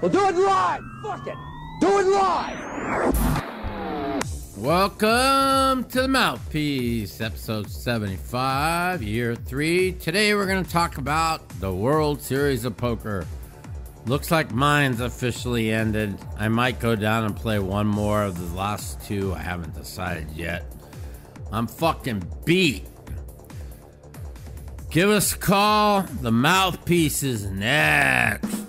We'll do it live. Fuck it. Do it live. Welcome to the Mouthpiece, episode 75, year three. Today we're going to talk about the World Series of Poker. Looks like mine's officially ended. I might go down and play one more of the last two. I haven't decided yet. I'm fucking beat. Give us a call. The Mouthpiece is next.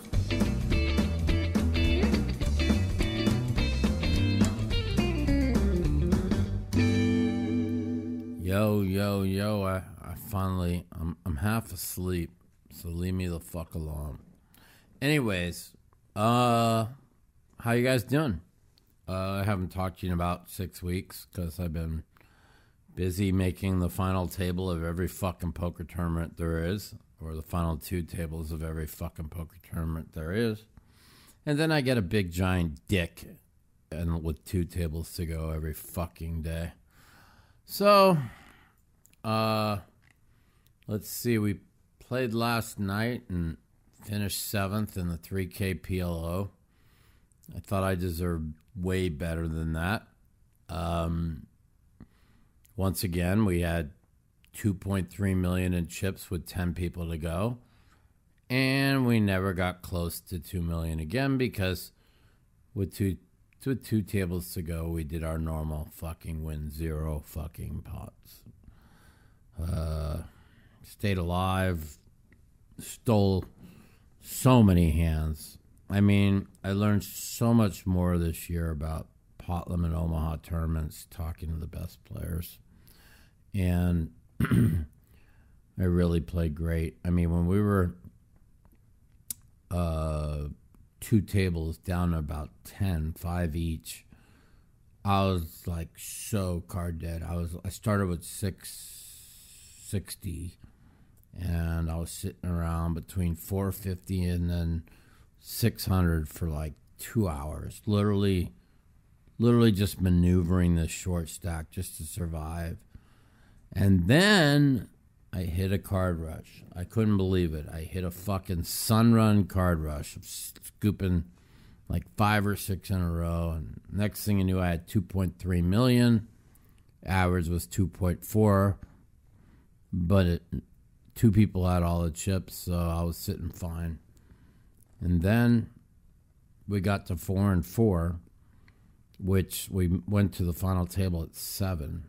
Yo, yo, I, I finally, I'm, I'm half asleep, so leave me the fuck alone. Anyways, uh, how you guys doing? Uh, I haven't talked to you in about six weeks because I've been busy making the final table of every fucking poker tournament there is, or the final two tables of every fucking poker tournament there is. And then I get a big giant dick and with two tables to go every fucking day. So, uh, let's see. We played last night and finished seventh in the 3K PLO. I thought I deserved way better than that. Um, once again, we had 2.3 million in chips with 10 people to go. And we never got close to 2 million again because with two with two tables to go, we did our normal fucking win zero fucking pots. Uh, stayed alive, stole so many hands. I mean, I learned so much more this year about pot limit Omaha tournaments, talking to the best players, and I really played great. I mean, when we were uh, two tables down about 10, five each. I was like so card dead. I was I started with 660 and I was sitting around between 450 and then 600 for like 2 hours. Literally literally just maneuvering this short stack just to survive. And then I hit a card rush. I couldn't believe it. I hit a fucking sun run card rush, scooping like five or six in a row. And next thing you knew, I had 2.3 million. Average was 2.4, but it, two people had all the chips, so I was sitting fine. And then we got to four and four, which we went to the final table at seven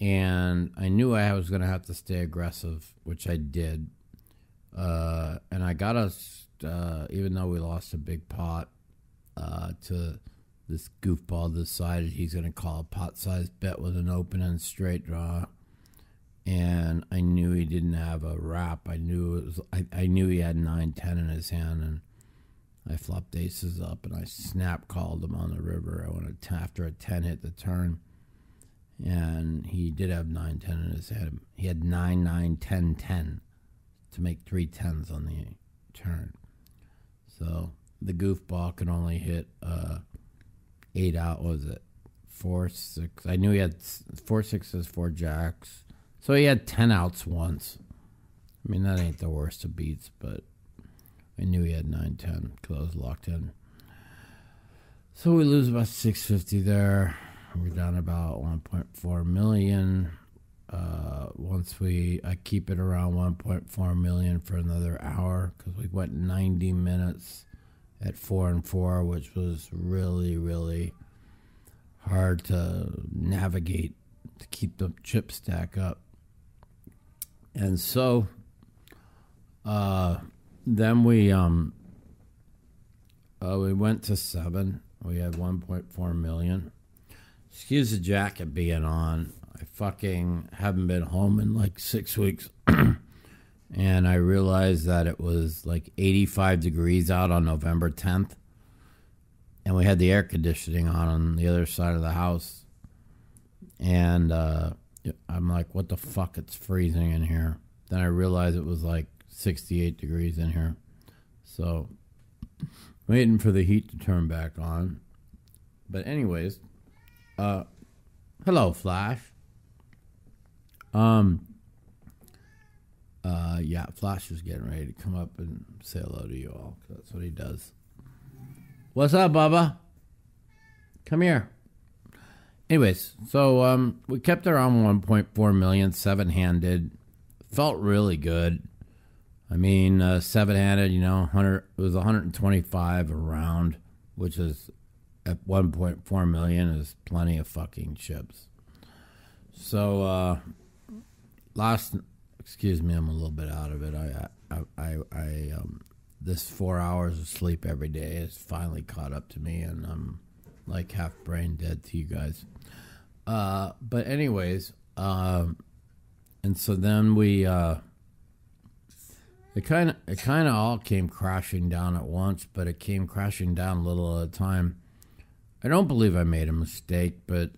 and I knew I was going to have to stay aggressive, which I did. Uh, and I got us, uh, even though we lost a big pot, uh, to this goofball decided he's going to call a pot-sized bet with an open and straight draw. And I knew he didn't have a wrap. I knew was. I, I knew he had nine ten in his hand, and I flopped aces up, and I snap called him on the river. I went after a ten hit the turn and he did have 9 10 in his hand. He had 9 9 10 10 to make three tens on the turn. So the goofball could only hit uh, eight out. was it four six? I knew he had four sixes, four jacks. So he had 10 outs once. I mean, that ain't the worst of beats, but I knew he had 9 10 because I was locked in. So we lose about 650 there. We're down about 1.4 million. Uh, once we, I keep it around 1.4 million for another hour because we went 90 minutes at four and four, which was really, really hard to navigate to keep the chip stack up. And so, uh, then we um, uh, we went to seven. We had 1.4 million excuse the jacket being on. I fucking haven't been home in like six weeks. and I realized that it was like 85 degrees out on November 10th. And we had the air conditioning on on the other side of the house. And uh, I'm like, what the fuck? It's freezing in here. Then I realized it was like 68 degrees in here. So, waiting for the heat to turn back on. But, anyways, uh, hello, Flash. Um, uh, yeah, Flash is getting ready to come up and say hello to you all. That's what he does. What's up, Bubba? Come here. Anyways, so um, we kept around 1.4 million, seven handed. Felt really good. I mean, uh, seven handed, you know, 100, it was 125 around, which is at 1.4 million is plenty of fucking chips. So, uh, last, excuse me, I'm a little bit out of it. I, I, I, I um, this four hours of sleep every day has finally caught up to me, and I'm like half brain dead to you guys. Uh, but anyways, um, and so then we, uh, it kind of it kind of all came crashing down at once, but it came crashing down a little at a time. I don't believe I made a mistake, but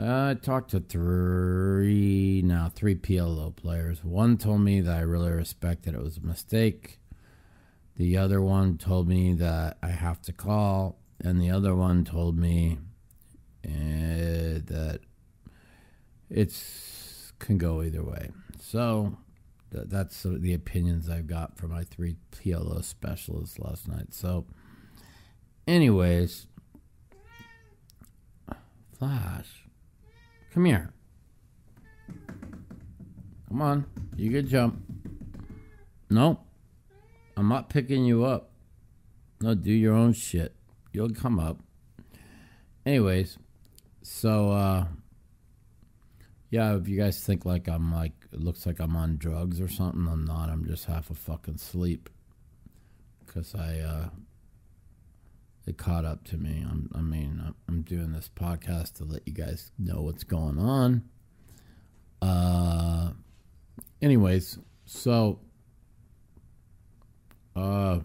I talked to three now three PLO players. One told me that I really respected it was a mistake. The other one told me that I have to call, and the other one told me uh, that it's can go either way. So th- that's the opinions I've got from my three PLO specialists last night. So, anyways, Flash, come here. Come on, you can jump. No, I'm not picking you up. No, do your own shit. You'll come up. Anyways, so uh yeah, if you guys think like I'm like it looks like I'm on drugs or something, I'm not. I'm just half a fucking sleep because I uh it caught up to me. I'm, I mean, I'm doing this podcast to let you guys know what's going on. Uh, anyways, so uh,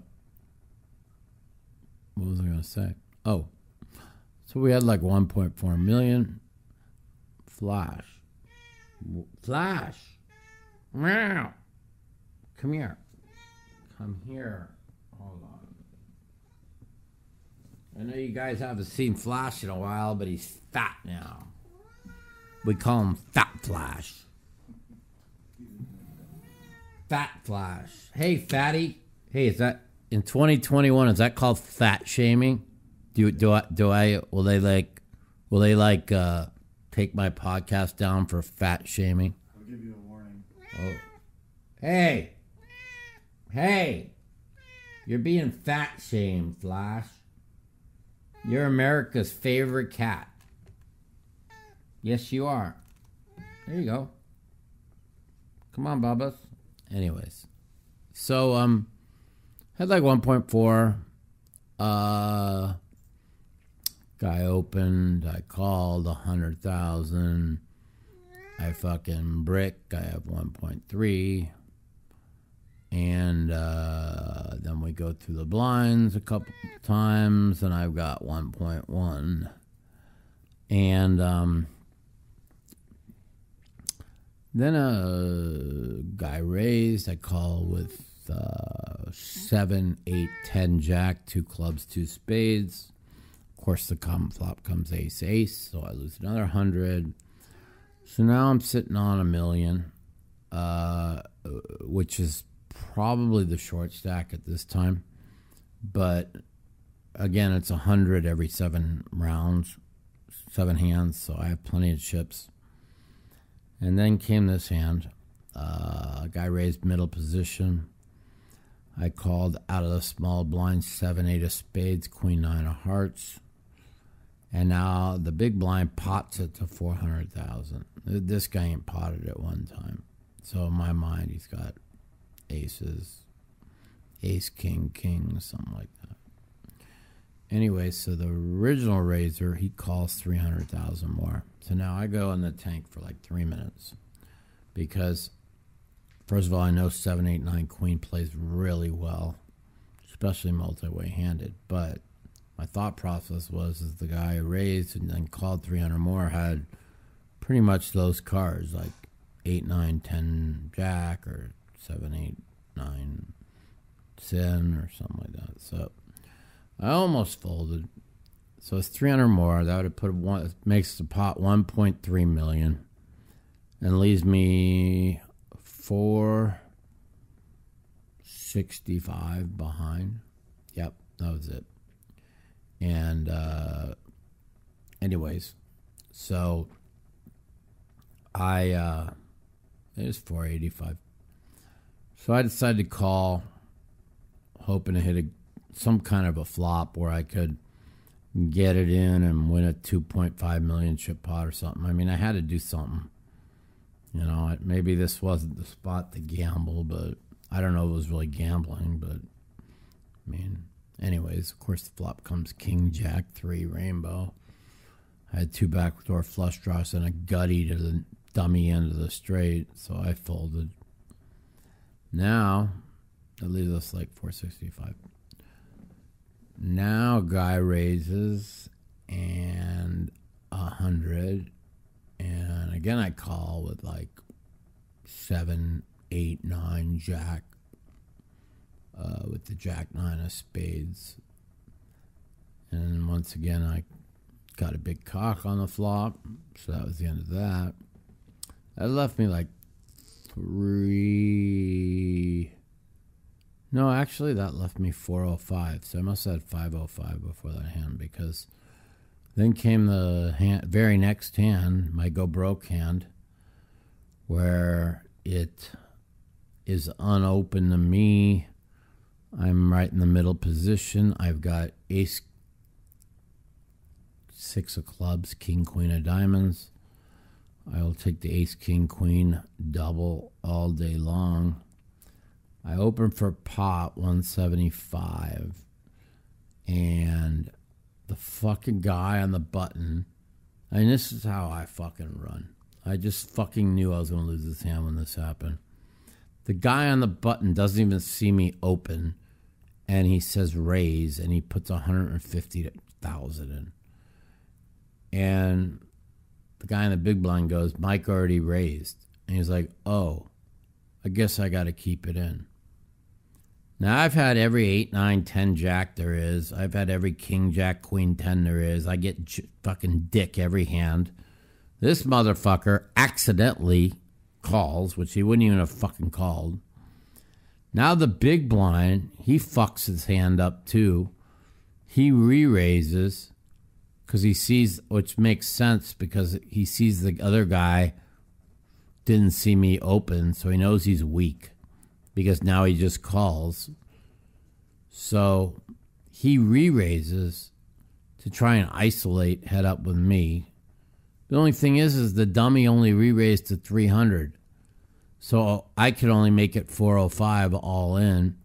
what was I going to say? Oh, so we had like 1.4 million. Flash. Flash. Meow. Come here. Come here. Hold on. I know you guys haven't seen Flash in a while, but he's fat now. We call him Fat Flash. Fat Flash. Hey, fatty. Hey, is that in 2021? Is that called fat shaming? Do do I do I will they like will they like uh, take my podcast down for fat shaming? I'll give you a warning. Oh, hey, hey, you're being fat shamed, Flash. You're America's favorite cat. Yes, you are. There you go. Come on, Bubba's. Anyways, so um, had like 1.4. Uh, guy opened. I called a hundred thousand. I fucking brick. I have 1.3. And uh, then we go through the blinds a couple times, and I've got 1.1. And um, then a guy raised. I call with uh, 7, 8, 10 jack, two clubs, two spades. Of course, the common flop comes ace, ace, so I lose another 100. So now I'm sitting on a million, uh, which is probably the short stack at this time. But again, it's a 100 every seven rounds, seven hands, so I have plenty of chips. And then came this hand. Uh, a guy raised middle position. I called out of the small blind seven, eight of spades, queen nine of hearts. And now the big blind pots it to 400,000. This guy ain't potted at one time. So in my mind, he's got aces, ace, king, king, something like that. Anyway, so the original raiser, he calls 300,000 more. So now I go in the tank for like three minutes because, first of all, I know 789 queen plays really well, especially multi way handed. But my thought process was is the guy who raised and then called 300 more had pretty much those cards like 8, 9, 10 jack or 7, 8, 9, 10 or something like that. So I almost folded. So it's 300 more. That would have put one, makes the pot 1.3 million and leaves me 465 behind. Yep, that was it. And, uh, anyways, so I, uh, it was 485. So I decided to call, hoping to hit a, some kind of a flop where I could get it in and win a 2.5 million chip pot or something. I mean, I had to do something. You know, maybe this wasn't the spot to gamble, but I don't know if it was really gambling, but I mean, anyways, of course, the flop comes King Jack 3 Rainbow. I had two backdoor flush draws and a gutty to the dummy end of the straight, so I folded. Now, that leaves us like 465. Now, guy raises and a hundred, and again I call with like seven, eight, nine, jack, uh, with the jack nine of spades, and once again I got a big cock on the flop, so that was the end of that. That left me like three. No, actually, that left me 405. So I must have had 505 before that hand because then came the hand, very next hand, my go broke hand, where it is unopened to me. I'm right in the middle position. I've got ace, six of clubs, king, queen of diamonds. I will take the ace, king, queen double all day long. I open for pot 175 and the fucking guy on the button. I mean, this is how I fucking run. I just fucking knew I was going to lose this hand when this happened. The guy on the button doesn't even see me open and he says raise and he puts 150,000 in. And the guy in the big blind goes, Mike already raised. And he's like, oh, I guess I got to keep it in. Now, I've had every 8, 9, 10 jack there is. I've had every king, jack, queen, 10 there is. I get j- fucking dick every hand. This motherfucker accidentally calls, which he wouldn't even have fucking called. Now, the big blind, he fucks his hand up too. He re raises because he sees, which makes sense because he sees the other guy didn't see me open, so he knows he's weak because now he just calls. So he re raises to try and isolate head up with me. The only thing is, is the dummy only re raised to 300. So I could only make it 405 all in,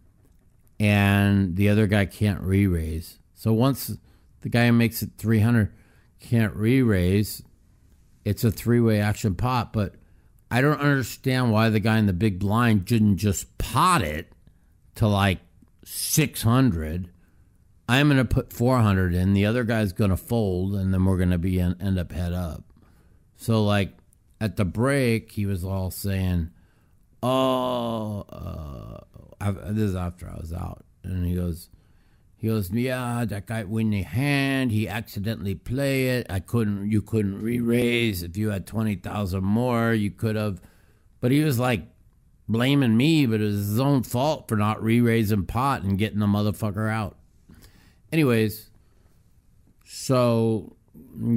and the other guy can't re raise. So once the guy who makes it 300 can't re raise, it's a three way action pot, but I don't understand why the guy in the big blind didn't just pot it to like 600. I'm going to put 400 in. The other guy's going to fold, and then we're going to be in, end up head up. So, like, at the break, he was all saying, Oh, uh, I, this is after I was out. And he goes, he goes, yeah, that guy win the hand. He accidentally play it. I couldn't. You couldn't re-raise. If you had twenty thousand more, you could have. But he was like blaming me, but it was his own fault for not re-raising pot and getting the motherfucker out. Anyways, so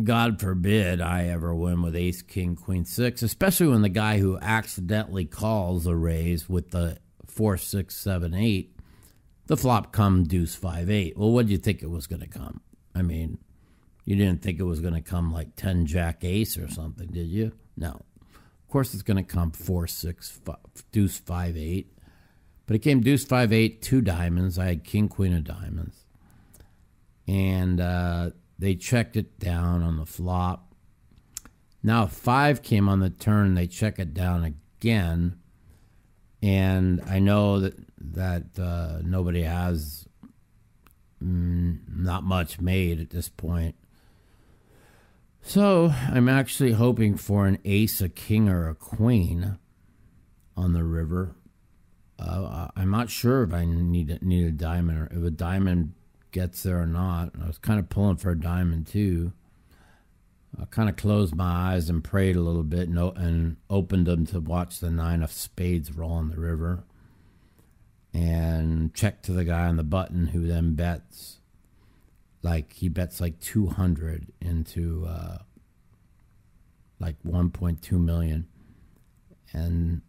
God forbid I ever win with Ace, King, Queen, Six, especially when the guy who accidentally calls a raise with the four, six, seven, eight the flop come deuce five eight. Well, what did you think it was going to come? I mean, you didn't think it was going to come like ten jack ace or something, did you? No. Of course, it's going to come four six five, deuce five eight. But it came deuce five eight two diamonds. I had king queen of diamonds, and uh, they checked it down on the flop. Now five came on the turn. They check it down again, and I know that that uh, nobody has mm, not much made at this point. So I'm actually hoping for an ace, a king, or a queen on the river. Uh, I'm not sure if I need need a diamond or if a diamond gets there or not. I was kind of pulling for a diamond too. I kind of closed my eyes and prayed a little bit and, and opened them to watch the nine of spades roll on the river and check to the guy on the button who then bets. like he bets like 200 into uh, like 1.2 million. And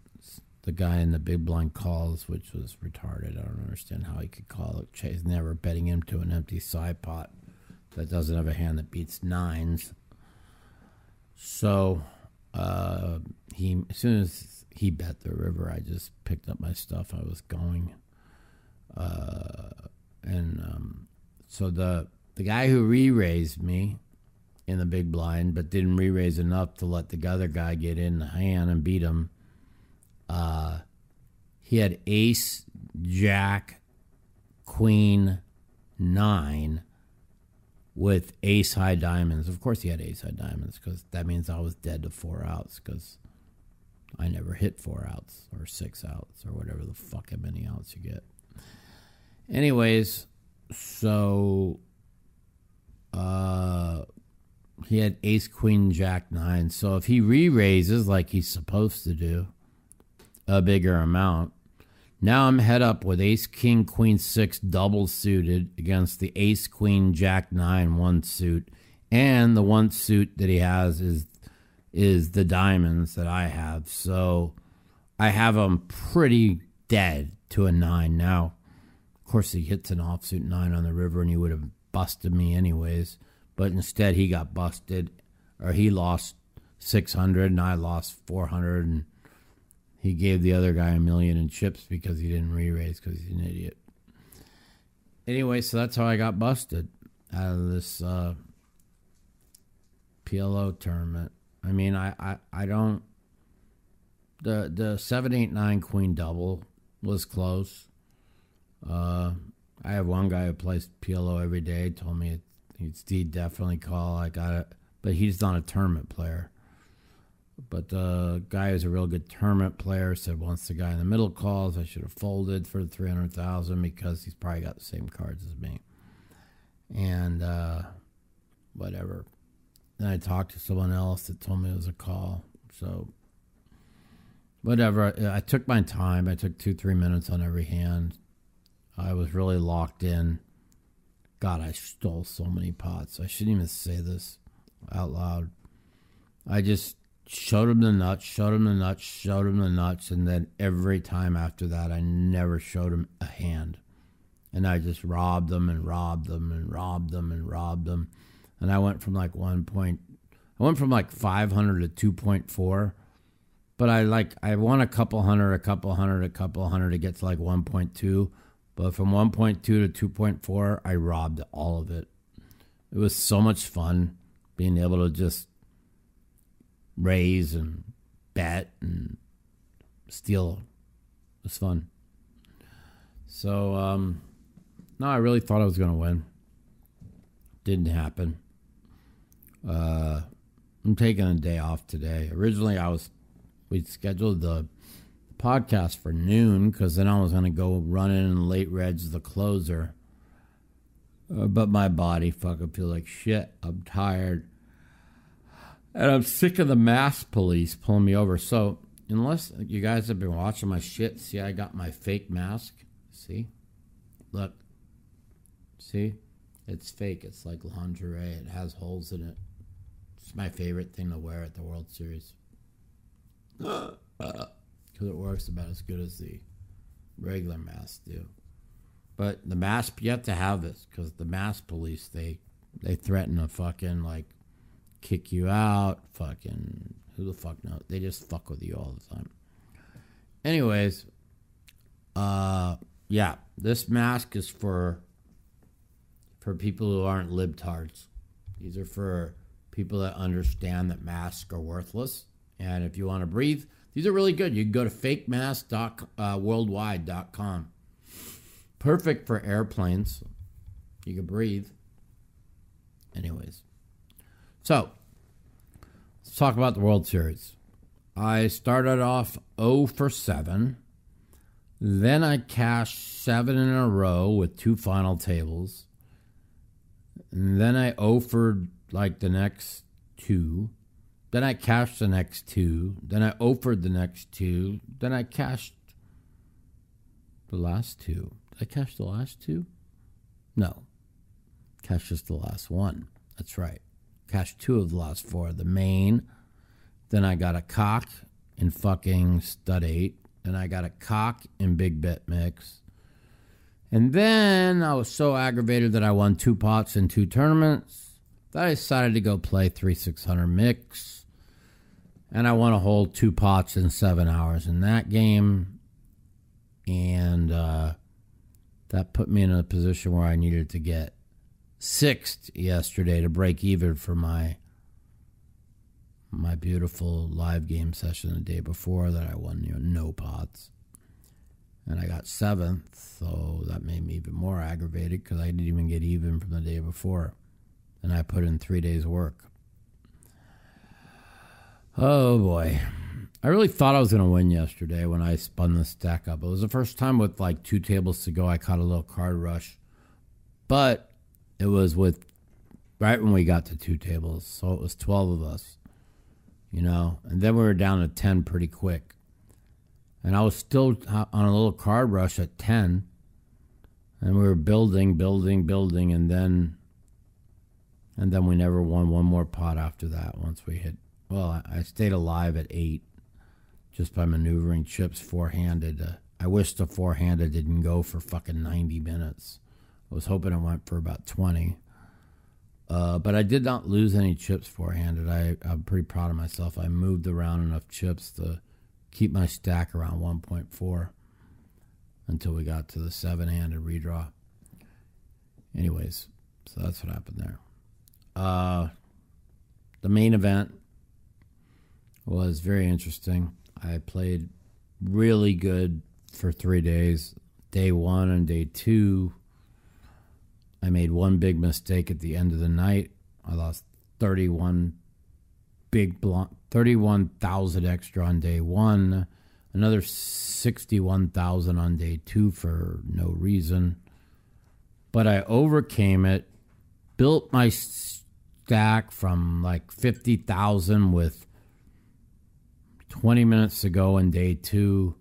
the guy in the big blind calls which was retarded. I don't understand how he could call it. Chase never betting him to an empty side pot that doesn't have a hand that beats nines. So uh, he as soon as he bet the river i just picked up my stuff i was going uh, and um, so the the guy who re-raised me in the big blind, but didn't re-raise enough to let the other guy get in the hand and beat him. Uh, he had ace, jack, queen, nine with ace high diamonds. Of course, he had ace high diamonds because that means I was dead to four outs because I never hit four outs or six outs or whatever the fuck how many outs you get. Anyways, so uh, he had ace, queen, jack, nine. So if he re raises like he's supposed to do, a bigger amount, now I'm head up with ace, king, queen, six double suited against the ace, queen, jack, nine one suit. And the one suit that he has is is the diamonds that I have. So I have them pretty dead to a nine now. Of course, he hits an offsuit nine on the river, and he would have busted me anyways. But instead, he got busted, or he lost 600 and I lost 400. And he gave the other guy a million in chips because he didn't re raise because he's an idiot. Anyway, so that's how I got busted out of this uh, PLO tournament. I mean, I, I, I don't. The the seven eight nine queen double was close. Uh, I have one guy who plays PLO every day. Told me he'd definitely call. I got it, but he's not a tournament player. But the guy who's a real good tournament player said once the guy in the middle calls, I should have folded for the three hundred thousand because he's probably got the same cards as me. And uh, whatever. Then I talked to someone else that told me it was a call. So whatever. I took my time. I took two, three minutes on every hand. I was really locked in. God, I stole so many pots. I shouldn't even say this out loud. I just showed him the nuts, showed him the nuts, showed him the nuts, and then every time after that, I never showed him a hand. And I just robbed them and robbed them and robbed them and robbed them. And I went from like one point, I went from like 500 to 2.4. But I like, I won a couple hundred, a couple hundred, a couple hundred to get to like 1.2 but from 1.2 to 2.4, I robbed all of it. It was so much fun being able to just raise and bet and steal. It was fun. So, um, no, I really thought I was going to win. Didn't happen. Uh, I'm taking a day off today. Originally, I was, we scheduled the podcast for noon because then I was going to go running in late reds the closer. Uh, but my body fucking feel like shit. I'm tired. And I'm sick of the mask police pulling me over. So, unless you guys have been watching my shit, see, I got my fake mask. See? Look. See? It's fake. It's like lingerie. It has holes in it. It's my favorite thing to wear at the World Series. Because it works about as good as the regular masks do. But the mask, you have to have this because the mask police they they threaten to fucking like kick you out. Fucking who the fuck knows? They just fuck with you all the time. Anyways, uh, yeah, this mask is for for people who aren't libtards. These are for people that understand that masks are worthless. And if you want to breathe, these are really good. You can go to fakemask.worldwide.com. Uh, Perfect for airplanes. You can breathe. Anyways. So, let's talk about the World Series. I started off 0 for 7. Then I cashed 7 in a row with two final tables. And then I offered like the next two. Then I cashed the next two. Then I offered the next two. Then I cashed the last two. Did I cash the last two? No. Cashed just the last one. That's right. Cashed two of the last four. The main. Then I got a cock in fucking stud eight. Then I got a cock in big bet mix. And then I was so aggravated that I won two pots in two tournaments that I decided to go play three six hundred mix. And I won a whole two pots in seven hours in that game. And uh, that put me in a position where I needed to get sixth yesterday to break even for my my beautiful live game session the day before that I won you know, no pots. And I got seventh, so that made me even more aggravated because I didn't even get even from the day before. And I put in three days' work. Oh boy. I really thought I was going to win yesterday when I spun the stack up. It was the first time with like two tables to go I caught a little card rush. But it was with right when we got to two tables. So it was 12 of us, you know, and then we were down to 10 pretty quick. And I was still uh, on a little card rush at 10. And we were building, building, building. And then, and then we never won one more pot after that once we hit, well, I stayed alive at eight just by maneuvering chips four handed. Uh, I wish the four handed didn't go for fucking 90 minutes. I was hoping it went for about 20. Uh, but I did not lose any chips four-handed. I, I'm pretty proud of myself. I moved around enough chips to keep my stack around 1.4 until we got to the seven-handed redraw. Anyways, so that's what happened there. Uh, the main event was very interesting. I played really good for three days. Day one and day two I made one big mistake at the end of the night. I lost 31 big blunt, 31,000 extra on day 1, another 61,000 on day 2 for no reason. But I overcame it, built my stack from like 50,000 with 20 minutes to go in day two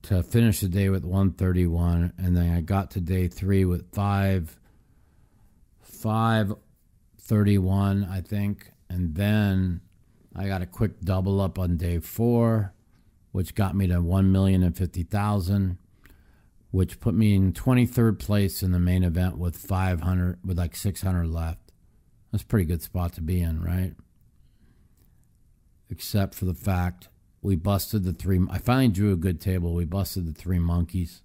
to finish the day with 131. And then I got to day three with five, 531, I think. And then I got a quick double up on day four, which got me to 1,050,000 which put me in 23rd place in the main event with 500, with like 600 left. That's a pretty good spot to be in, right? Except for the fact we busted the three. I finally drew a good table. We busted the three monkeys,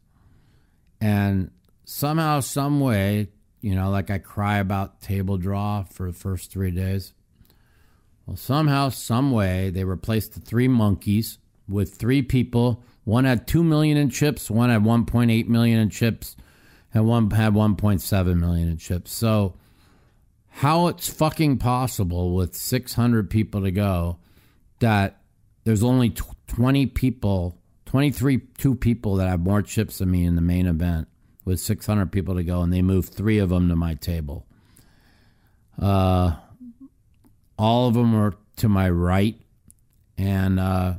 and somehow, some way, you know, like I cry about table draw for the first three days. Well, somehow, some way, they replaced the three monkeys with three people. One had two million in chips. One had one point eight million in chips, and one had one point seven million in chips. So, how it's fucking possible with six hundred people to go that there's only 20 people, 23, two people that have more chips than me in the main event with 600 people to go, and they moved three of them to my table. Uh, all of them were to my right, and uh,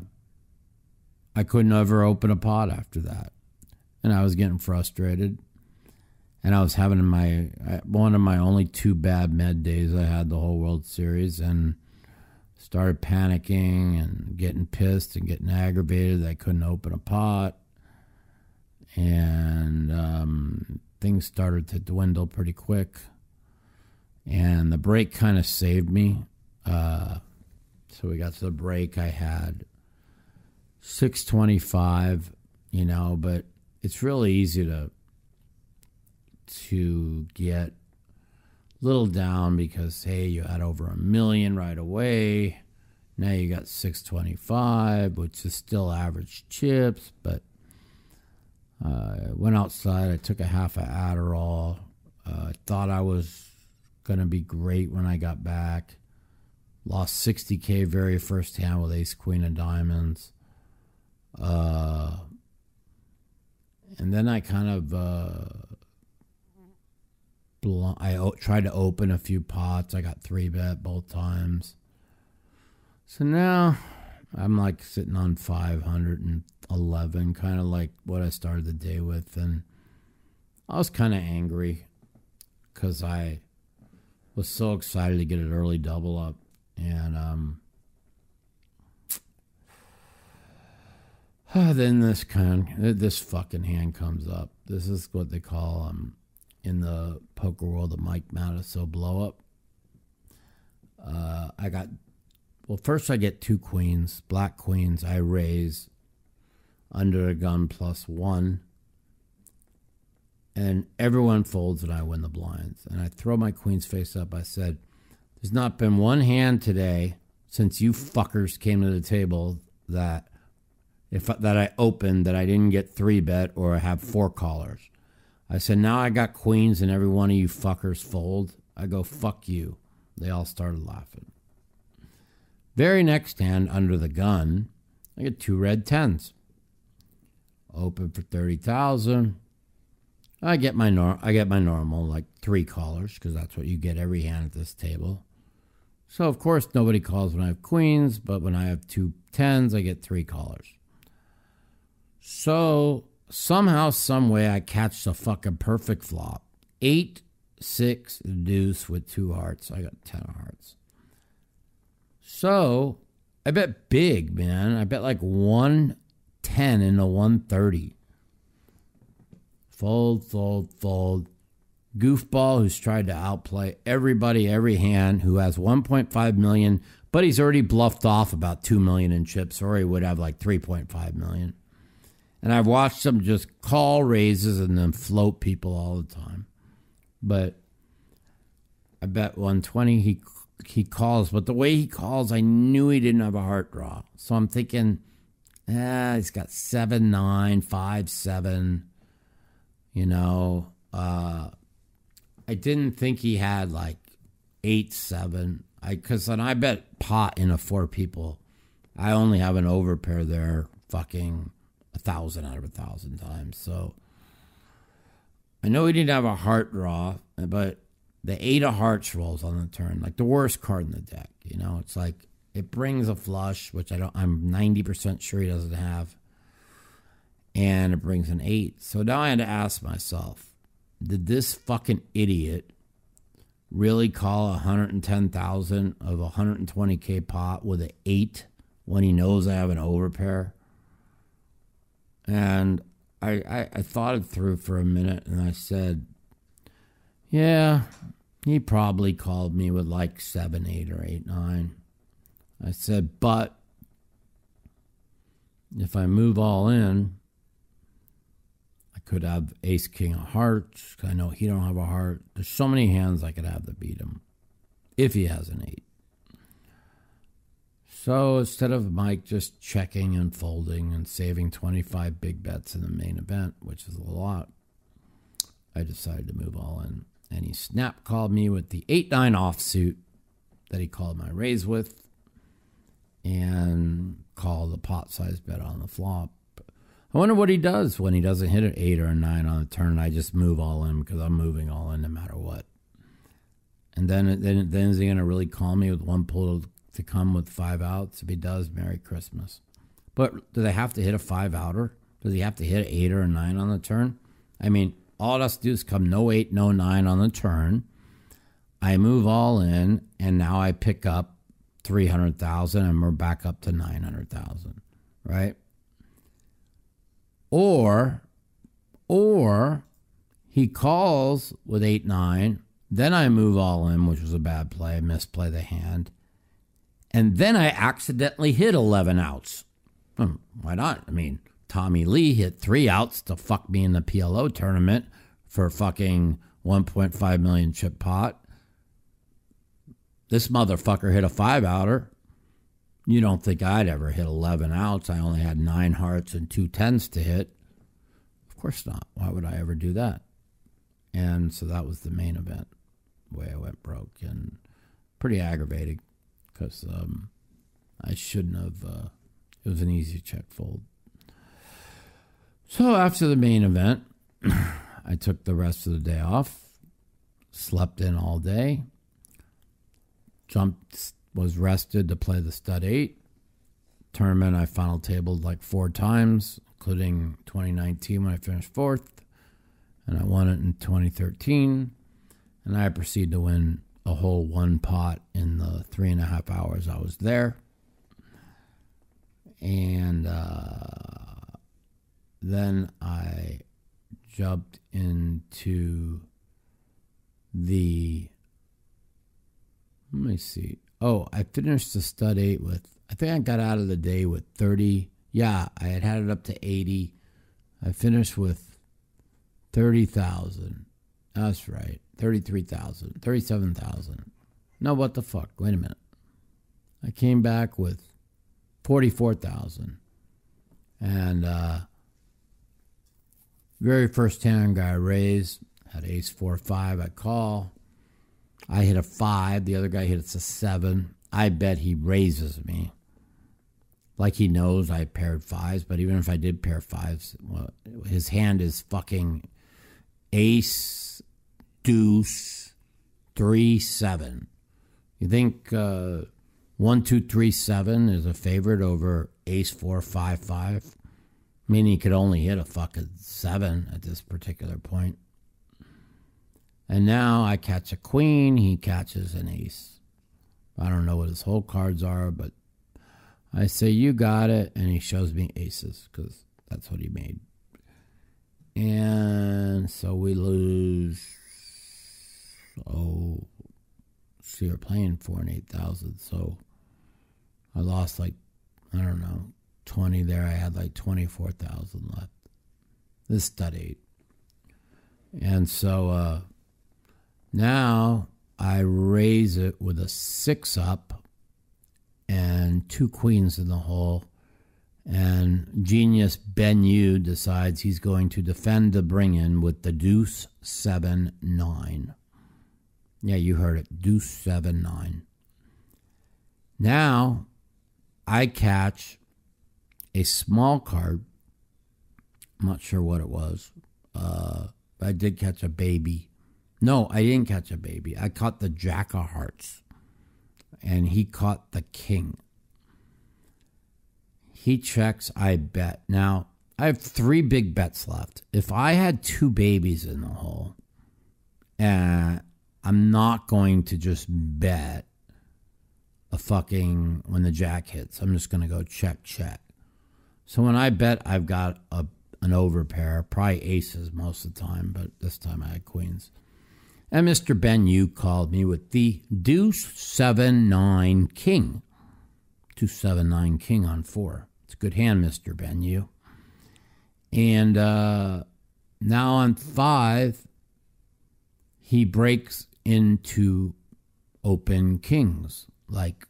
I couldn't ever open a pot after that. And I was getting frustrated. And I was having my one of my only two bad med days I had the whole World Series, and started panicking and getting pissed and getting aggravated that I couldn't open a pot. And um, things started to dwindle pretty quick. And the break kind of saved me. Uh, so we got to the break. I had 625, you know, but it's really easy to to get little down because hey, you had over a million right away. Now you got 625, which is still average chips, but uh, went outside. I took a half of Adderall. Uh, thought I was going to be great when I got back. Lost 60K very first hand with ace queen of diamonds. Uh, and then I kind of uh, I tried to open a few pots. I got three bet both times. So now I'm like sitting on 511, kind of like what I started the day with. And I was kind of angry. because I was so excited to get an early double up. And um, then this kind, this fucking hand comes up. This is what they call um, in the poker world the Mike Matusow blow up. Uh, I got well. First, I get two queens, black queens. I raise under a gun plus one, and everyone folds, and I win the blinds. And I throw my queens face up. I said, "There's not been one hand today since you fuckers came to the table that." If that I opened that I didn't get three bet or have four callers. I said, now I got queens and every one of you fuckers fold. I go, fuck you. They all started laughing. Very next hand, under the gun, I get two red tens. Open for thirty thousand. I get my nor- I get my normal like three callers because that's what you get every hand at this table. So of course nobody calls when I have queens, but when I have two tens, I get three callers. So somehow, some way, I catch the fucking perfect flop. Eight, six, deuce with two hearts. I got ten hearts. So I bet big, man. I bet like one ten in the one thirty. Fold, fold, fold. Goofball who's tried to outplay everybody every hand who has 1.5 million, but he's already bluffed off about 2 million in chips, or he would have like 3.5 million. And I've watched them just call raises and then float people all the time. But I bet 120 he he calls, but the way he calls, I knew he didn't have a heart draw. So I'm thinking, ah, he's got seven nine five seven. You know, uh, I didn't think he had like eight seven. I because when I bet pot in a four people, I only have an overpair there. Fucking thousand out of a thousand times. So I know he didn't have a heart draw, but the eight of hearts rolls on the turn, like the worst card in the deck. You know, it's like it brings a flush, which I don't. I'm ninety percent sure he doesn't have, and it brings an eight. So now I had to ask myself, did this fucking idiot really call a 110,000 of a 120k pot with an eight when he knows I have an overpair? And I, I, I thought it through for a minute and I said, yeah, he probably called me with like seven, eight, or eight, nine. I said, but if I move all in, I could have ace, king of hearts. I know he don't have a heart. There's so many hands I could have to beat him if he has an eight. So instead of Mike just checking and folding and saving 25 big bets in the main event, which is a lot, I decided to move all in. And he snap called me with the 8 9 offsuit that he called my raise with and called the pot size bet on the flop. I wonder what he does when he doesn't hit an 8 or a 9 on the turn. I just move all in because I'm moving all in no matter what. And then, then, then is he going to really call me with one pull to come with five outs. If he does, Merry Christmas. But do they have to hit a five outer? Does he have to hit an eight or a nine on the turn? I mean, all it has to do is come no eight, no nine on the turn. I move all in, and now I pick up 300,000 and we're back up to 900,000, right? Or, or he calls with 8 9, then I move all in, which was a bad play, misplay the hand, and then I accidentally hit 11 outs. Hmm, why not? I mean, Tommy Lee hit three outs to fuck me in the PLO tournament for fucking 1.5 million chip pot. This motherfucker hit a five outer. You don't think I'd ever hit 11 outs? I only had nine hearts and two tens to hit. Of course not. Why would I ever do that? And so that was the main event, the way I went broke and pretty aggravating because um, I shouldn't have. Uh, it was an easy check fold. So after the main event, I took the rest of the day off, slept in all day, jumped, was rested to play the stud eight tournament. I final tabled like four times, including 2019 when I finished fourth, and I won it in 2013. And I proceeded to win a whole one pot in the three and a half hours I was there. And uh, then I jumped into the. Let me see. Oh, I finished the stud eight with. I think I got out of the day with 30. Yeah, I had had it up to 80. I finished with 30,000. That's right. 33,000. 37,000. No, what the fuck? Wait a minute. I came back with 44,000. And uh, very first hand guy I raised had ace four five. I call. I hit a five. The other guy hits a seven. I bet he raises me. Like he knows I paired fives, but even if I did pair fives, well, his hand is fucking ace, deuce, three, seven. You think uh, one, two, three, seven is a favorite over ace, four, five, five? I mean, he could only hit a fucking seven at this particular point. And now I catch a queen, he catches an ace. I don't know what his whole cards are, but I say, You got it. And he shows me aces because that's what he made. And so we lose. Oh, see, we're playing four and 8,000. So I lost like, I don't know, 20 there. I had like 24,000 left. This stud eight. And so, uh, now I raise it with a six up and two queens in the hole. And genius Ben Yu decides he's going to defend the bring in with the deuce seven nine. Yeah, you heard it. Deuce seven nine. Now I catch a small card. I'm not sure what it was. Uh, I did catch a baby no, I didn't catch a baby. I caught the Jack of Hearts, and he caught the King. He checks, I bet. Now, I have three big bets left. If I had two babies in the hole, and I'm not going to just bet a fucking when the jack hits. I'm just going to go check, check. So when I bet, I've got a an overpair, probably aces most of the time, but this time I had queens. And Mr. Ben Yu called me with the deuce seven nine king. Two seven nine king on four. It's a good hand, Mr. Ben Yu. And uh, now on five, he breaks into open kings. Like,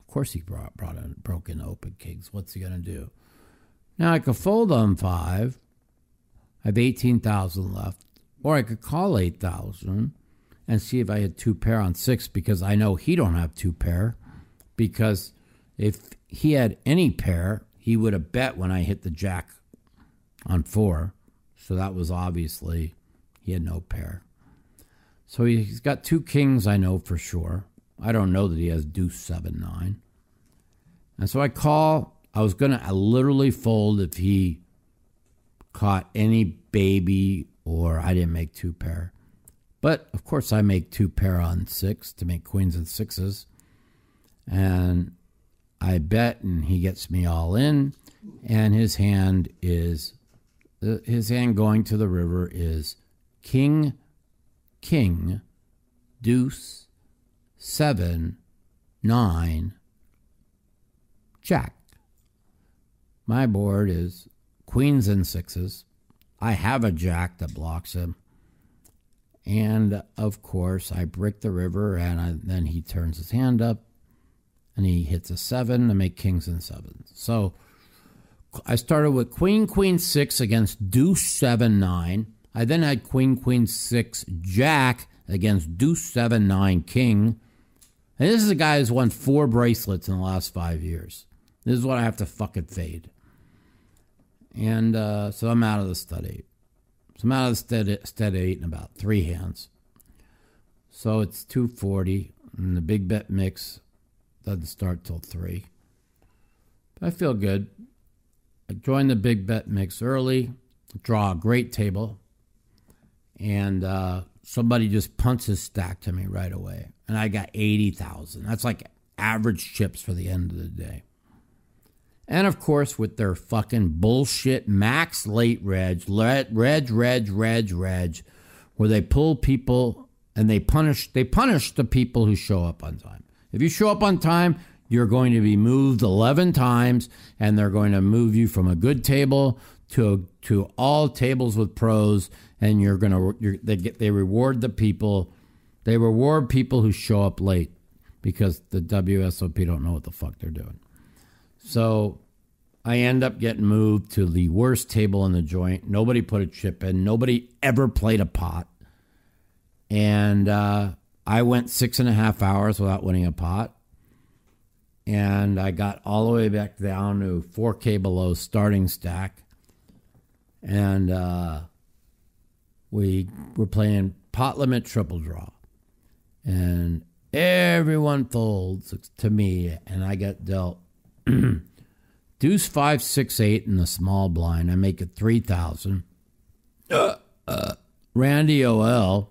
of course, he brought, brought in, broke open kings. What's he going to do? Now I could fold on five. I have 18,000 left. Or I could call 8,000 and see if I had two pair on six because I know he don't have two pair because if he had any pair, he would have bet when I hit the jack on four. So that was obviously he had no pair. So he's got two kings, I know for sure. I don't know that he has deuce seven nine. And so I call. I was gonna literally fold if he caught any baby or I didn't make two pair. But of course, I make two pair on six to make queens and sixes. And I bet, and he gets me all in. And his hand is, uh, his hand going to the river is king, king, deuce, seven, nine, jack. My board is queens and sixes. I have a jack that blocks him. And of course, I break the river, and I, then he turns his hand up and he hits a seven to make kings and sevens. So I started with queen, queen, six against deuce, seven, nine. I then had queen, queen, six, jack against deuce, seven, nine, king. And this is a guy who's won four bracelets in the last five years. This is what I have to fucking fade. And uh, so I'm out of the stud eight. So I'm out of the stud, stud eight in about three hands. So it's 240, and the big bet mix doesn't start till three. But I feel good. I joined the big bet mix early, draw a great table, and uh, somebody just punts his stack to me right away, and I got eighty thousand. That's like average chips for the end of the day. And of course, with their fucking bullshit max late reg, reg, reg, reg, reg, reg, where they pull people and they punish they punish the people who show up on time. If you show up on time, you're going to be moved 11 times and they're going to move you from a good table to to all tables with pros and you're going to they get they reward the people they reward people who show up late because the WSOP don't know what the fuck they're doing. So I end up getting moved to the worst table in the joint. Nobody put a chip in. Nobody ever played a pot. And uh, I went six and a half hours without winning a pot. And I got all the way back down to 4K below starting stack. And uh, we were playing pot limit triple draw. And everyone folds to me, and I get dealt deuce five, six, eight in the small blind. I make it 3,000. Uh, uh, Randy Ohel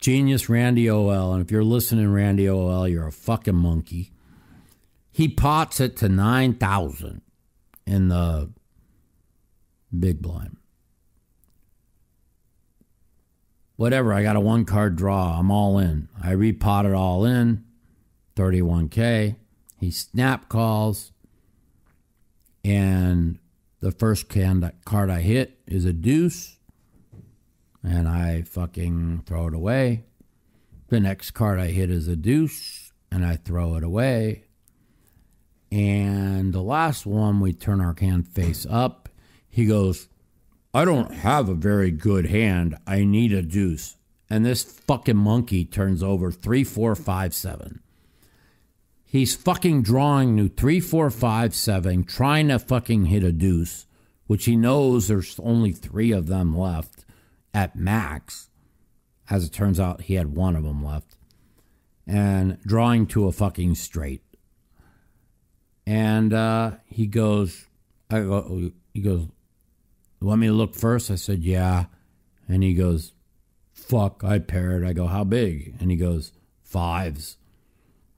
Genius Randy Ohel. And if you're listening, Randy Ohel, you're a fucking monkey. He pots it to 9,000 in the big blind. Whatever, I got a one card draw. I'm all in. I repot it all in, 31K. He snap calls, and the first card I hit is a deuce and I fucking throw it away. The next card I hit is a deuce, and I throw it away. And the last one, we turn our hand face up. He goes, I don't have a very good hand. I need a deuce. And this fucking monkey turns over three, four, five, seven. He's fucking drawing new three, four, five, seven, trying to fucking hit a deuce, which he knows there's only three of them left at max. As it turns out, he had one of them left. And drawing to a fucking straight. And uh, he goes, I go, he goes, want me to look first? I said, yeah. And he goes, fuck, I paired. I go, how big? And he goes, fives.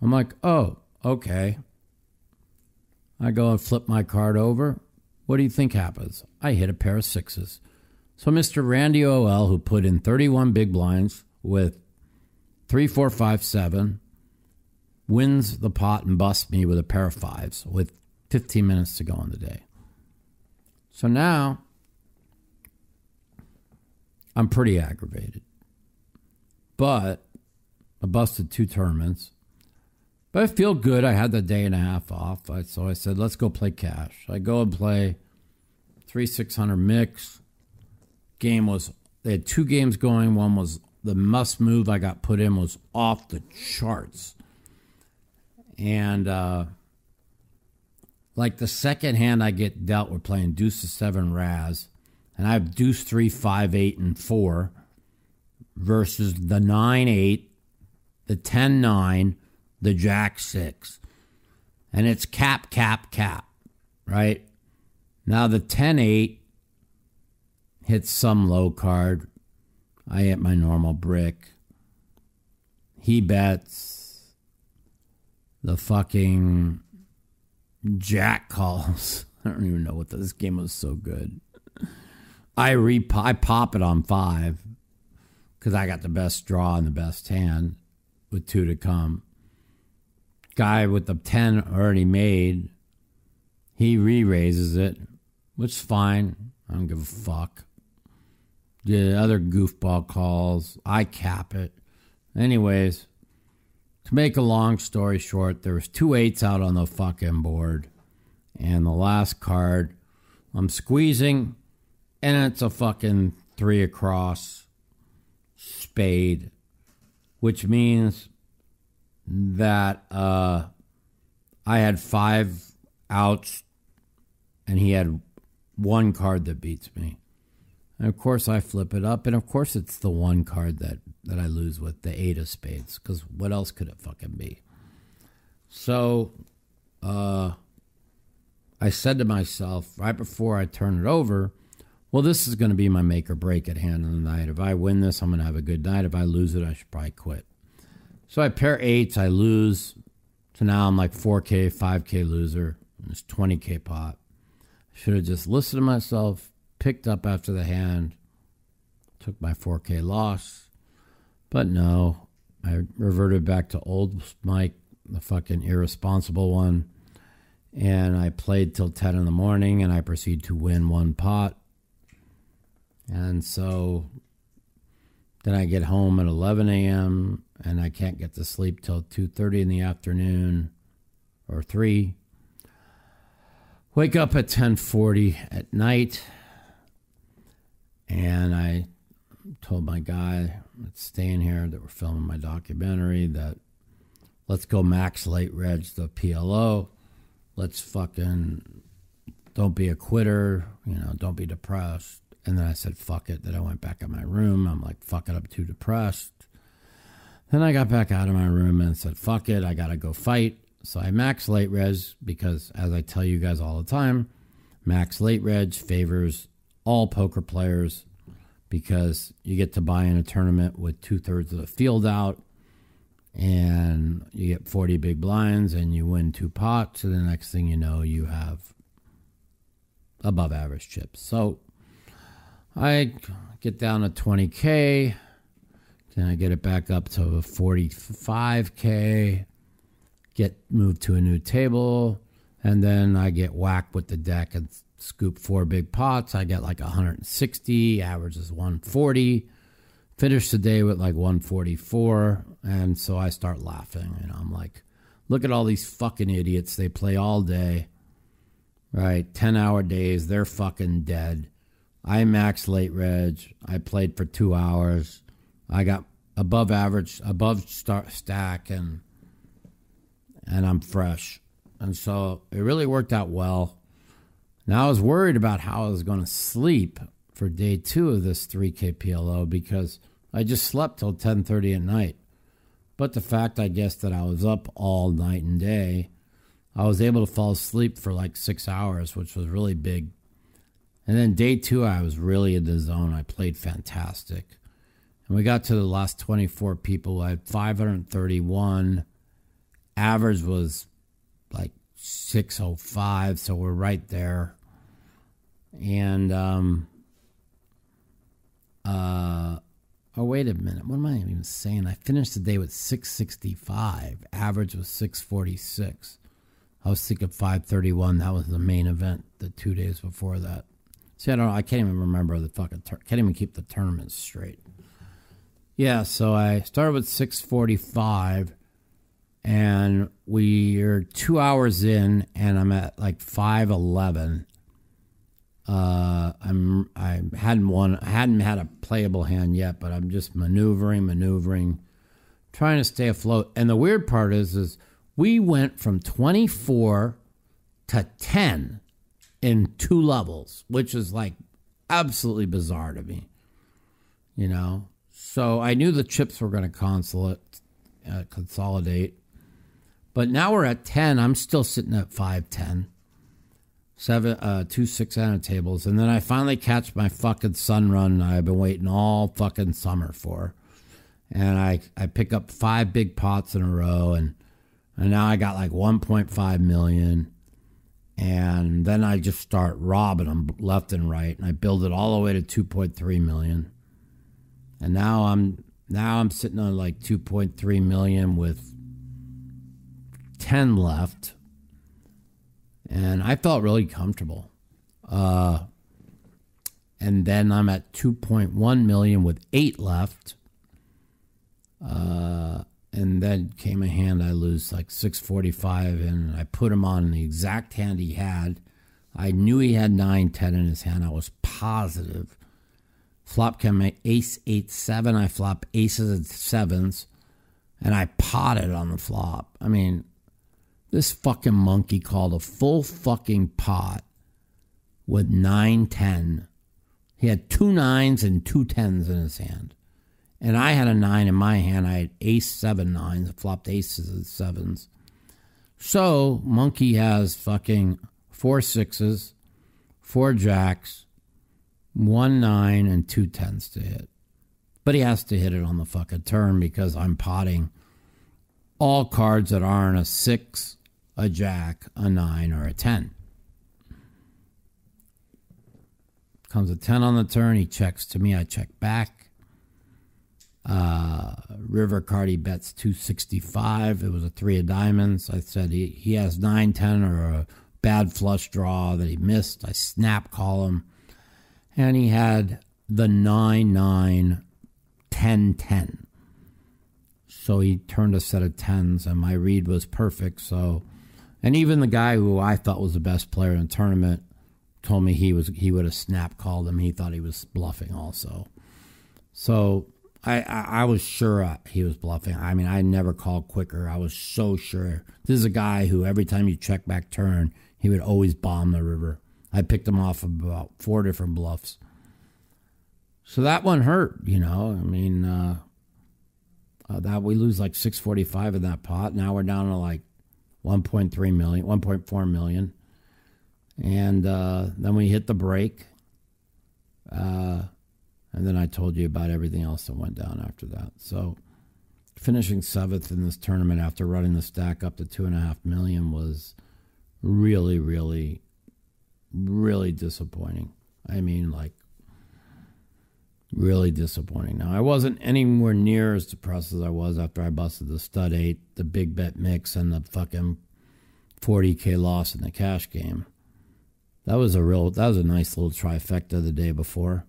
I'm like, oh, okay. I go and flip my card over. What do you think happens? I hit a pair of sixes. So Mr. Randy Ohel, who put in 31 big blinds with three, four, five, seven, wins the pot and busts me with a pair of fives with 15 minutes to go in the day. So now I'm pretty aggravated. But I busted two tournaments. But I feel good. I had the day and a half off. So I said, let's go play cash. I go and play three 600 mix game was they had two games going. One was the must move I got put in was off the charts. And uh, like the second hand I get dealt, we're playing deuce to seven Raz, and I have deuce three, five, eight, and four versus the nine, eight, the ten, nine, the jack six. And it's cap, cap, cap, right? Now the ten, eight hits some low card. I hit my normal brick. He bets. The fucking jack calls. I don't even know what the, this game was so good. I re I pop it on five because I got the best draw and the best hand with two to come. Guy with the ten already made, he re raises it, which is fine. I don't give a fuck the other goofball calls. I cap it. Anyways, to make a long story short, there was two eights out on the fucking board, and the last card, I'm squeezing, and it's a fucking three across spade, which means that uh, I had five outs, and he had one card that beats me. And of course, I flip it up, and of course, it's the one card that that I lose with the eight of spades. Because what else could it fucking be? So, uh, I said to myself right before I turn it over, well, this is going to be my make or break at hand of the night. If I win this, I'm going to have a good night. If I lose it, I should probably quit. So I pair eights, I lose. So now I'm like 4K, 5K loser. It's 20K pot. Should have just listened to myself, picked up after the hand, took my 4K loss. But no, I reverted back to old Mike, the fucking irresponsible one. And I played till 10 in the morning and I proceeded to win one pot. And so then I get home at 11 a.m. and I can't get to sleep till 2:30 in the afternoon or 3. Wake up at 10:40 at night and I told my guy that's staying here that we're filming my documentary that let's go max late reg the PLO. Let's fucking don't be a quitter, you know, don't be depressed. And then I said, fuck it. Then I went back in my room. I'm like, fuck it, I'm too depressed. Then I got back out of my room and said, fuck it, I gotta go fight. So I max late res because, as I tell you guys all the time, max late reg favors all poker players because you get to buy in a tournament with two thirds of the field out and you get 40 big blinds and you win two pots. And the next thing you know, you have above average chips. So I get down to 20K. Then I get it back up to 45K. Get moved to a new table. And then I get whacked with the deck and scoop four big pots. I get like 160. Average is 140. Finish the day with like 144. And so I start laughing. And I'm like, look at all these fucking idiots. They play all day, right? 10 hour days. They're fucking dead I maxed late reg. I played for two hours. I got above average, above start stack, and and I'm fresh. And so it really worked out well. Now I was worried about how I was going to sleep for day two of this 3K PLO because I just slept till 10:30 at night. But the fact, I guess, that I was up all night and day, I was able to fall asleep for like six hours, which was really big and then day two, I was really in the zone. I played fantastic. And we got to the last 24 people. I had 531. Average was like 605. So we're right there. And, um, uh, oh, wait a minute. What am I even saying? I finished the day with 665. Average was 646. I was sick thinking 531. That was the main event the two days before that. See, I don't. I can't even remember the fucking. Tur- can't even keep the tournaments straight. Yeah, so I started with 645, and we're two hours in, and I'm at like 511. Uh, I'm I hadn't won. I hadn't had a playable hand yet, but I'm just maneuvering, maneuvering, trying to stay afloat. And the weird part is, is we went from 24 to 10 in two levels, which is like absolutely bizarre to me. You know, so I knew the chips were going to consolidate, uh, consolidate, but now we're at ten. I'm still sitting at five ten, seven, uh, two six handed tables, and then I finally catch my fucking sun run. I've been waiting all fucking summer for, and I I pick up five big pots in a row, and and now I got like 1.5 million and then I just start robbing them left and right, and I build it all the way to 2.3 million. And now I'm now I'm sitting on like 2.3 million with 10 left, and I felt really comfortable. Uh, and then I'm at 2.1 million with eight left. Uh, and then came a hand I lose like 645 and I put him on the exact hand he had. I knew he had 9 10 in his hand. I was positive. Flop came ace 8 7. I flop aces and sevens and I potted on the flop. I mean, this fucking monkey called a full fucking pot with 9 10. He had two nines and two tens in his hand. And I had a nine in my hand. I had ace seven nines, flopped aces and sevens. So Monkey has fucking four sixes, four jacks, one nine and two tens to hit. But he has to hit it on the fucking turn because I'm potting all cards that aren't a six, a jack, a nine, or a ten. Comes a 10 on the turn. He checks to me. I check back. Uh, River Cardi bets 265. It was a three of diamonds. I said he, he has 9 10 or a bad flush draw that he missed. I snap call him. And he had the 9 9 10 10. So he turned a set of 10s, and my read was perfect. So, and even the guy who I thought was the best player in the tournament told me he was he would have snap called him. He thought he was bluffing also. So I, I, I was sure he was bluffing. I mean, I never called quicker. I was so sure. This is a guy who every time you check back turn, he would always bomb the river. I picked him off of about four different bluffs. So that one hurt, you know. I mean, uh, uh, that we lose like 645 in that pot. Now we're down to like 1.3 million, 1.4 million and uh, then we hit the break. Uh, and then I told you about everything else that went down after that. So finishing seventh in this tournament after running the stack up to two and a half million was really, really, really disappointing. I mean, like, really disappointing. Now, I wasn't anywhere near as depressed as I was after I busted the stud eight, the big bet mix, and the fucking 40K loss in the cash game. That was a real, that was a nice little trifecta the day before.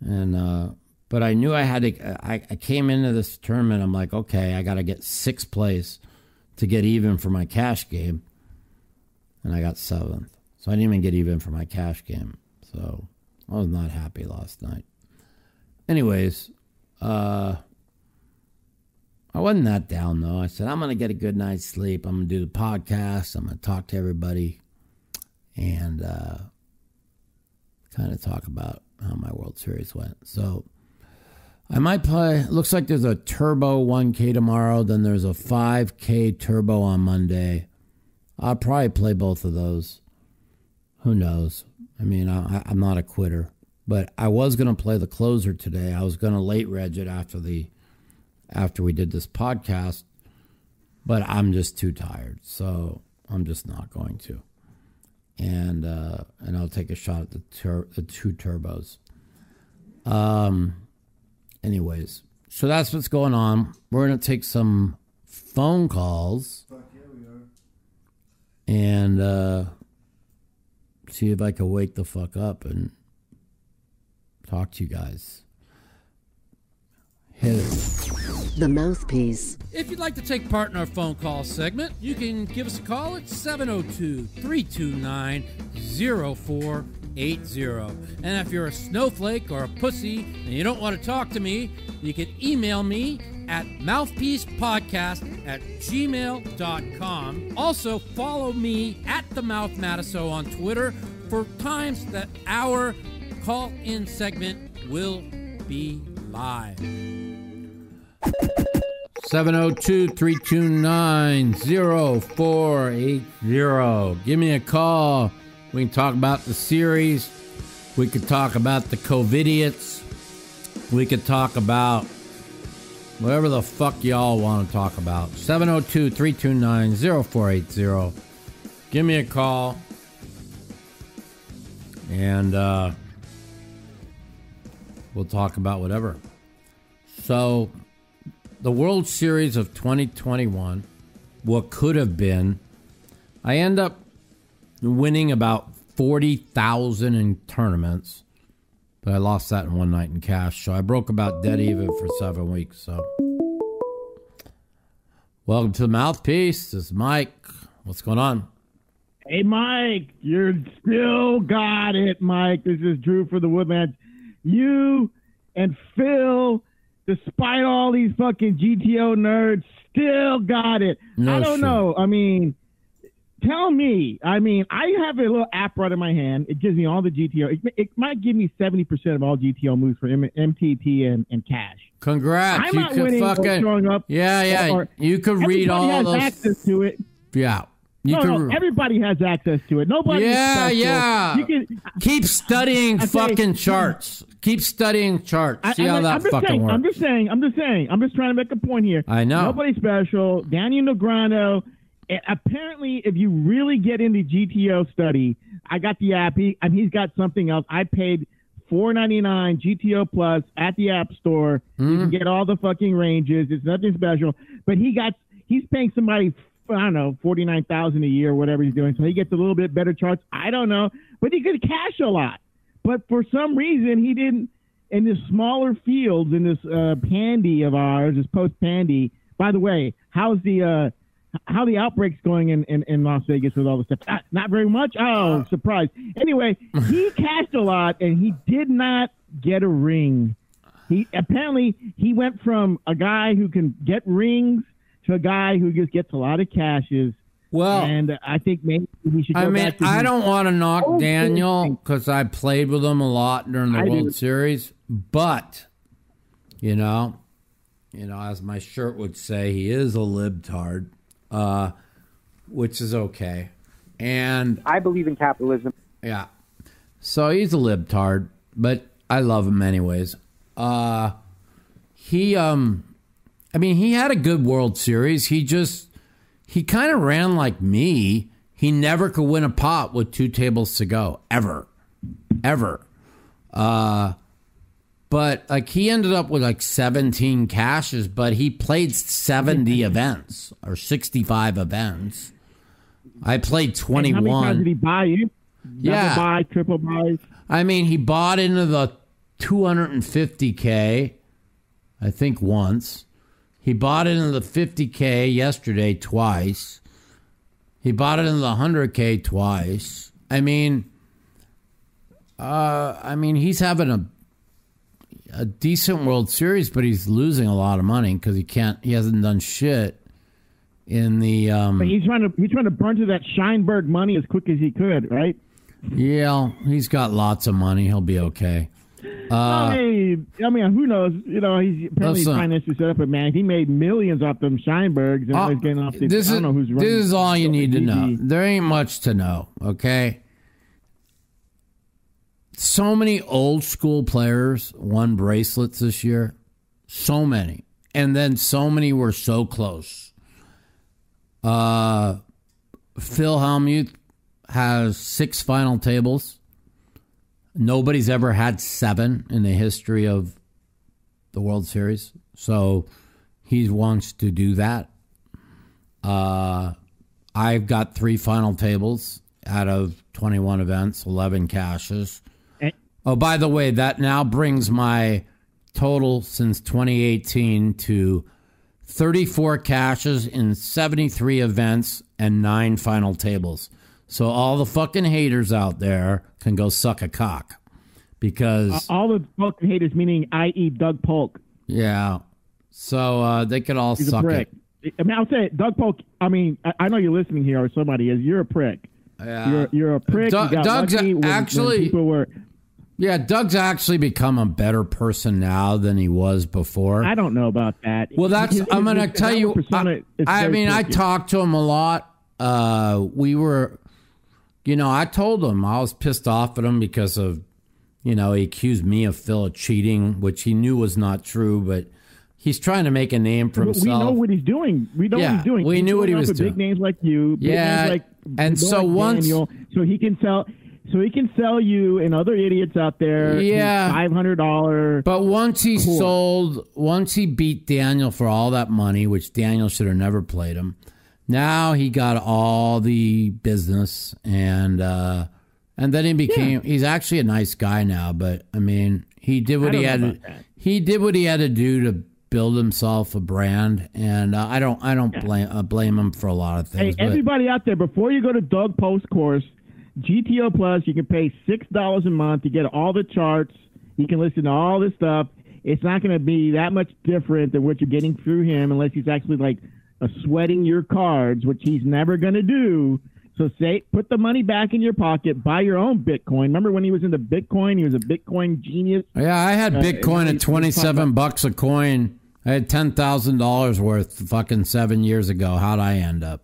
And, uh, but I knew I had to, I, I came into this tournament, I'm like, okay, I got to get sixth place to get even for my cash game. And I got seventh. So I didn't even get even for my cash game. So I was not happy last night. Anyways, uh, I wasn't that down though. I said, I'm to get a good night's sleep. I'm to do the podcast. I'm to talk to everybody and uh, kind of talk about how my World Series went. So I might play. Looks like there's a Turbo 1K tomorrow. Then there's a 5K Turbo on Monday. I'll probably play both of those. Who knows? I mean, I, I'm not a quitter, but I was going to play the closer today. I was going to late reg it after the after we did this podcast, but I'm just too tired, so I'm just not going to and uh, and I'll take a shot at the tur- the two turbos. Um. Anyways, so that's what's going on. We're gonna take some phone calls. And uh, see if I can wake the fuck up and talk to you guys. It. The Mouthpiece. If you'd like to take part in our phone call segment, you can give us a call at 702 329 0480. And if you're a snowflake or a pussy and you don't want to talk to me, you can email me at mouthpiecepodcast at gmail.com. Also, follow me at the Mouth Matusow on Twitter for times that our call in segment will be live. 702 329 0480. Give me a call. We can talk about the series. We could talk about the COVIDiots. We could talk about whatever the fuck y'all want to talk about. 702 329 0480. Give me a call. And uh, we'll talk about whatever. So, the World Series of 2021, what could have been, I end up winning about 40,000 in tournaments, but I lost that in one night in cash. So I broke about dead even for seven weeks. So, welcome to the Mouthpiece. This is Mike. What's going on? Hey, Mike, you're still got it, Mike. This is Drew for the Woodlands. You and Phil despite all these fucking GTO nerds, still got it. No I don't shit. know. I mean, tell me. I mean, I have a little app right in my hand. It gives me all the GTO. It, it might give me 70% of all GTO moves for M- MTT and, and cash. Congrats. I'm you not could winning fucking. showing up. Yeah, yeah. or- you could read all those. access to it. Yeah. You no, can no, everybody has access to it. Nobody. Yeah, special. yeah. You can. keep studying I say- fucking charts. Keep studying charts. I- See how I'm that just fucking saying, works. I'm just saying. I'm just saying. I'm just trying to make a point here. I know. Nobody special. Daniel Negreanu. Apparently, if you really get into GTO study, I got the app. He, and he's got something else. I paid four ninety nine GTO Plus at the App Store. You Mm-hmm. can get all the fucking ranges. It's nothing special. But he got. He's paying somebody. I don't know, forty nine thousand a year, whatever he's doing. So he gets a little bit better charts. I don't know, but he could cash a lot. But for some reason, he didn't. In this smaller fields, in this uh, pandy of ours, this post pandy. By the way, how's the uh, how the outbreaks going in, in, in Las Vegas with all the stuff? Not, not very much. Oh, surprise. Anyway, he cashed a lot, and he did not get a ring. He apparently he went from a guy who can get rings a guy who just gets a lot of cashes. well, and I think maybe he should. Go I mean, back to I don't want to knock Oh, Daniel because I played with him a lot during the I World do. Series, but you know, you know, as my shirt would say, he is a libtard, uh, which is okay, and I believe in capitalism. yeah, so he's a libtard, but I love him anyways. Uh, he, um, I mean, he had a good World Series. He just he kind of ran like me. He never could win a pot with two tables to go ever, ever. Uh, but like he ended up with like 17 cashes, but he played 70 events or 65 events. I played And How many times 21. did he buy you? Yeah. Buy, triple buys. I mean, he bought into the 250K, I think once. He bought it in the 50K yesterday twice. He bought it in the 100K twice. I mean, uh, I mean, he's having a a decent World Series, but he's losing a lot of money because he can't. He hasn't done shit in the. Um, But he's trying to he's trying to burn through that Scheinberg money as quick as he could, right? yeah, he's got lots of money. He'll be okay. I mean, I mean, who knows? You know, he's apparently financially set up, but man, he made millions off them Scheinbergs, and Uh, he's getting off the. this I don't know who's running. this is all you need to know. There ain't much to know. Okay. So many old school players won bracelets this year. So many, and then so many were so close. Uh, Phil Hellmuth has six final tables. Nobody's ever had seven in the history of the World Series. So he wants to do that. Uh, I've got three final tables out of 21 events, 11 cashes. Oh, by the way, that now brings my total since 2018 to 34 cashes in 73 events and nine final tables. So all the fucking haters out there can go suck a cock because All the fucking haters, meaning i.e. Doug Polk, yeah. So uh, they could all he's a suck prick. it. I mean, I'll say it, Doug Polk. I mean, I, I know you're listening here, or somebody is. You're a prick. Yeah. You're you're a prick. You got Doug's when, when actually- people were. Yeah, Doug's actually become a better person now than he was before. I don't know about that. well, that's His- I'm going to tell you. I, I mean, I talked to him a lot. Uh, we were, you know, I told him I was pissed off at him because of, you know, he accused me of Phil of cheating, which he knew was not true, but he's trying to make a name for himself. We know what he's doing. We know Yeah, what he's doing. we He's knew what he was doing. Big names like you. Yeah, like and so like once- Daniel, so he can sell. So he can sell you and other idiots out there. Yeah. five hundred dollar. But once he Cool. sold, once he beat Daniel for all that money, which Daniel should have never played him. Now he got all the business, and uh, and then he became. He's actually a nice guy now, but I mean, he did what he had. To, he did what he had to do to build himself a brand, and uh, I don't. I don't blame uh, blame him for a lot of Hey, things. but- everybody out there, before you go to Doug Polk's course, GTO Plus, you can pay six dollars a month to get all the charts. You can listen to all this stuff. It's not going to be that much different than what you're getting through him, unless he's actually like sweating your cards, which he's never going to do. So say, put the money back in your pocket, buy your own Bitcoin. Remember when he was into Bitcoin? He was a Bitcoin genius. Yeah, I had Uh, Bitcoin he's- at twenty seven bucks a coin. I had ten thousand dollars worth fucking seven years ago. How'd I end up?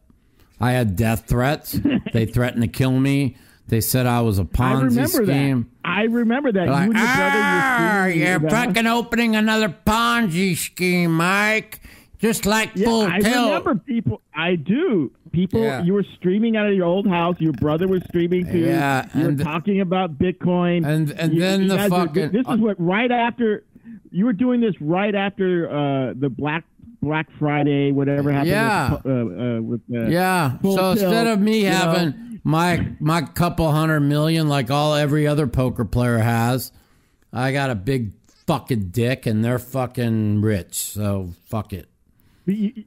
I had death threats. they threatened to kill me. They said I was a Ponzi remember scheme. that. I remember that. They're you like, and your brother ah, were you're fucking opening another Ponzi scheme, Mike. Just like Yeah, Full I remember people. I do. People, Yeah. you were streaming out of your old house. Your brother was streaming too. Yeah, you were talking about Bitcoin. And- and You- then you the guys were- fucking- this is what right after you were doing this right after uh, the Black Black Friday, whatever happened. Yeah. With, uh, uh, with uh, Yeah. So instead of me you know? having my my couple hundred million like all every other poker player has, I got a big fucking dick and they're fucking rich. So fuck it. But you,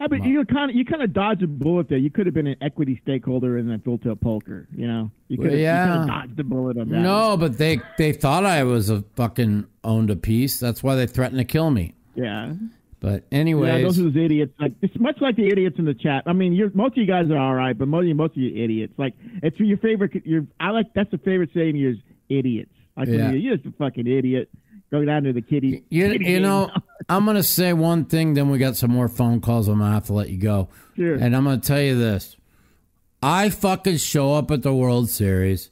I mean, you kind of you kind of dodged a bullet there. You could have been an equity stakeholder in that tilt poker. You know, you could have yeah. dodged a bullet on that. No, but they they thought I was a fucking owned a piece. That's why they threatened to kill me. Yeah. But Yeah, anyways, those are those idiots. Like it's much like the idiots in the chat. I mean, you're, most of you guys are all right, but most of you, most of you idiots. Like it's your favorite. Your I like that's the favorite saying. Is idiots. Like Yeah. you're, you're just a fucking idiot. Go down to the kitty. You, kitty you know, I'm going to say one thing, then we got some more phone calls. I'm going to have to let you go. Sure. And I'm going to tell you this I fucking show up at the World Series.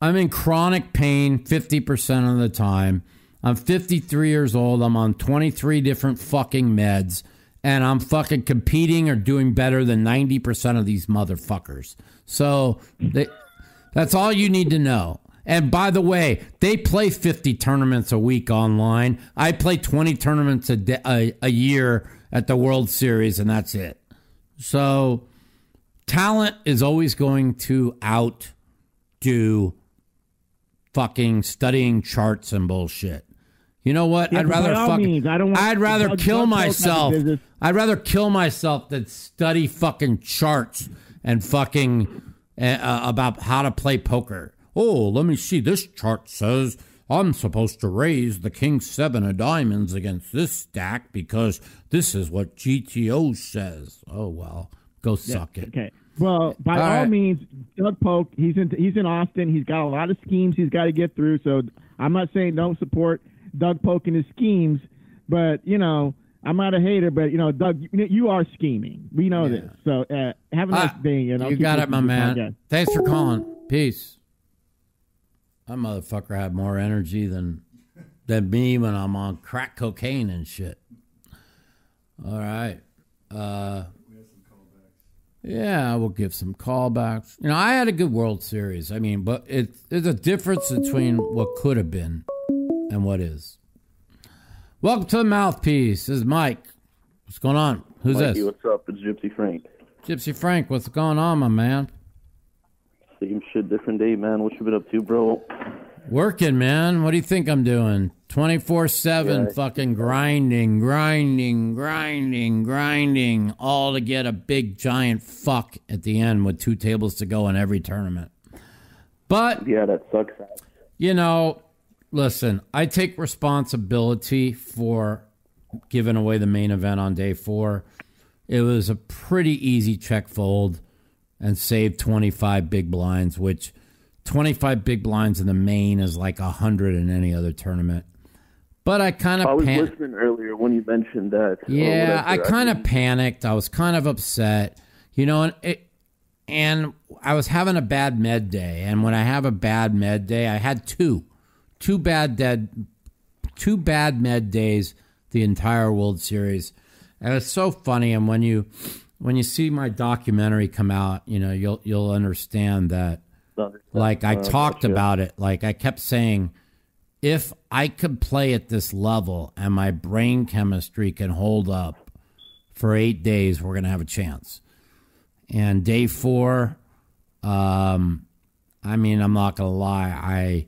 I'm in chronic pain 50% of the time. I'm 53 years old. I'm on 23 different fucking meds. And I'm fucking competing or doing better than 90% of these motherfuckers. So they, that's all you need to know. And by the way, they play 50 tournaments a week online. I play 20 tournaments a, day, a, a year at the World Series, and that's it. So talent is always going to outdo fucking studying charts and bullshit. You know what? Yeah, I'd rather fucking. means, I don't want- I'd rather kill myself. I'd rather kill myself than study fucking charts and fucking uh, about how to play poker. Oh, let me see. This chart says I'm supposed to raise the king seven of diamonds against this stack because this is what GTO says. Oh well, go suck it. Okay. Well, by All all, right. means, Doug Polk. He's in. He's in Austin. He's got a lot of schemes he's got to get through. So I'm not saying don't support Doug Polk and his schemes, but you know. I'm not a hater, but you know, Doug, you, you are scheming. We know this. So uh, have a nice Ah, day. And I'll you got it, my listening to the man. podcast. Thanks for calling. Peace. That motherfucker had more energy than than me when I'm on crack cocaine and shit. All right. Uh, yeah, we'll give some callbacks. You know, I had a good World Series. I mean, but it, there's a difference between what could have been and what is. Welcome to the mouthpiece. This is Mike. What's going on? Who's Mikey, this? what's up? It's Gypsy Frank. Gypsy Frank. What's going on, my man? Same shit, different day, man. What you been up to, bro? Working, man. What do you think I'm doing? 24 7 Yeah. fucking grinding, grinding, grinding, grinding, all to get a big giant fuck at the end with two tables to go in every tournament. But, Yeah, that sucks. you know, listen, I take responsibility for giving away the main event on day four. It was a pretty easy check fold and saved 25 big blinds, which 25 big blinds in the main is like 100 in any other tournament. But I kind of I was pan- listening earlier when you mentioned that. yeah, I kind of panicked. I was kind of upset, you know, and it, and I was having a bad med day. And when I have a bad med day, I had two, two bad dead, two bad med days the entire World Series. And it's so funny. And when you when you see my documentary come out, you know, you'll you'll understand that like I Uh, talked about it. Like I kept saying, if I could play at this level and my brain chemistry can hold up for eight days, we're gonna have a chance. And day four, um, I mean, I'm not gonna lie, I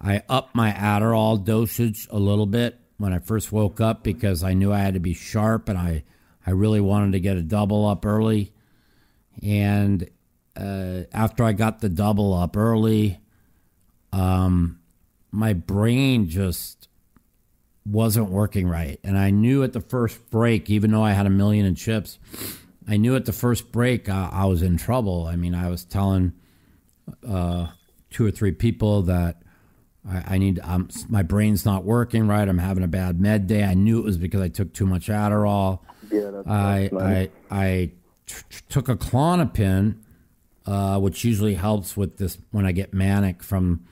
I upped my Adderall dosage a little bit when I first woke up because I knew I had to be sharp and I I really wanted to get a double up early. And uh, after I got the double up early, um, my brain just wasn't working right. And I knew at the first break, even though I had a million in chips, I knew at the first break I, I was in trouble. I mean, I was telling uh, two or three people that I, need, um, my brain's not working right. I'm having a bad med day. I knew it was because I took too much Adderall. Yeah, that's, I, that's nice. I, I t- t- took a Klonopin, uh, which usually helps with this when I get manic from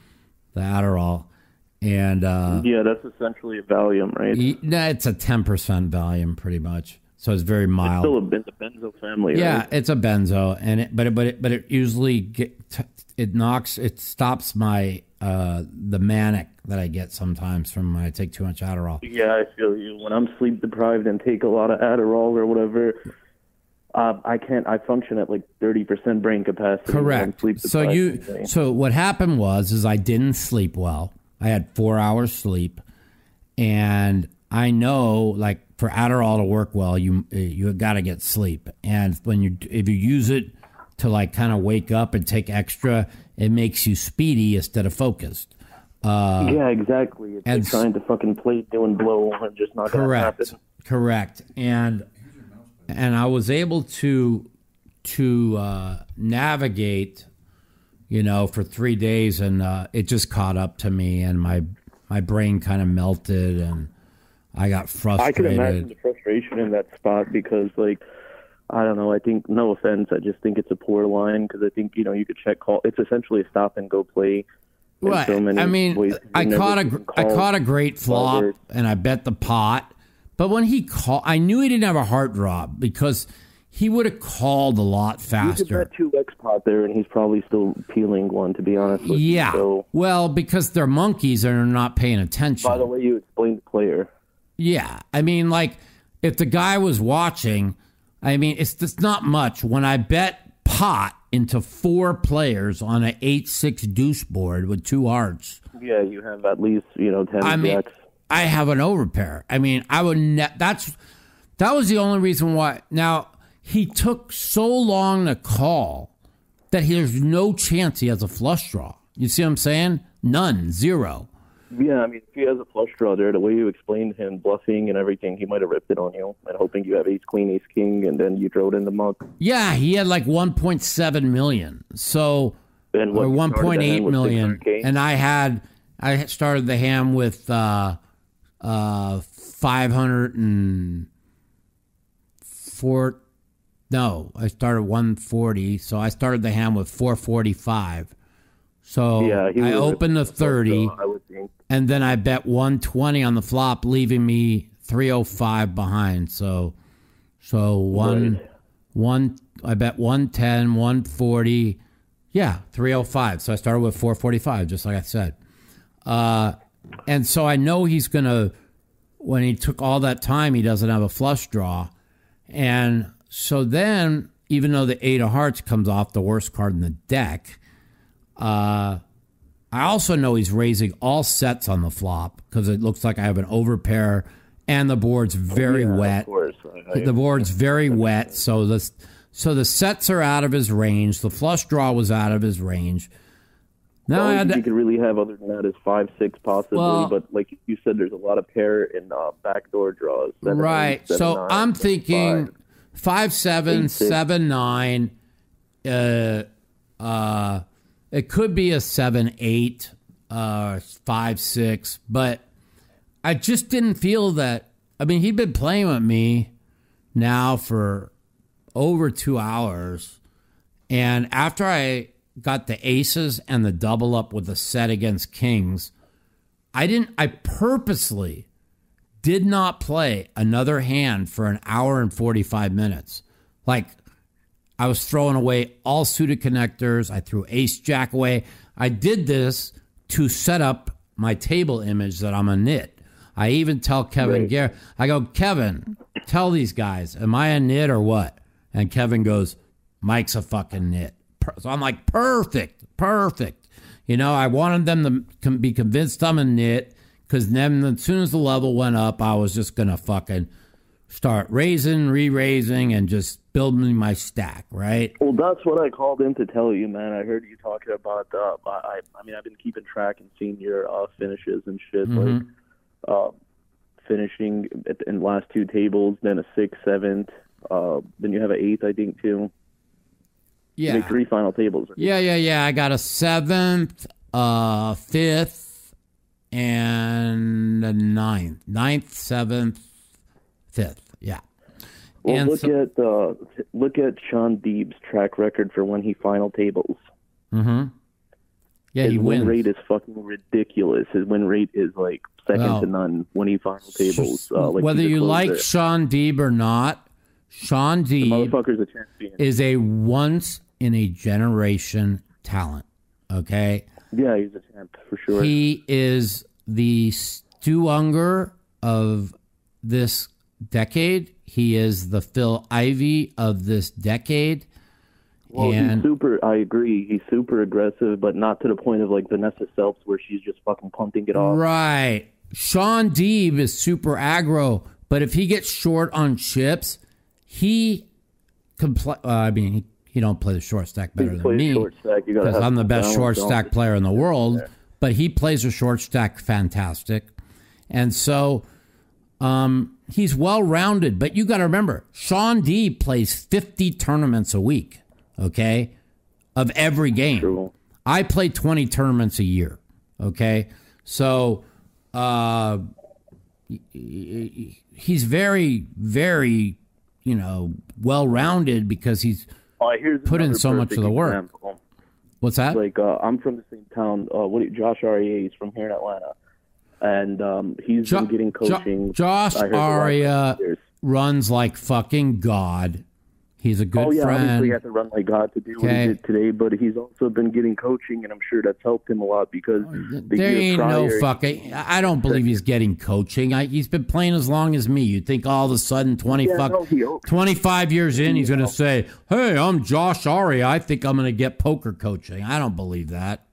the Adderall, and uh, Yeah, that's essentially a Valium, right? e- nah, it's a ten percent Valium, pretty much. So it's very mild. It's Still a benzo family, Yeah, right? it's a benzo, and it, but it, but it, but it usually get t- it knocks it stops my uh the manic that I get sometimes from when I take too much Adderall. Yeah, I feel you. When I'm sleep deprived and take a lot of Adderall or whatever, uh, I can't. I function at like thirty percent brain capacity. Correct. sleep So you so what happened was is I didn't sleep well. I had four hours sleep, and I know like for Adderall to work well, you you got to get sleep. And when you if you use it to like kind of wake up and take extra, it makes you speedy instead of focused. yeah, exactly. It's uh, and trying to fucking play doing blow and just not Correct. happen. Correct. And and I was able to to uh, navigate, you know, for three days, and uh, it just caught up to me, and my my brain kind of melted, and I got frustrated. I can imagine the frustration in that spot because, like, I don't know. I think, no offense, I just think it's a poor line because I think you know you could check call. It's essentially a stop and go play. Right. so many I mean. I caught a I caught a great flop, forward. and I bet the pot. But when he called, I knew he didn't have a heart drop because he would have called a lot You could faster. bet two X pot there, and he's probably still peeling one. To be honest with Yeah. you. So, Well, because they're monkeys and they're not paying attention. by the way, you explained the player. yeah. I mean, like, if the guy was watching, I mean, it's just not much. When I bet pot into four players on an 8 6 deuce board with two hearts, Yeah, you have at least you know ten I mean. I have an overpair. I mean, I would. Ne- that's that was the only reason why. Now he took so long to call that there's no chance he has a flush draw. You see what I'm saying? None, zero. Yeah, I mean, if he has a flush draw there, the way you explained him bluffing and everything, he might have ripped it on you and hoping you have ace queen, ace king, and then you throw it in the mug. Yeah, he had like 1.7 million. So And what or you started the 1.8 hand with million, 600K? and I had I started the ham with uh, uh, 500 and four. No, I started 140, so I started the ham with 445. So yeah, I opened the 30, draw, I would think. and then I bet 120 on the flop, leaving me 305 behind. So, so one, Right. one, I bet 110, 140. Yeah, 305. So I started with 445, just like I said. Uh, and so I know he's going to, when he took all that time, he doesn't have a flush draw. And so then, even though the eight of hearts comes off the worst card in the deck, uh, I also know he's raising all sets on the flop because it looks like I have an overpair and the board's very Yeah, wet. Of course. I- I- The board's very wet, so the so the sets are out of his range. The flush draw was out of his range. Now I had to, you could really have other than that is five, six possibly. Well- but like you said, there's a lot of pair and uh, backdoor draws. Seven, right. eight, seven, so nine, I'm thinking five. five seven Eight, seven nine. Uh, uh, it could be a seven eight, uh, five six, but I just didn't feel that. I mean, he'd been playing with me now for over two hours, and after I got the aces and the double up with the set against kings, I didn't. I purposely did not play another hand for an hour and 45 minutes. Like, I was throwing away all suited connectors. I threw ace jack away. I did this to set up my table image that I'm a nit. I even tell Kevin Right. Garrett, I go, Kevin, tell these guys, am I a nit or what? And Kevin goes, Mike's a fucking nit. So I'm like, perfect, perfect. You know, I wanted them to be convinced I'm a nit because then as soon as the level went up, I was just going to fucking start raising, re raising, and just building my stack, right? Well, that's what I called in to tell you, man. I heard you talking about. Uh, I, I mean, I've been keeping track and seeing your uh, finishes and shit. Like Mm-hmm. uh, finishing at, in the last two tables, then a sixth, seventh. Uh, then you have an eighth, I think, too. Yeah. three final tables. Yeah, yeah, yeah. I got a seventh, uh, fifth, and a ninth. Ninth, seventh, fifth. Yeah. Well, And look so- at uh, look at Shaun Deeb's track record for when he final tables. Mm-hmm. Yeah, His he win rate is fucking ridiculous. His win rate is like second Well, to none when he final tables. Uh, like Whether you like closer. Shaun Deeb or not, Shaun Deeb a is a once in a generation talent. Okay, yeah, he's a champ for sure. he is the Stu Ungar of this decade. He is the Phil Ivey of this decade. well, and he's super. I agree. He's super aggressive, but not to the point of like Vanessa Selbst, where she's just fucking pumping it off. Right. Shaun Deeb is super aggro, but if he gets short on chips, he play. Uh, I mean, he, he don't play the short stack better than me short stack. You gotta because I'm the best short stack player in the world. But he plays a short stack fantastic, and so um, he's well rounded. But you got to remember, Shaun Deeb plays 50 tournaments a week. Okay, of every game. True. I play 20 tournaments a year. Okay. So uh, he's very, very, you know, well rounded because he's. Uh, Put in so much of the work. example. What's that? Like uh, I'm from the same town. Uh, what? Josh Arieh is from here in Atlanta, and um, he's Jo- been getting Jo- coaching. Josh heard the Aria runs like fucking God. He's a good Oh yeah, obviously friend. he has to run like God to do what he did today, but he's also been getting coaching, and I'm sure that's helped him a lot because the There ain't prior, no fucking. I don't believe he's getting coaching. I, he's been playing as long as me. You'd think all of a sudden, 20 Yeah, fuck, no, 25 years in, he's going to say, Hey, I'm Josh Arieh. I think I'm going to get poker coaching. I don't believe that.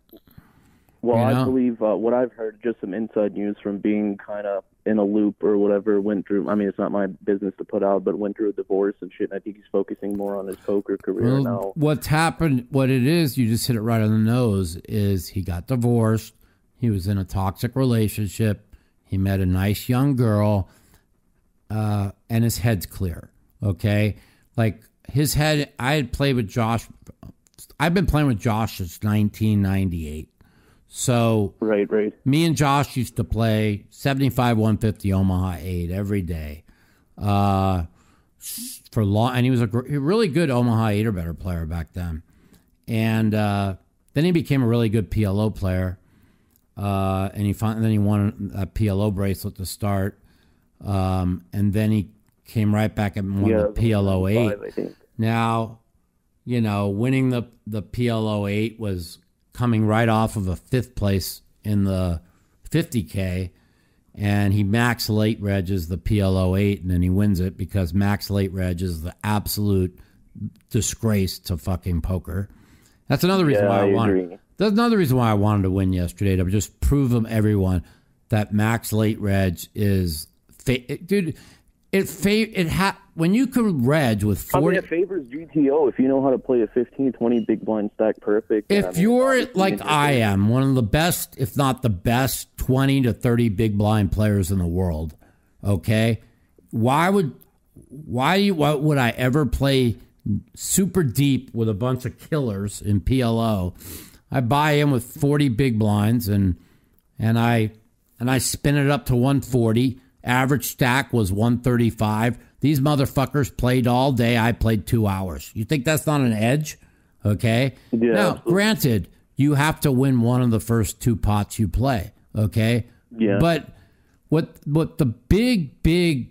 Well, you know? I believe uh, what I've heard, just some inside news from being kind of in a loop or whatever. Went through. I mean, it's not my business to put out, but went through a divorce and shit. And I think he's focusing more on his poker career Well, now. what's happened, what it is, you just hit it right on the nose, is he got divorced. He was in a toxic relationship. He met a nice young girl, uh, and his head's clear. Okay. Like his head, I had played with Josh. I've been playing with Josh since 1998. So Right, right. me and Josh used to play 75 150 Omaha 8 every day. Uh, for long, and he was a gr- really good Omaha 8 or better player back then. And uh, then he became a really good PLO player. Uh, and he fin- then he won a PLO bracelet to start. Um, and then he came right back and won Yeah, the PLO 8. five, I think. Now, you know, winning the the PLO eight was coming right off of a fifth place in the 50k, and he max late regs the PLO eight, and then he wins it because max late reg is the absolute disgrace to fucking poker. That's another reason Yeah, why I, I wanted. That's another reason why I wanted to win yesterday to just prove them everyone that max late reg is, fa- dude. It fa- it ha- when you can reg with I mean, it favors GTO if you know how to play a 15, 20 big blind stack perfect. and I If mean, you're like I am, one of the best, if not the best, 20 to 30 big blind players in the world, okay? Why would why you why would I ever play super deep with a bunch of killers in PLO? I buy in with 40 big blinds and and I and I spin it up to 140. Average stack was 135. These motherfuckers played all day. I played two hours. You think that's not an edge? Okay. Yeah, now, granted, you have to win one of the first two pots you play. Okay. Yeah. But what what the big big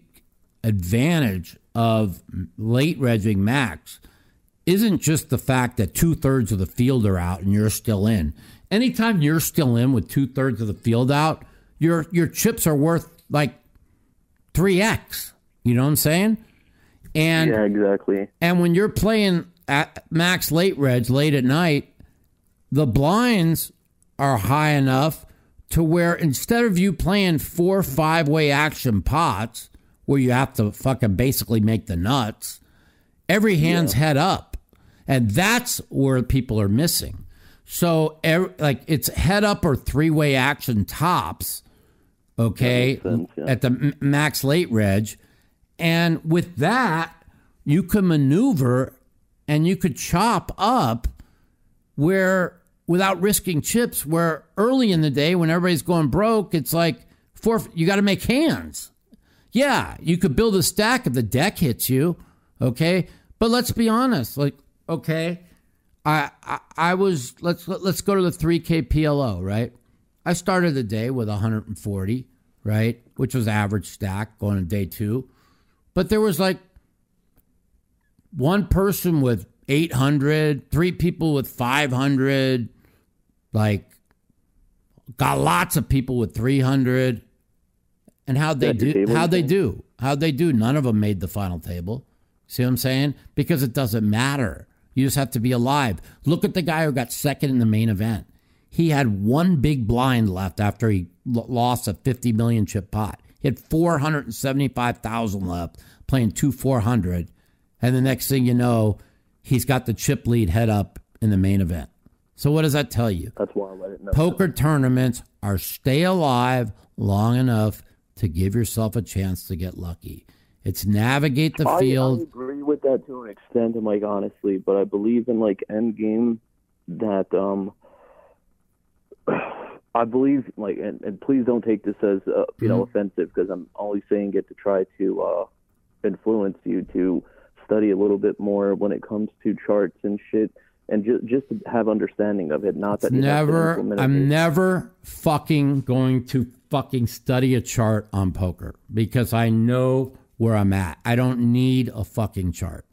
advantage of late regging max isn't just the fact that two thirds of the field are out and you're still in. Anytime you're still in with two thirds of the field out, your your chips are worth like three x. You know what I'm saying? And yeah, exactly. and when you're playing at max late reds late at night, the blinds are high enough to where instead of you playing four five way action pots where you have to fucking basically make the nuts, every hand's head up. And that's where people are missing. So er, like it's head up or three way action tops, okay, sense, yeah. at the max late reg. And with that, you can maneuver and you could chop up where without risking chips where early in the day when everybody's going broke it's like four you got to make hands yeah you could build a stack if the deck hits you Okay, but let's be honest. Like, okay, I I, I was let's let's go to the three K PLO. Right, I started the day with 140. Right, which was average stack going to day two, but there was like one person with 800, three people with 500, like got lots of people with 300. And how'd they do? table, How'd they do? How'd they do? None of them made the final table. See what I'm saying? Because it doesn't matter. You just have to be alive. Look at the guy who got second in the main event. He had one big blind left after he l- of 50 million chip pot. He had 475,000 left playing two 400. And the next thing you know, he's got the chip lead head up in the main event. So what does that tell you? That's why I let it know. Poker tournaments are stay alive long enough to give yourself a chance to get lucky. It's navigate the I, I agree with that to an extent, Mike, honestly, but I believe in like end game that um I believe like and, and please don't take this as uh, you know Mm-hmm. offensive because I'm only saying it to try to uh influence you to study a little bit more when it comes to charts and shit and just just to have understanding of it not that you have to never it. I'm never fucking going to fucking study a chart on poker because I know where I'm at. I don't need a fucking chart.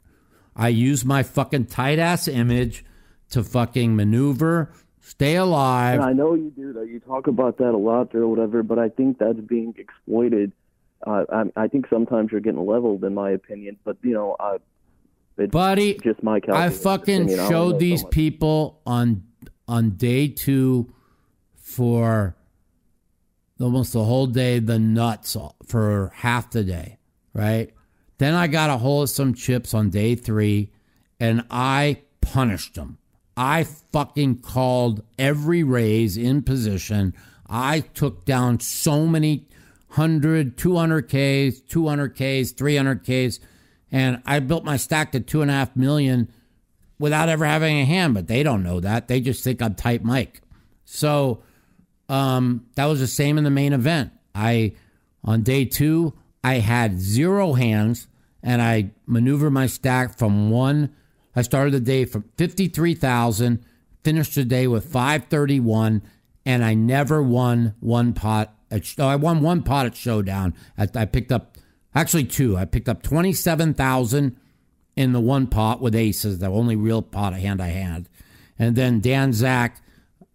I use my fucking tight ass image to fucking maneuver, stay alive. And I know you do that. You talk about that a lot or whatever, but I think that's being exploited. Uh, I, I think sometimes you're getting leveled, in my opinion. But you know, uh, it's Buddy, just my I fucking opinion. I showed so these much. people on on day two for almost the whole day the nuts for half the day, right? Then I got a hold of some chips on day three, and I punished them. I fucking called every raise in position. I took down so many 100, 200Ks, 200Ks, 300Ks, and I built my stack to two and a half million without ever having a hand, but they don't know that. They just think I'm tight Mike. So um, that was the same in the main event. I on day two, I had zero hands and I maneuvered my stack from one. I started the day from fifty three thousand, finished the day with five thirty one, and I never won one pot. At, oh, I won one pot at Showdown. I, I picked up actually two. I picked up twenty seven thousand in the one pot with aces, the only real pot of hand I had. And then Dan Zack,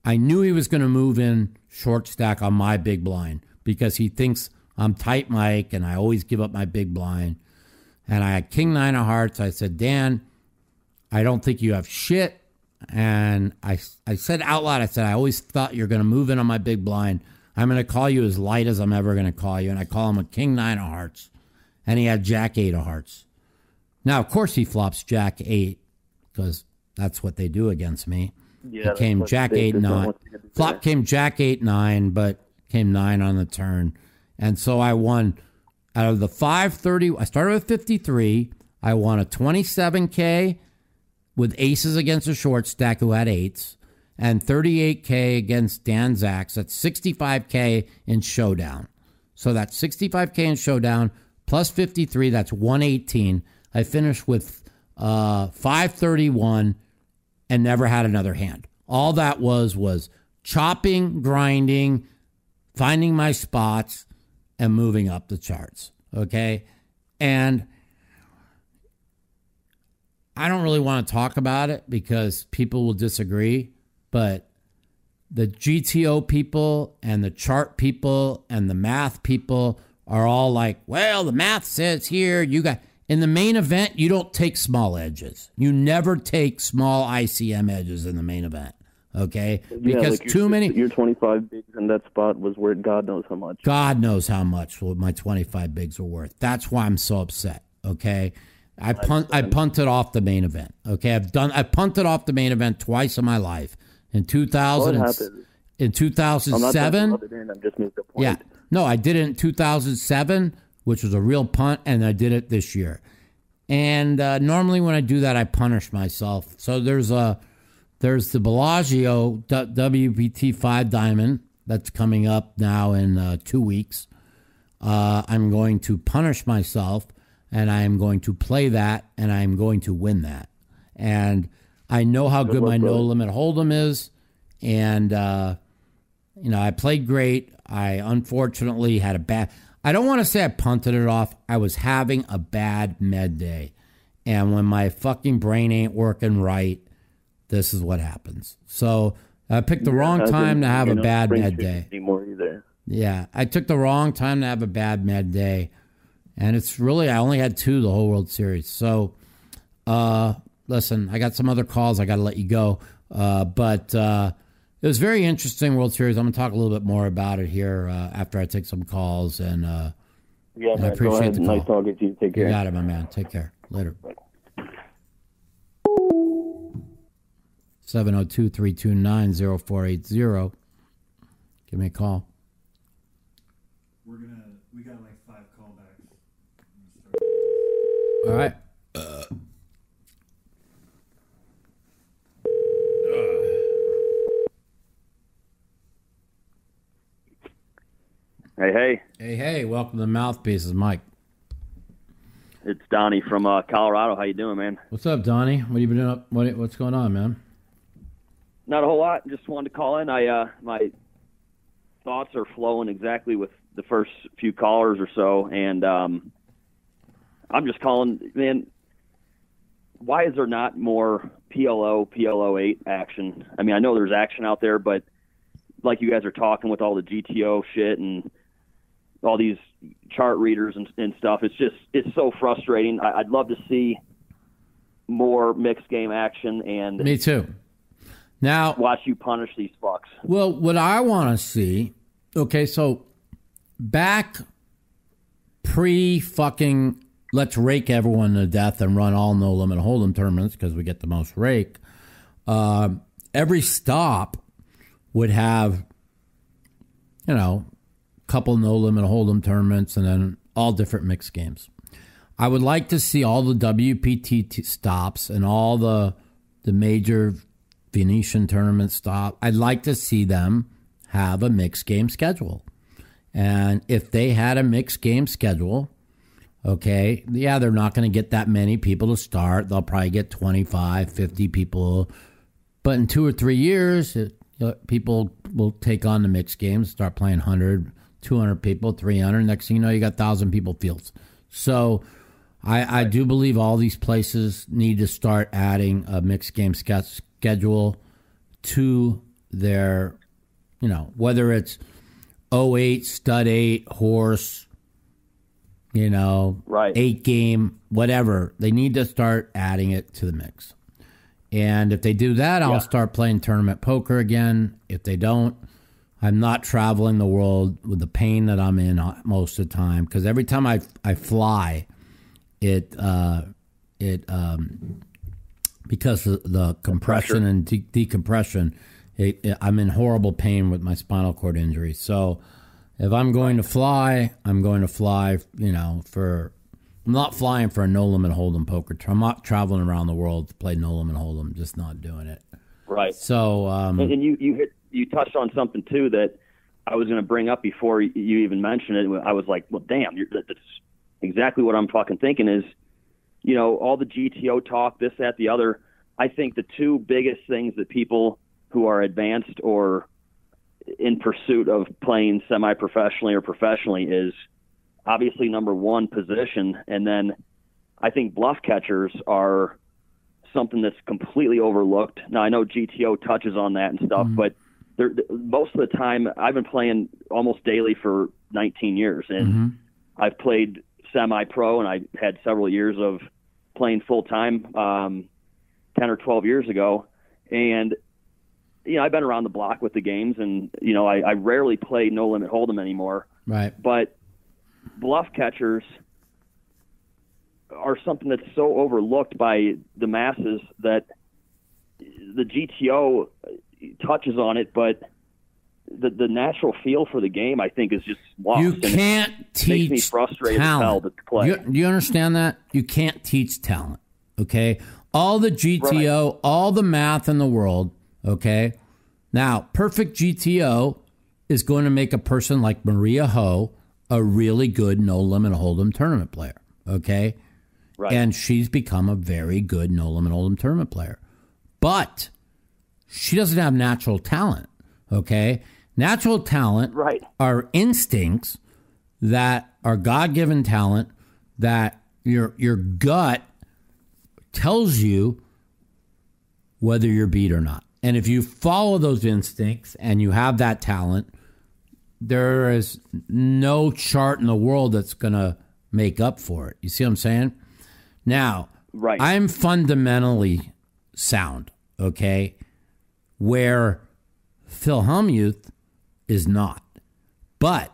I knew he was going to move in short stack on my big blind because he thinks I'm tight Mike and I always give up my big blind. And I had King Nine of Hearts. I said, Dan, I don't think you have shit. And I, I said out loud, I said, I always thought you're going to move in on my big blind. I'm going to call you as light as I'm ever going to call you. And I call him a King Nine of Hearts. And he had Jack Eight of Hearts. Now, of course, he flops Jack Eight because that's what they do against me. Yeah, He came Jack eight nine. want you to do Flop came Jack eight nine, but came nine on the turn, and so I won. Out of the five thirty, I started with fifty three. I won a twenty seven k with aces against a short stack who had eights, and thirty eight k against Dan Zack. That's sixty five k in showdown. So that's sixty five k in showdown plus fifty three. That's one eighteen. I finished with uh, five thirty one and never had another hand. All that was was chopping, grinding, finding my spots, and moving up the charts. Okay. And I don't really want to talk about it because people will disagree, but the GTO people and the chart people and the math people are all like, well, the math says here, you got. In the main event, you don't take small edges. You never take small ICM edges in the main event. Okay? Yeah, Because like your- too many. Your 25 bigs in that spot was worth God knows how much. God knows how much what my 25 bigs are worth. That's why I'm so upset. Okay. I punt I punted off the main event. Okay. I've done I punted off the main event twice in my life. In 2000 What happened? in I'm not 2007 in. I'm just making a point. yeah. No, I did it in 2007, which was a real punt, and I did it this year. And uh, normally when I do that, I punish myself. So there's a there's the Bellagio WPT five diamond that's coming up now in uh, two weeks. Uh, I'm going to punish myself and I am going to play that, and I am going to win that. And I know how good, luck, my no limit hold'em is, and uh, you know I played great. I unfortunately had a bad. I don't want to say I punted it off. I was having a bad med day, and when my fucking brain ain't working right, this is what happens. So I picked the wrong time to have a know, bad med day. anymore either. Yeah, I took the wrong time to have a bad med day, and it's really I only had two the whole World Series. So, uh, listen, I got some other calls. I got to let you go, uh, but uh, it was very interesting World Series. I'm gonna talk a little bit more about it here uh, after I take some calls, and uh, Yeah, I man. appreciate Go ahead. the Nice call. talking to you. Take care. you got it, my man. Take care. Later. 702-329-0480. Give me a call. We're gonna we got like five callbacks. All right. Hey, hey, Hey, hey, welcome to the Mouthpieces, Mike. it's Donnie from uh, Colorado. How you doing, man? What's up, Donnie? What you been doing up? What, what's going on, man? Not a whole lot. Just wanted to call in. I uh, my thoughts are flowing exactly with the first few callers or so, and um, I'm just calling, man. Why is there not more PLO, PLO eight action? I mean, I know there's action out there, but like you guys are talking with all the GTO shit and all these chart readers and, and stuff, it's just it's so frustrating. I, I'd love to see more mixed game action and Me too. Now, watch you punish these fucks. well, what I want to see, okay, so back pre fucking let's rake everyone to death and run all no limit hold'em tournaments because we get the most rake. Uh, every stop would have, you know, a couple no limit hold'em tournaments and then all different mixed games. I would like to see all the WPT stops and all the the major Venetian tournament stop. I'd like to see them have a mixed game schedule. And if they had a mixed game schedule, okay, yeah, they're not going to get that many people to start. They'll probably get 25, 50 people. But in two or three years, it, you know, people will take on the mixed games, start playing 100, 200 people, 300. Next thing you know, you got 1,000 people fields. So I, I do believe all these places need to start adding a mixed game schedule to their, you know, whether it's 08, stud 8, horse, you know, Right. eight game, whatever. They need to start adding it to the mix. And if they do that, I'll start playing tournament poker again. If they don't, I'm not traveling the world with the pain that I'm in uh, most of the time because every time I I fly, it uh, it um, because of the compression and de- decompression, it, it, I'm in horrible pain with my spinal cord injury. So if I'm going to fly, I'm going to fly. You know, for I'm not flying for a no limit hold'em poker. I'm not traveling around the world to play no limit hold'em. Just not doing it. Right. So um, And, and you you hit you touched on something too that I was going to bring up before you you even mentioned it. I was like, well, damn, you're, that's exactly what I'm fucking thinking. Is you know all the GTO talk, this, that, the other. I think the two biggest things that people who are advanced or in pursuit of playing semi-professionally or professionally is obviously number one position, and then I think bluff catchers are something that's completely overlooked. Now I know GTO touches on that and stuff, but they're, most of the time I've been playing almost daily for 19 years, and I've played semi-pro, and I had several years of playing full time, um, 10 or 12 years ago, and you know I've been around the block with the games, and you know I, I rarely play no limit hold'em anymore right. but bluff catchers are something that's so overlooked by the masses that the GTO touches on it, but the the natural feel for the game, I think, is just lost. You can't makes me teach frustrated talent. to play. You, you understand that? You can't teach talent. Okay, all the GTO, all the math in the world. Okay, now perfect GTO is going to make a person like Maria Ho a really good no limit hold'em tournament player. Okay, Right. And she's become a very good no limit hold'em tournament player. But she doesn't have natural talent. Okay? Natural talent Right. are instincts that are God given talent that your your gut tells you whether you're beat or not. And if you follow those instincts and you have that talent, there is no chart in the world that's going to make up for it. You see what I'm saying? Now, Right. I'm fundamentally sound, okay? Where Phil Hellmuth is not. But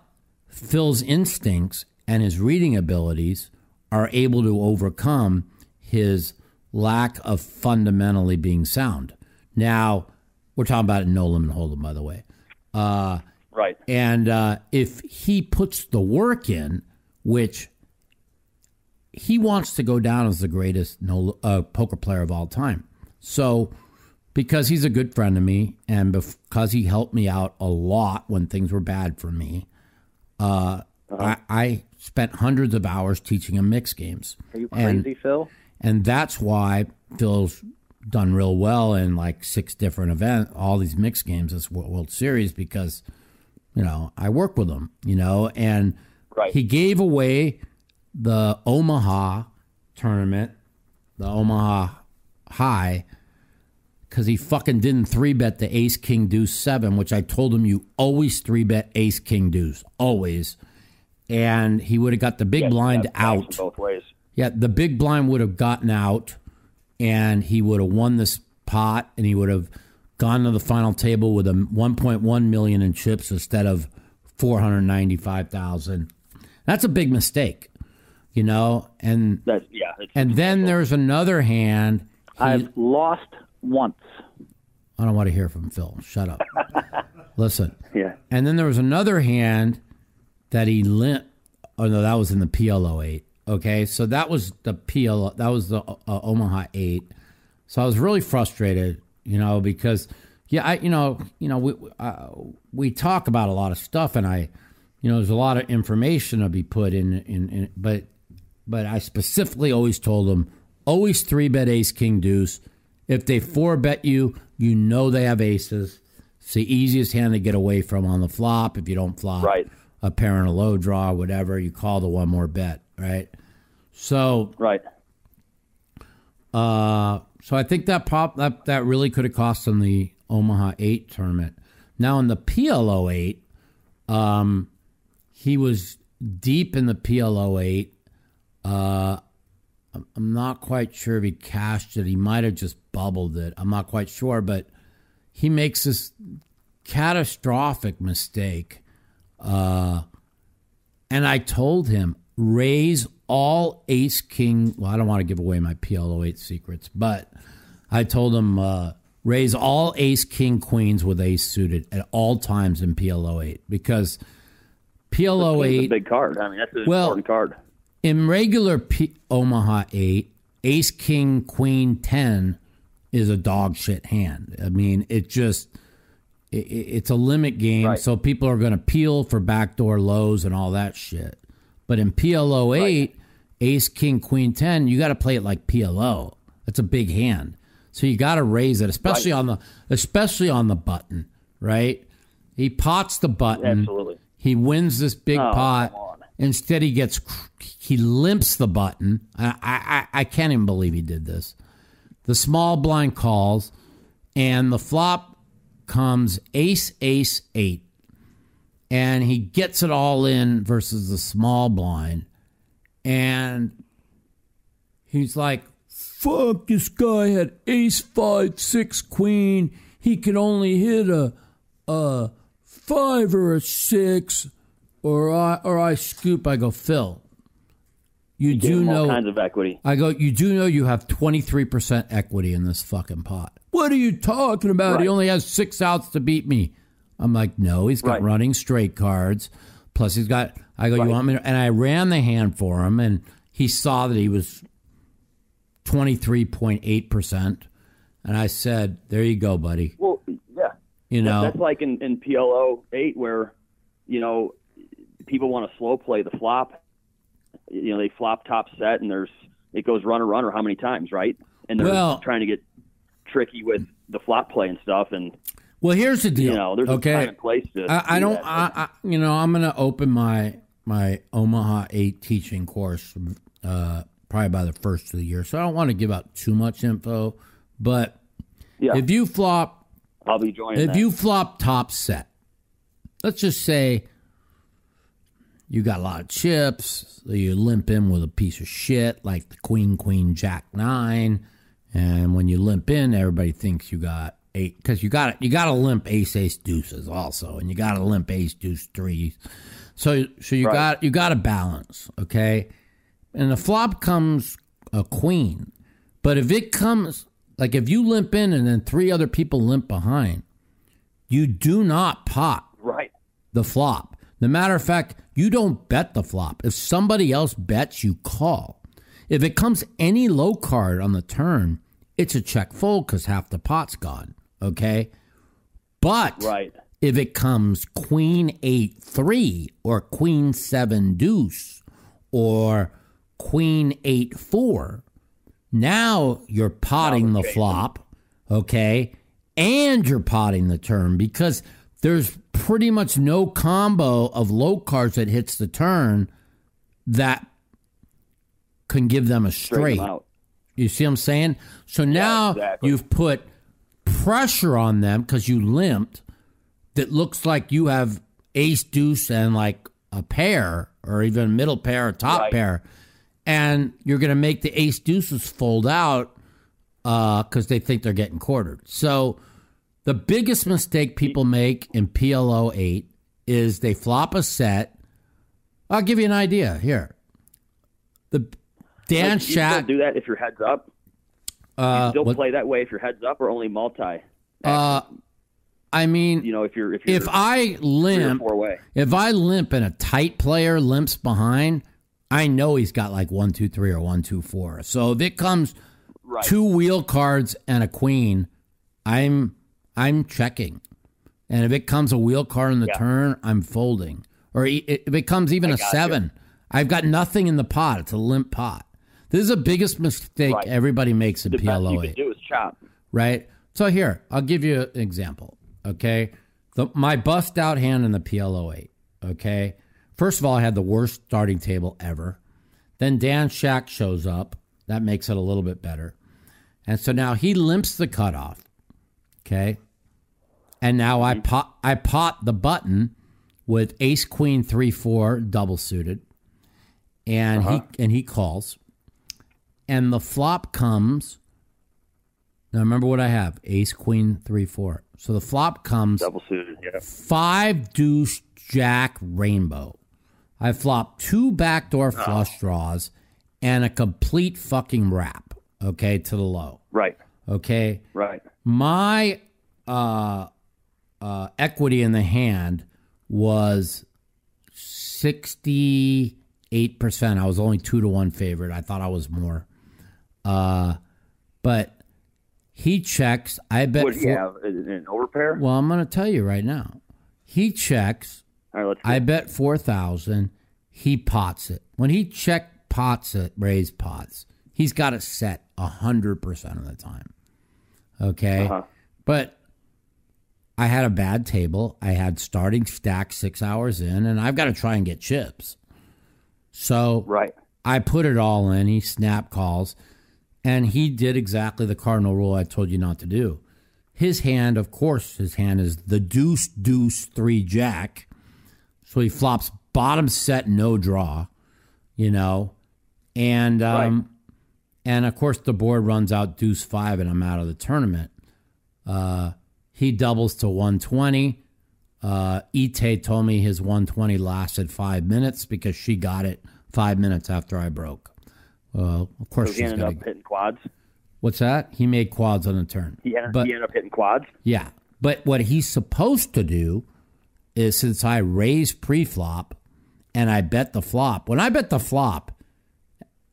Phil's instincts and his reading abilities are able to overcome his lack of fundamentally being sound. Now, we're talking about no limit hold'em, by the way. Uh, Right. and uh, if he puts the work in, which he wants to go down as the greatest no, uh, poker player of all time. So, because he's a good friend of me, and because he helped me out a lot when things were bad for me, uh, I, I spent hundreds of hours teaching him mix games. Are you And- crazy, Phil? and that's why Phil's done real well in like six different events, all these mixed games, this World Series, because you know I work with him, you know, and Right. he gave away the Omaha tournament, the Omaha High, because he fucking didn't three bet the Ace King Deuce seven, which I told him you always three bet Ace King Deuce, always, and he would have got the big blind out. both ways. Yeah, the big blind would have gotten out and he would have won this pot and he would have gone to the final table with a 1.1 million in chips instead of 495,000. That's a big mistake, you know? And That's yeah. And then there's another hand. He- I've lost once. I don't want to hear from Phil. Shut up. Listen. Yeah. And then there was another hand that he limp. Oh no, that was in the PLO eight. Okay, so that was the PLO. That was the uh, Omaha eight. So I was really frustrated, you know, because yeah, I you know you know we uh, we talk about a lot of stuff, and I you know there's a lot of information to be put in in, in but but I specifically always told them always three bet ace king deuce. If they four bet you, you know they have aces. It's the easiest hand to get away from on the flop. If you don't flop Right. a pair and a low draw, whatever, you call the one more bet, right? So right. uh, so I think that pop that that really could have cost them the Omaha Eight tournament. Now in the PLO Eight, um, he was deep in the PLO Eight. Uh, I'm- I'm not quite sure if he cashed it. He might have just bubbled it. I'm not quite sure, but he makes this catastrophic mistake. Uh, and I told him raise all ace king. Well, I don't want to give away my PLO eight secrets, but I told him uh, raise all ace king queens with ace suited at all times in PLO eight because PLO It's a eight big card. I mean, that's an Well- important card. in regular P- Omaha 8, ace, king, queen, 10 is a dog shit hand. I mean, it just, it's a limit game, Right. so people are going to peel for backdoor lows and all that shit. But in PLO 8, ace, king, queen, 10, you got to play it like PLO. That's a big hand. So you got to raise it, especially on the especially on the button, right? He pots the button. Absolutely. He wins this big Oh, pot. Instead, he gets he limps the button. I, I I can't even believe he did this. The small blind calls, and the flop comes ace ace eight, and he gets it all in versus the small blind, and he's like, "Fuck, this guy had ace five six queen. He can only hit a a five or a six. or I or I scoop. I go, Phil. You Give do know. kinds of equity. I go, you do know you have twenty three percent equity in this fucking pot. What are you talking about? He only has six outs to beat me. I'm like, no, he's got Right. running straight cards. Plus, he's got. I go, you want me? To, and I ran the hand for him, and he saw that he was twenty three point eight percent. And I said, there you go, buddy. Well, yeah. You know, That's like in, in PLO 8 where, you know, people want to slow play the flop. You know, they flop top set and there's it goes runner runner how many times, right? And they're Well- trying to get tricky with the flop play and stuff, and Well, here's the deal. you know, there's a okay. time and place to. I, I do don't. I, I, you know, I'm going to open my my Omaha Eight teaching course uh, probably by the first of the year, so I don't want to give out too much info. But yeah, if you flop, I'll be joining. if that. you flop top set, let's just say you got a lot of chips, So you limp in with a piece of shit like the Queen Queen Jack Nine, and when you limp in, everybody thinks you got eight because you got you got to limp ace ace deuces also, and you got to limp ace deuce threes. So so you Right. got you got to balance, okay? And the flop comes a queen, but if it comes like if you limp in and then three other people limp behind, you do not pot right, the flop. The matter of fact, you don't bet the flop. If somebody else bets, you call. If it comes any low card on the turn, it's a check fold because half the pot's gone. Okay. But right, if it comes queen eight three or queen seven deuce or queen eight four, now you're potting the flop, okay, and you're potting the turn because there's pretty much no combo of low cards that hits the turn that can give them a straight. them. You see what I'm saying? So now exactly. you've put pressure on them because you limped that looks like you have ace deuce and like a pair or even a middle pair or top Right. pair. And you're going to make the ace deuces fold out uh, because they think they're getting quartered. So the biggest mistake people make in PLO 8 is they flop a set. I'll give you an idea here. The Dan Like, Shack. do that if your heads up. Uh, Still what- play that way if your heads up, or only multi. uh, I mean, You know, if you're if you're if I limp, if I limp and a tight player limps behind, I know he's got like one, two, three, or one, two, four. So if it comes Right. two wheel cards and a queen, I'm I'm checking. And if it comes a wheel card in the Yeah. turn, I'm folding. Or if it comes even a gotcha. seven, I've got nothing in the pot. It's a limp pot. This is the biggest mistake Right. everybody makes in The best you PLO can eight do is chop. right? So here, I'll give you an example. Okay, the, my bust out hand in the PLO eight. Okay, first of all, I had the worst starting table ever. Then Dan Shack shows up. That makes it a little bit better. And so now he limps the cutoff. Okay, and now I mm-hmm. pot I pot the button with Ace Queen three four double suited, and he uh-huh. and he calls, and the flop comes. Now remember what I have: Ace, Queen, three, four. So the flop comes Double suited. Yeah. five deuce jack rainbow. I flop two backdoor flush draws and a complete fucking wrap. Okay, to the low. Right. Okay, Right. my uh, uh, equity in the hand was sixty eight percent. I was only two to one favorite. I thought I was more. Uh, but he checks. I bet. What do you four- have? An overpair? well, I'm going to tell you right now. He checks. All right, let's. I bet four thousand. He pots it. When he check pots it, raise pots. He's got it set hundred percent of the time. Okay, Uh-huh. but I had a bad table. I had starting stack six hours in, and I've got to try and get chips. So Right. I put it all in. He snap calls, and he did exactly the cardinal rule I told you not to do. His hand, of course, his hand is the deuce, deuce, three, jack. So he flops bottom set, no draw, you know, and um, and of course the board runs out deuce five, and I'm out of the tournament. Uh, he doubles to 120. Uh, Ite told me his 120 lasted five minutes because she got it five minutes after I broke. Well, of course So he ended up hitting quads. What's that? He made quads on the turn. He ended, But- he ended up hitting quads. Yeah. But what he's supposed to do is since I raise pre-flop and I bet the flop, when I bet the flop,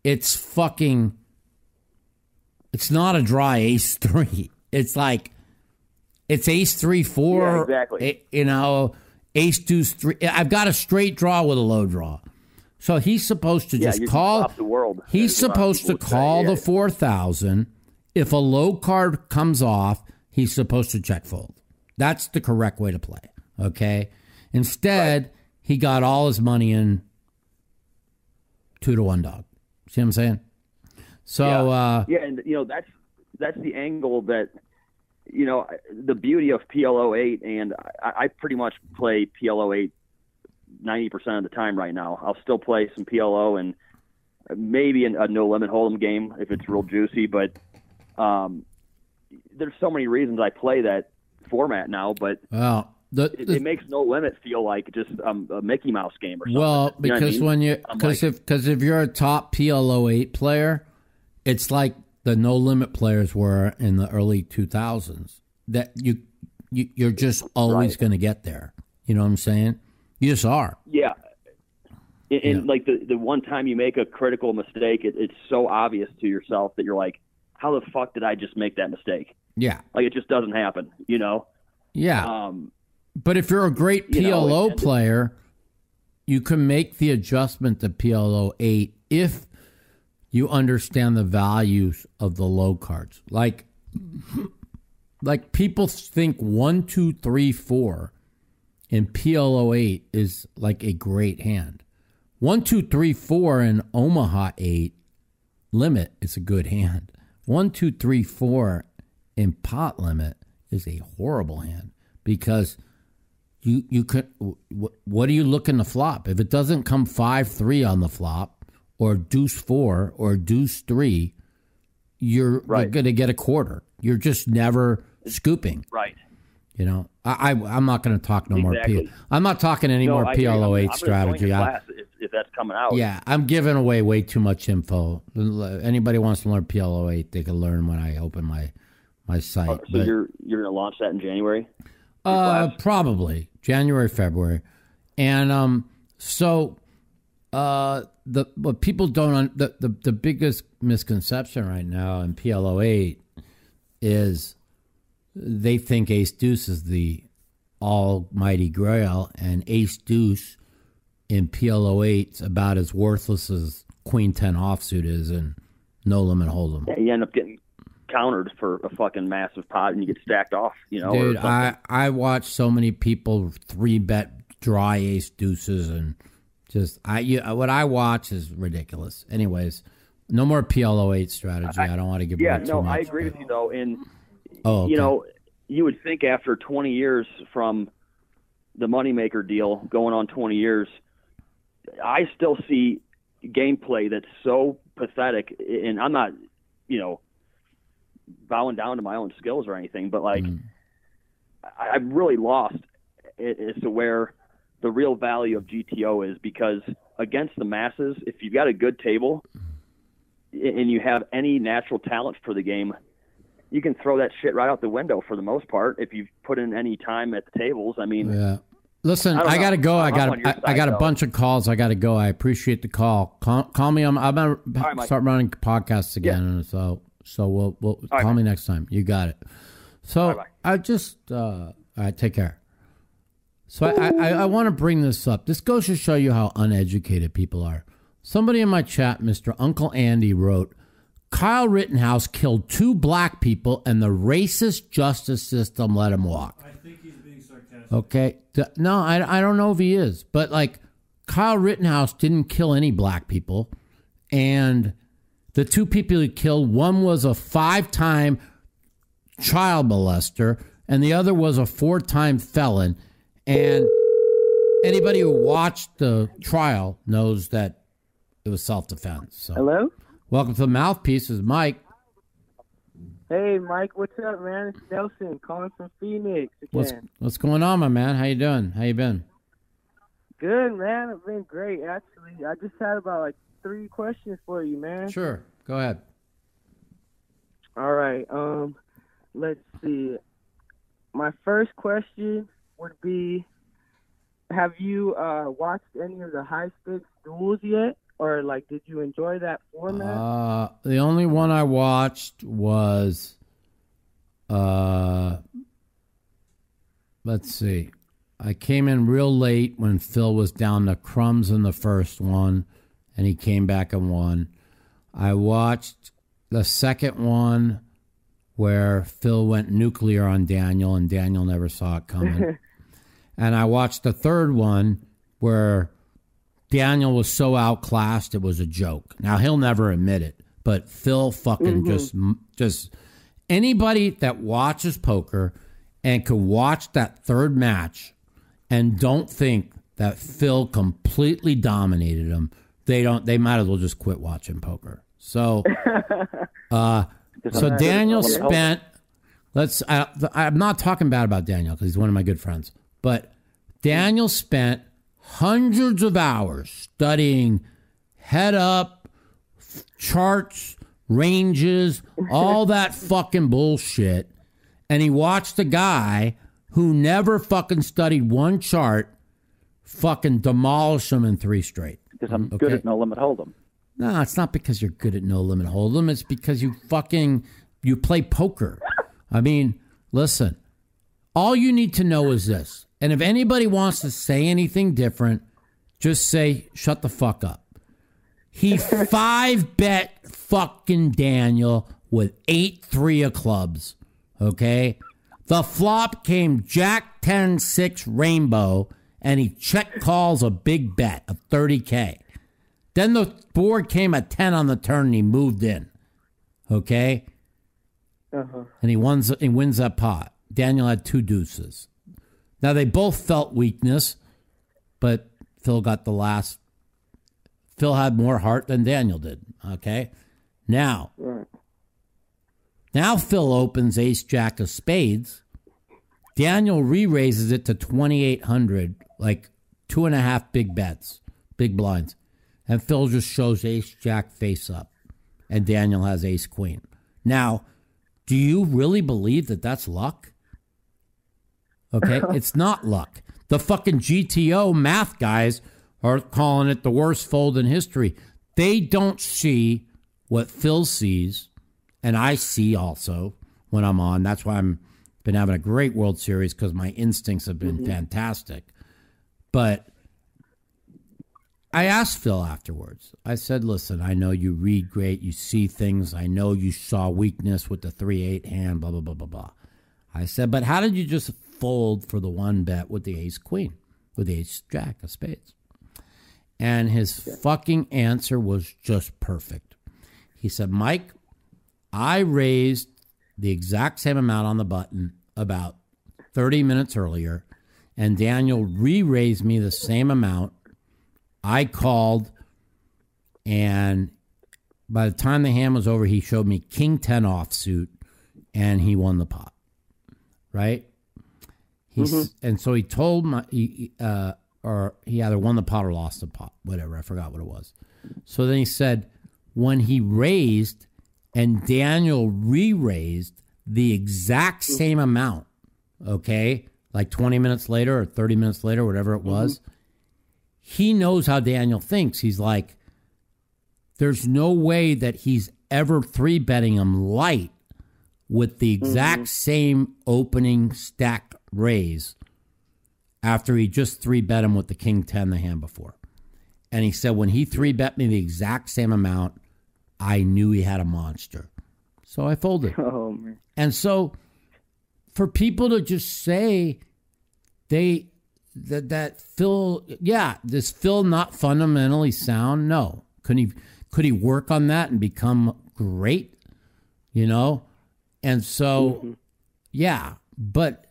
it's fucking it's not a dry ace three. It's like it's ace three four. Yeah, exactly. You know, ace two three. I've got a straight draw with a low draw. So he's supposed to Yeah, just call. the world, He's as a lot of supposed to would say, call yeah. the four thousand. If a low card comes off, he's supposed to check fold. That's the correct way to play. Okay. Instead, he got all his money in two to one dog. See what I'm saying? So yeah. uh, yeah, and you know that's that's the angle that you know the beauty of PLO eight, and I, I pretty much play PLO eight ninety percent of the time right now. I'll still play some PLO and maybe a, a no limit hold'em game if it's real juicy, but um, there's so many reasons I play that format now, but well, the, it, the- it makes no limit feel like just um, a Mickey Mouse game or something. Well, You what I because mean? when you because like- if because if you're a top PLO eight player, it's like the no limit players were in the early two thousands. That you, you you're just always Right. going to get there. You know what I'm saying? You just are. Yeah. And, Yeah. like the the one time you make a critical mistake, it, it's so obvious to yourself that you're like, how the fuck did I just make that mistake? Yeah, Like it just doesn't happen, you know. yeah. Um, but if you're a great you know, PLO player, you can make the adjustment to PLO eight if you understand the values of the low cards. Like, like people think one, two, three, four in PLO eight is like a great hand. One, two, three, four in Omaha eight limit is a good hand. One, two, three, four in pot limit is a horrible hand because you you could what are you looking to flop if it doesn't come five three on the flop or deuce four or deuce three you're, you're going to get a quarter you're just never scooping right. you know I, I i'm not going to talk no more Exactly. P, i'm not talking any No, more I hear you. I'm- plo8 I'm join strategy I- class if, if that's coming out. yeah, I'm giving away way too much info. Anybody wants to learn PLO8, they can learn when I open my my site. Uh, So But, you're you're gonna launch that in January. uh, probably January, February, and um, so uh, the what people don't un- the, the the biggest misconception right now in PLO8 is they think Ace Deuce is the almighty grail, and Ace Deuce in PLO8 is about as worthless as Queen Ten offsuit is in No Limit Hold'em. Yeah, you end up getting countered for a fucking massive pot, and you get stacked off. You know, Dude. I I watch so many people three bet dry ace deuces and just I you, what I watch is ridiculous. Anyways, no more PLO eight strategy. I, don't want to give yeah, no. I agree with you though. And Oh, okay. you know, you would think after 20 years from the moneymaker deal, going on 20 years, I still see gameplay that's so pathetic. And I'm not, you know, bowing down to my own skills or anything, but like, Mm. I, I'm really lost as to where the real value of GTO is because against the masses, if you've got a good table and you have any natural talent for the game, you can throw that shit right out the window for the most part if you've put in any time at the tables. I mean, Yeah. Listen, I I, gotta go. I got I, I got a though. bunch of calls. I gotta go. I appreciate the call. Call, call me. I'm I'm gonna right, Mike. start running podcasts again. So so we'll we'll right, call me next time. You got it. So bye. I just uh, all right. Take care. So I, I, I want to bring this up. This goes to show you how uneducated people are. Somebody in my chat, Mr. Uncle Andy, wrote, Kyle Rittenhouse killed two black people and the racist justice system let him walk. I think he's being sarcastic. Okay. No, I, I don't know if he is, but like Kyle Rittenhouse didn't kill any black people. And the two people he killed, one was a five time child molester, and the other was a four time felon. And anybody who watched the trial knows that it was self defense. So, Hello? Welcome to the mouthpiece. Is Mike. Hey, Mike, what's up, man? It's Nelson calling from Phoenix What's again. what's going on, my man? How you doing? How you been? Good, man. I've been great, actually. I just had about like three questions for you, man. Sure. Go ahead. All right. Um, let's see. My first question would be: Have you uh watched any of the high stakes duels yet, or like, did you enjoy that format? Uh, the only one I watched was, uh, let's see, I came in real late when Phil was down to crumbs in the first one, and he came back and won. I watched the second one where Phil went nuclear on Daniel, and Daniel never saw it coming. and I watched the third one where Daniel was so outclassed it was a joke. Now he'll never admit it, but Phil fucking just just anybody that watches poker and could watch that third match and don't think that Phil completely dominated him, they don't. They might as well just quit watching poker. So, uh, so Daniel spent. Let's. I, I'm not talking bad about Daniel because he's one of my good friends, but Daniel spent hundreds of hours studying head up charts, ranges, all that fucking bullshit. And he watched a guy who never fucking studied one chart fucking demolish him in three straight. Because I'm good at no limit hold'em. No, it's not because you're good at no limit hold'em. It's because you fucking you play poker. I mean, listen. All you need to know is this. And if anybody wants to say anything different, just say shut the fuck up. He five bet fucking Daniel with eight three of clubs. Okay? The flop came Jack 10 6 rainbow, and he check calls a big bet of 30K. Then the board came a 10 on the turn and he moved in. Okay? Uh-huh. And he wins, he wins that pot. Daniel had two deuces. Now they both felt weakness, but Phil got the last. Phil had more heart than Daniel did. Okay? Now, Right. now Phil opens ace jack of spades. Daniel re raises it to 2,800, like two and a half big bets, big blinds. And Phil just shows ace jack face up. And Daniel has ace queen. Now, do you really believe that that's luck? Okay, it's not luck. The fucking GTO math guys are calling it the worst fold in history. They don't see what Phil sees, and I see also when I'm on. That's why I'm been having a great World Series because my instincts have been mm-hmm. fantastic. But I asked Phil afterwards. I said, "Listen, I know you read great, you see things. I know you saw weakness with the three eight hand, blah blah blah blah blah." I said, "But how did you just fold for the one bet with the ace queen, with the ace jack of spades?" And his fucking answer was just perfect. He said, "Mike, I raised the exact same amount on the button about 30 minutes earlier, and Daniel re raised me the same amount. I called, and by the time the hand was over, he showed me King 10 offsuit, and he won the pot. Right? He's, mm-hmm. And so he told my, he, uh, or he either won the pot or lost the pot, whatever. I forgot what it was. So then he said, when he raised and Daniel re raised the exact mm-hmm. same amount, okay, like 20 minutes later or 30 minutes later, whatever it was, mm-hmm. he knows how Daniel thinks. He's like, there's no way that he's ever three betting him light with the exact same opening stack raise after he just three bet him with the king 10 the hand before. And he said, when he three bet me the exact same amount, I knew he had a monster. So I folded. Oh man. And so for people to just say they that that Phil yeah, does Phil not fundamentally sound? No. Could he could he work on that and become great? You know? And so mm-hmm. yeah, but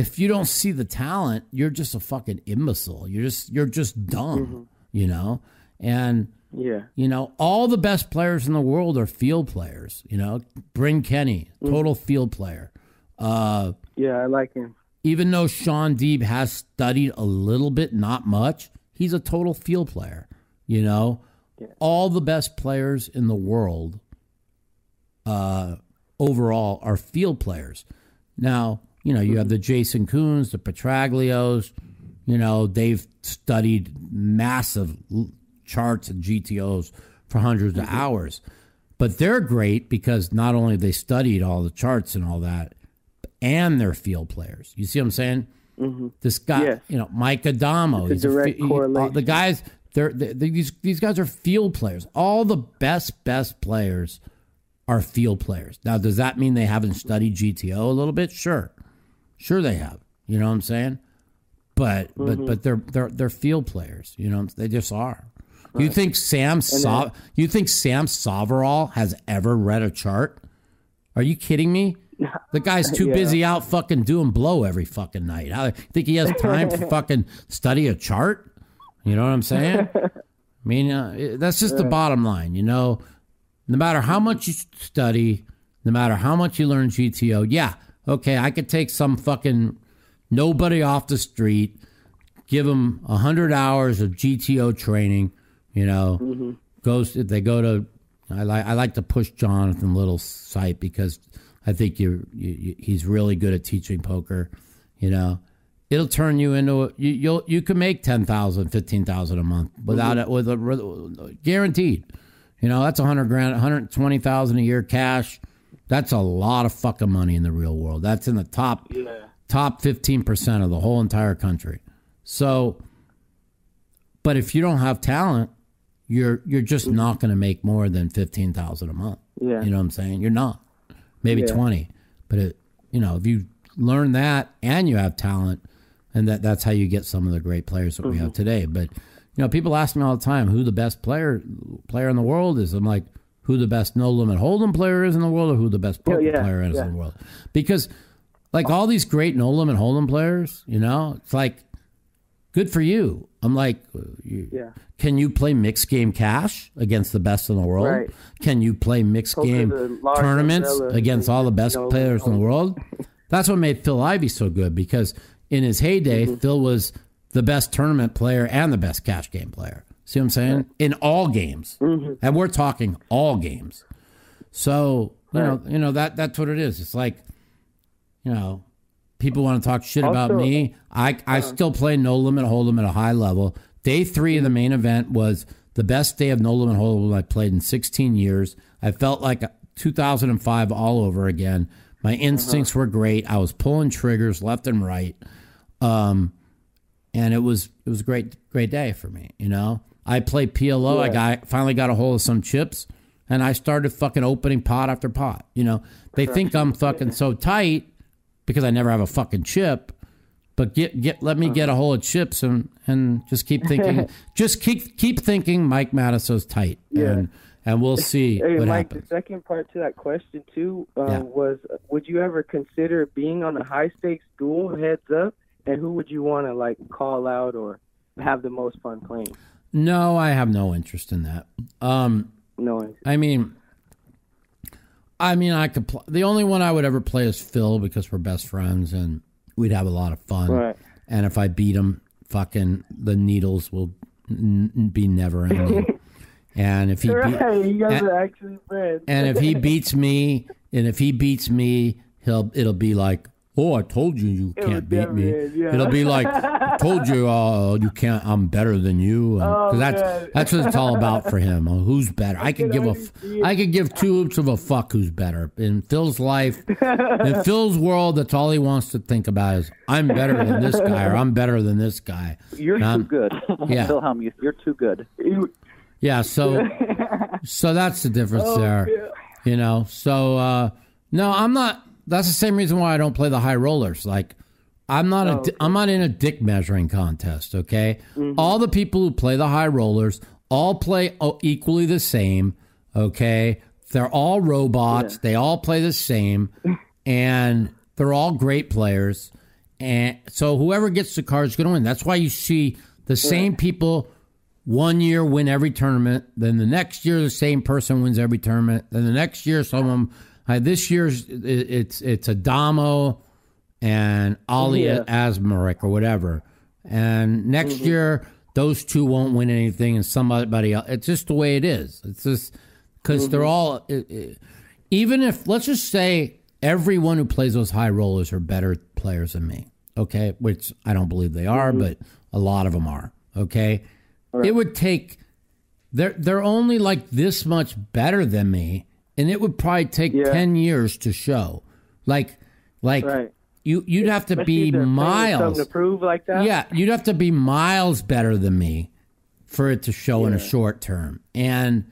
if you don't see the talent, you're just a fucking imbecile. You're just you're just dumb, you know? And Yeah. you know, all the best players in the world are field players. You know, Bryn Kenney, total field player. Uh, Yeah, I like him. even though Shaun Deeb has studied a little bit, not much, he's a total field player. You know, all the best players in the world uh, overall are field players. Now, you know, you have mm-hmm. the Jason Koons, the Petrangelos, you know, they've studied massive charts and GTOs for hundreds of mm-hmm. hours. But they're great because not only they studied all the charts and all that, and they're field players. You see what I'm saying? Mm-hmm. This guy, Yes. you know, Mike Addamo. It's a direct he- correlation. the guys, they're, they these these guys are field players. All the best best players are field players. Now, does that mean they haven't studied GTO a little bit? Sure, sure they have. You know what I'm saying? But but mm-hmm. but they're they're they're field players. You know they just are. You think Sam uh, so- you think Sam Soverel has ever read a chart? Are you kidding me? The guy's too Yeah. busy out fucking doing blow every fucking night. I think he has time to fucking study a chart. You know what I'm saying? I mean, uh, that's just the uh. bottom line. You know, no matter how much you study, no matter how much you learn GTO, yeah, okay, I could take some fucking nobody off the street, give them a hundred hours of GTO training. You know, mm-hmm. goes if they go to. I like I like to push Jonathan Little's site because I think you're, you, you, he's really good at teaching poker. You know, it'll turn you into a, you you'll you can make 10,000, 15,000 a month without mm-hmm. it with a guaranteed. You know, that's a 100 grand, 120,000 a year cash. That's a lot of fucking money in the real world. That's in the top top 15% of the whole entire country. So but if you don't have talent, you're you're just not going to make more than 15,000 a month. Yeah. You know what I'm saying? You're not. Maybe Yeah. 20. But it, you know, if you learn that and you have talent and that that's how you get some of the great players that we Mm-hmm. have today. But you know, people ask me all the time who the best player player in the world is. I'm like, who the best no limit hold'em player is in the world, or who the best poker yeah, player is yeah. in the world? Because like all these great no limit hold'em players, you know, it's like good for you. I'm like, uh, you, Yeah. can you play mixed game cash against the best in the world? Right. Can you play mixed game tournaments against all the best know, players in the world? That's what made Phil Ivey so good because in his heyday, Mm-hmm. Phil was the best tournament player and the best cash game player. See what I'm saying? In all games, Mm-hmm. and we're talking all games. So you know, you know that that's what it is. It's like, you know, people want to talk shit about me. I I still play no limit hold'em at a high level. Day three of the main event was the best day of no limit hold'em I played in 16 years. I felt like 2005 all over again. My instincts were great. I was pulling triggers left and right, um, and it was it was a great great day for me. You know, I played PLO. I got finally got a hold of some chips, and I started fucking opening pot after pot. You know, they think I'm fucking so tight because I never have a fucking chip. But get get let me get a hold of chips and and just keep thinking, just keep keep thinking. Mike Matusow's tight, and and we'll see Hey, what Mike, happens. the second part to that question too um, Yeah. was: Would you ever consider being on a high stakes duel heads up, and who would you want to like call out or have the most fun playing? No, I have no interest in that. Um, Knowing I mean, I mean, I could. Pl- the only one I would ever play is Phil because we're best friends and we'd have a lot of fun. Right. And if I beat him, fucking the needles will n- be never ending. and if he right, you guys and- are actually friends. and if he beats me, and if he beats me, he'll it'll be like, oh, I told you you It can't beat me. never yeah. It'll be like, I told you uh, you can't. I'm better than you. And, 'cause Oh, that's man. that's what it's all about for him. Uh, who's better? I could give a, f- I could give two oops of a fuck who's better. In Phil's life, in Phil's world, that's all he wants to think about is I'm better than this guy or I'm better than this guy. You're And I'm- too good. Yeah. Wilhelm, you- you're too good. Yeah, so so that's the difference Oh, there. You know, so uh no, I'm not that's the same reason why I don't play the high rollers. Like I'm not a oh, di- I'm not in a dick measuring contest, okay? Mm-hmm. All the people who play the high rollers all play oh, equally the same, okay? They're all robots. They all play the same and they're all great players. And so whoever gets the card is going to win. That's why you see the same people one year win every tournament. Then the next year, the same person wins every tournament. Then the next year, someone. Uh, this year's it- it's it's Addamo and Ali Yeah. Or whatever. And next year, those two won't win anything, and somebody else. It's just the way it is. It's just because they're all. It, it- even if let's just say everyone who plays those high rollers are better players than me. Okay, which I don't believe they are, but a lot of them are. Okay, it would take they're they're only like this much better than me, and it would probably take Yeah. ten years to show. Like like Right. you you'd have to Especially be if they're playing with miles. To prove like that. Yeah, you'd have to be miles better than me for it to show in a short term. And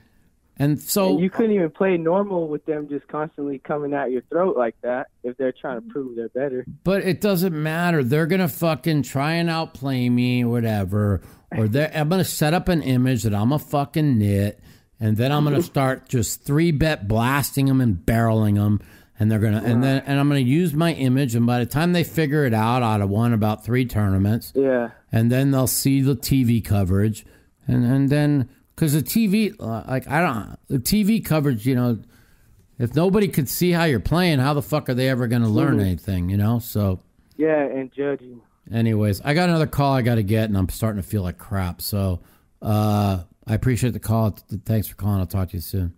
and so And you couldn't even play normal with them just constantly coming at your throat like that if they're trying to prove they're better. But it doesn't matter. They're gonna fucking try and outplay me or whatever. Or they I'm gonna set up an image that I'm a fucking nit, and then I'm gonna start just three bet blasting them and barreling them, and they're gonna and then and I'm gonna use my image, and by the time they figure it out, I'd have won about three tournaments, Yeah. and then they'll see the TV coverage, and and then because the TV like I don't the TV coverage, you know. If nobody could see how you're playing, how the fuck are they ever going to learn anything, you know? So, Yeah, and judging. Anyways, I got another call I got to get, and I'm starting to feel like crap. So uh, I appreciate the call. Thanks for calling. I'll talk to you soon.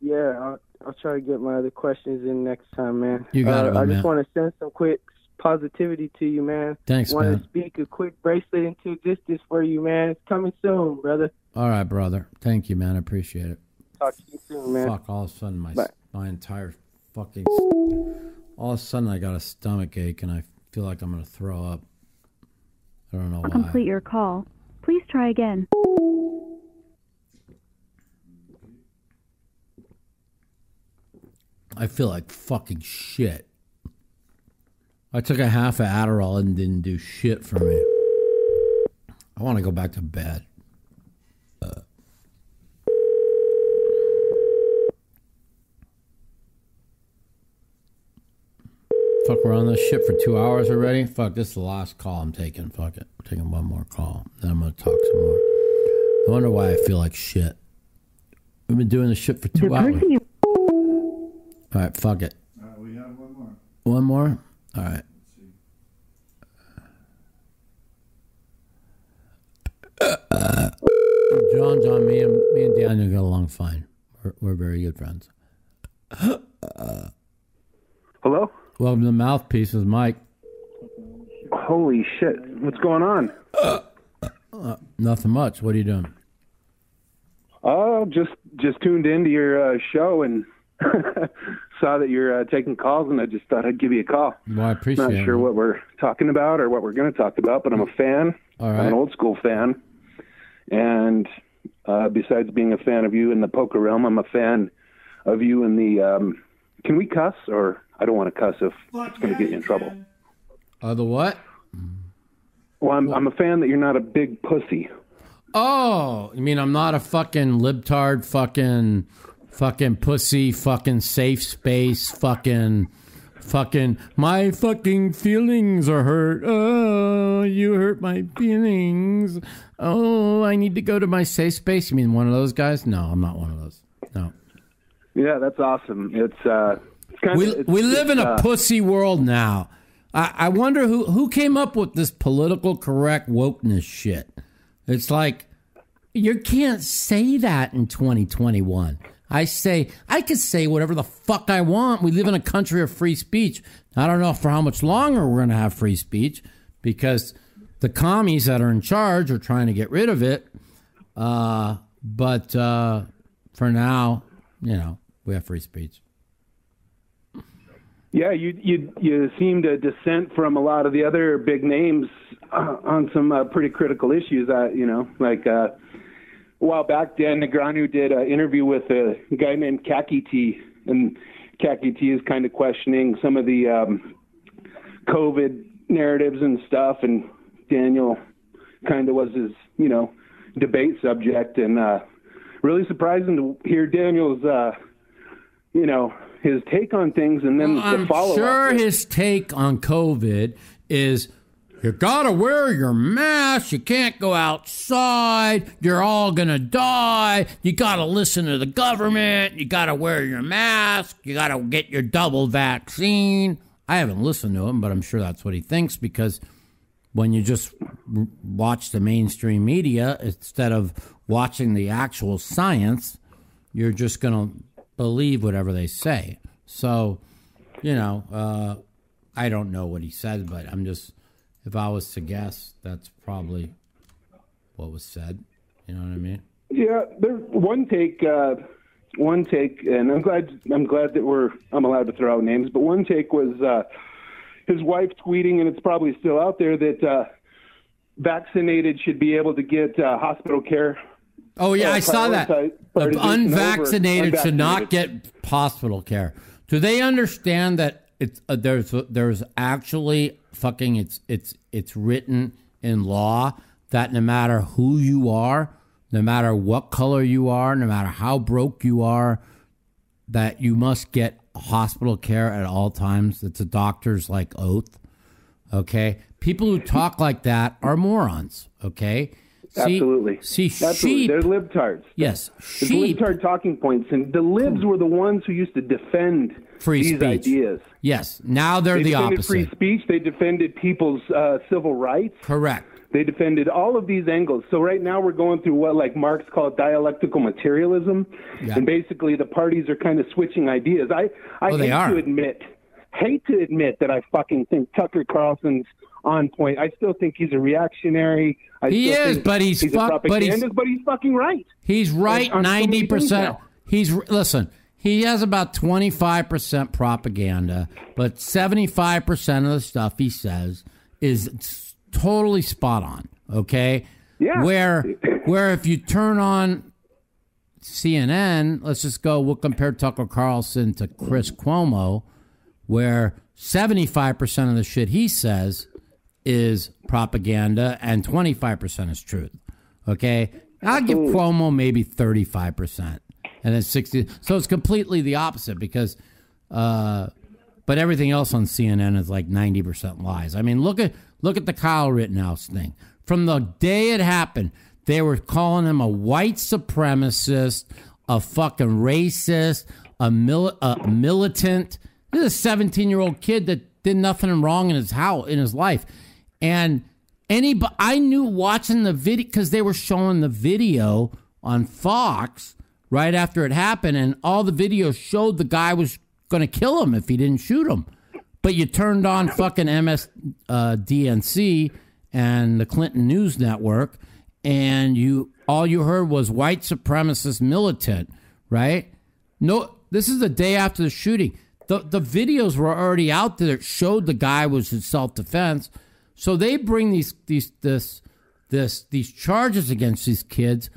Yeah, I'll, I'll try to get my other questions in next time, man. You got uh, it, my I just want to send some quick positivity to you, man. Thanks, want man. to speak a quick bracelet into existence for you, man. It's coming soon, brother. All right, brother. Thank you, man. I appreciate it. Talk to you soon, man. Fuck, all of a sudden, my, Bye. my entire fucking. All of a sudden, I got a stomach ache, and I feel like I'm going to throw up. I don't know To why. complete your call, please try again. I feel like fucking shit. I took a half of Adderall and didn't do shit for me. I want to go back to bed. Uh. Fuck, we're on this shit for two hours already. Fuck, this is the last call I'm taking. Fuck it, I'm taking one more call. Then I'm gonna talk some more. I wonder why I feel like shit. We've been doing this shit for two hours. All right, fuck it. Uh, we have one more. One more? All right. John, John, me and, me and Daniel get along fine. We're, we're very good friends. Hello? Welcome to the Mouthpiece with Mike. Holy shit. What's going on? Uh, nothing much. What are you doing? Oh, just just tuned into your uh, show and saw that you're uh, taking calls, and I just thought I'd give you a call. Well, I appreciate Not it. sure what we're talking about or what we're going to talk about, but I'm a fan. All I'm an old school fan, and uh, besides being a fan of you in the poker realm, I'm a fan of you in the. Um, can we cuss, or I don't want to cuss if it's going to get you in trouble. Uh, the what? Well, I'm, I'm a fan that you're not a big pussy. Oh, you mean I'm not a fucking libtard, fucking, fucking pussy, fucking safe space, fucking, fucking, my fucking feelings are hurt. Oh, you hurt my feelings. Oh, I need to go to my safe space. You mean one of those guys? No, I'm not one of those. No. Yeah, that's awesome. It's uh, it's We, of it's, we live in a uh, pussy world now. I, I wonder who, who came up with this political correct wokeness shit. It's like, you can't say that in 2021. I say, I can say whatever the fuck I want. We live in a country of free speech. I don't know for how much longer we're going to have free speech because the commies that are in charge are trying to get rid of it. Uh, but uh, for now, you know, we have free speech. Yeah, you you you seem to dissent from a lot of the other big names on some uh, pretty critical issues. Uh, you know, like uh, a while back, Dan Negreanu did an interview with a guy named Kaki T, and Kaki T is kind of questioning some of the um, COVID narratives and stuff, and Daniel kind of was his you know debate subject, and uh, really surprising to hear Daniel's uh, you know his take on things, and then the follow up. Sure his take on COVID is you gotta wear your mask. You can't go outside. You're all gonna die. You gotta listen to the government. You gotta wear your mask. You gotta get your double vaccine. I haven't listened to him, but I'm sure that's what he thinks because when you just watch the mainstream media instead of watching the actual science, you're just to believe whatever they say. So, you know, uh, I don't know what he said, but I'm just, if I was to guess, that's probably what was said. You know what I mean? Yeah, there one take, uh, one take, and I'm glad I'm glad that we're I'm allowed to throw out names, but one take was uh, his wife tweeting, and it's probably still out there that uh, vaccinated should be able to get uh, hospital care. Oh yeah, I saw that. The over unvaccinated should not get hospital care. Do they understand that it's uh, there's there's actually fucking it's it's it's written in law that no matter who you are, no matter what color you are, no matter how broke you are, that you must get hospital care at all times. It's a doctor's like oath. Okay, people who talk like that are morons. Okay, See- Absolutely. See, Absolutely. sheep. They're libtards. Yes, There's sheep. libtard talking points, and the libs were the ones who used to defend Free these speech. ideas. Yes. Now they're they the defended opposite. free speech. They defended people's uh, civil rights. Correct. They defended all of these angles. So right now we're going through what like Marx called dialectical materialism, Yeah. and basically the parties are kind of switching ideas. I I Oh, hate to admit, hate to admit that I fucking think Tucker Carlson's on point. I still think he's a reactionary. I He is, think but he's he's fuck- but he's- but he's fucking right. He's right on so many ninety percent. He's listen. He has about twenty five percent propaganda, but seventy five percent of the stuff he says is totally spot on. Okay. Yeah. Where where if you turn on CNN, let's just go. We'll compare Tucker Carlson to Chris Cuomo, where seventy five percent of the shit he says is propaganda and 25% is truth. Okay? I'll give Cuomo maybe 35% and then 60 so it's completely the opposite because uh but everything else on CNN is like 90% lies. I mean, look at look at the Kyle Rittenhouse thing. From the day it happened, they were calling him a white supremacist, a fucking racist, a, mil- a militant. This is a 17 year old kid that did nothing wrong in his house in his life, and anybody I knew watching the video because they were showing the video on Fox right after it happened, and all the videos showed the guy was going to kill him if he didn't shoot him. But you turned on fucking MSDNC uh, and the Clinton News Network, and you all you heard was white supremacist militant, right? No, this is the day after the shooting. The the videos were already out there that showed the guy was in self defense. So they bring these these this this these charges against these kids